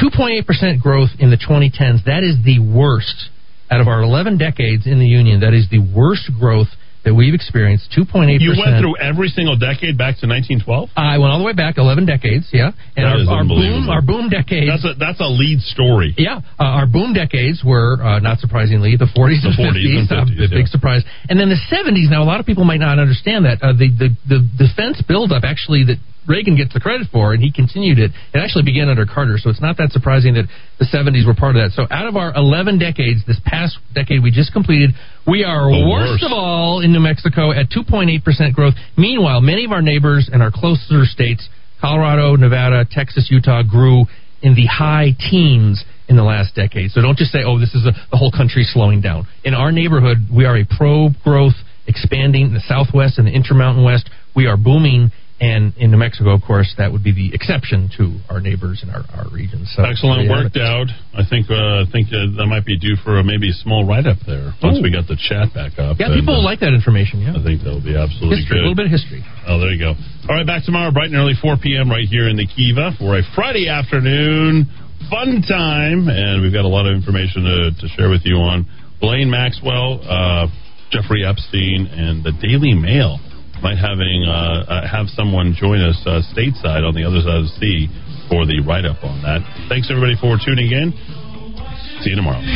2.8% growth in the 2010s. That is the worst out of our 11 decades in the union. That is the worst growth that we've experienced 2.8%. You went through every single decade back to 1912. I went all the way back 11 decades, yeah. And That is our, our boom, our boom decades. That's a that's a lead story. Yeah, uh, our boom decades were uh, not surprisingly the 40s The and 40s 50s, and uh, 50s, the big surprise, and then the 70s. Now a lot of people might not understand that uh, the, the the defense buildup actually that Reagan gets the credit for, and he continued it. It actually began under Carter, so it's not that surprising that the 70s were part of that. So out of our 11 decades, this past decade we just completed, we are worst worst. of all in New Mexico at 2.8 percent growth. Meanwhile, many of our neighbors and our closer states, Colorado, Nevada, Texas, Utah, grew in the high teens in the last decade. So don't just say, "Oh, this is a, the whole country slowing down." In our neighborhood, we are a pro-growth, expanding in the Southwest and the Intermountain West. We are booming, and in New Mexico, of course, that would be the exception to our neighbors in our, our region. So Excellent, there you have worked out. I think uh, I think uh, that might be due for a, maybe a small write up there once Ooh. we got the chat back up. Yeah, And, people uh, like that information. Yeah, I think that'll be absolutely history, a little bit of history. Oh, there you go. All right, back tomorrow, bright and early, 4 p.m. right here in the Kiva for a Friday afternoon fun time, and we've got a lot of information to, to share with you on Ghislaine Maxwell, uh, Jeffrey Epstein, and the Daily Mail. Might having uh, uh, have someone join us uh, stateside on the other side of the sea for the write up on that. Thanks everybody for tuning in. See you tomorrow. You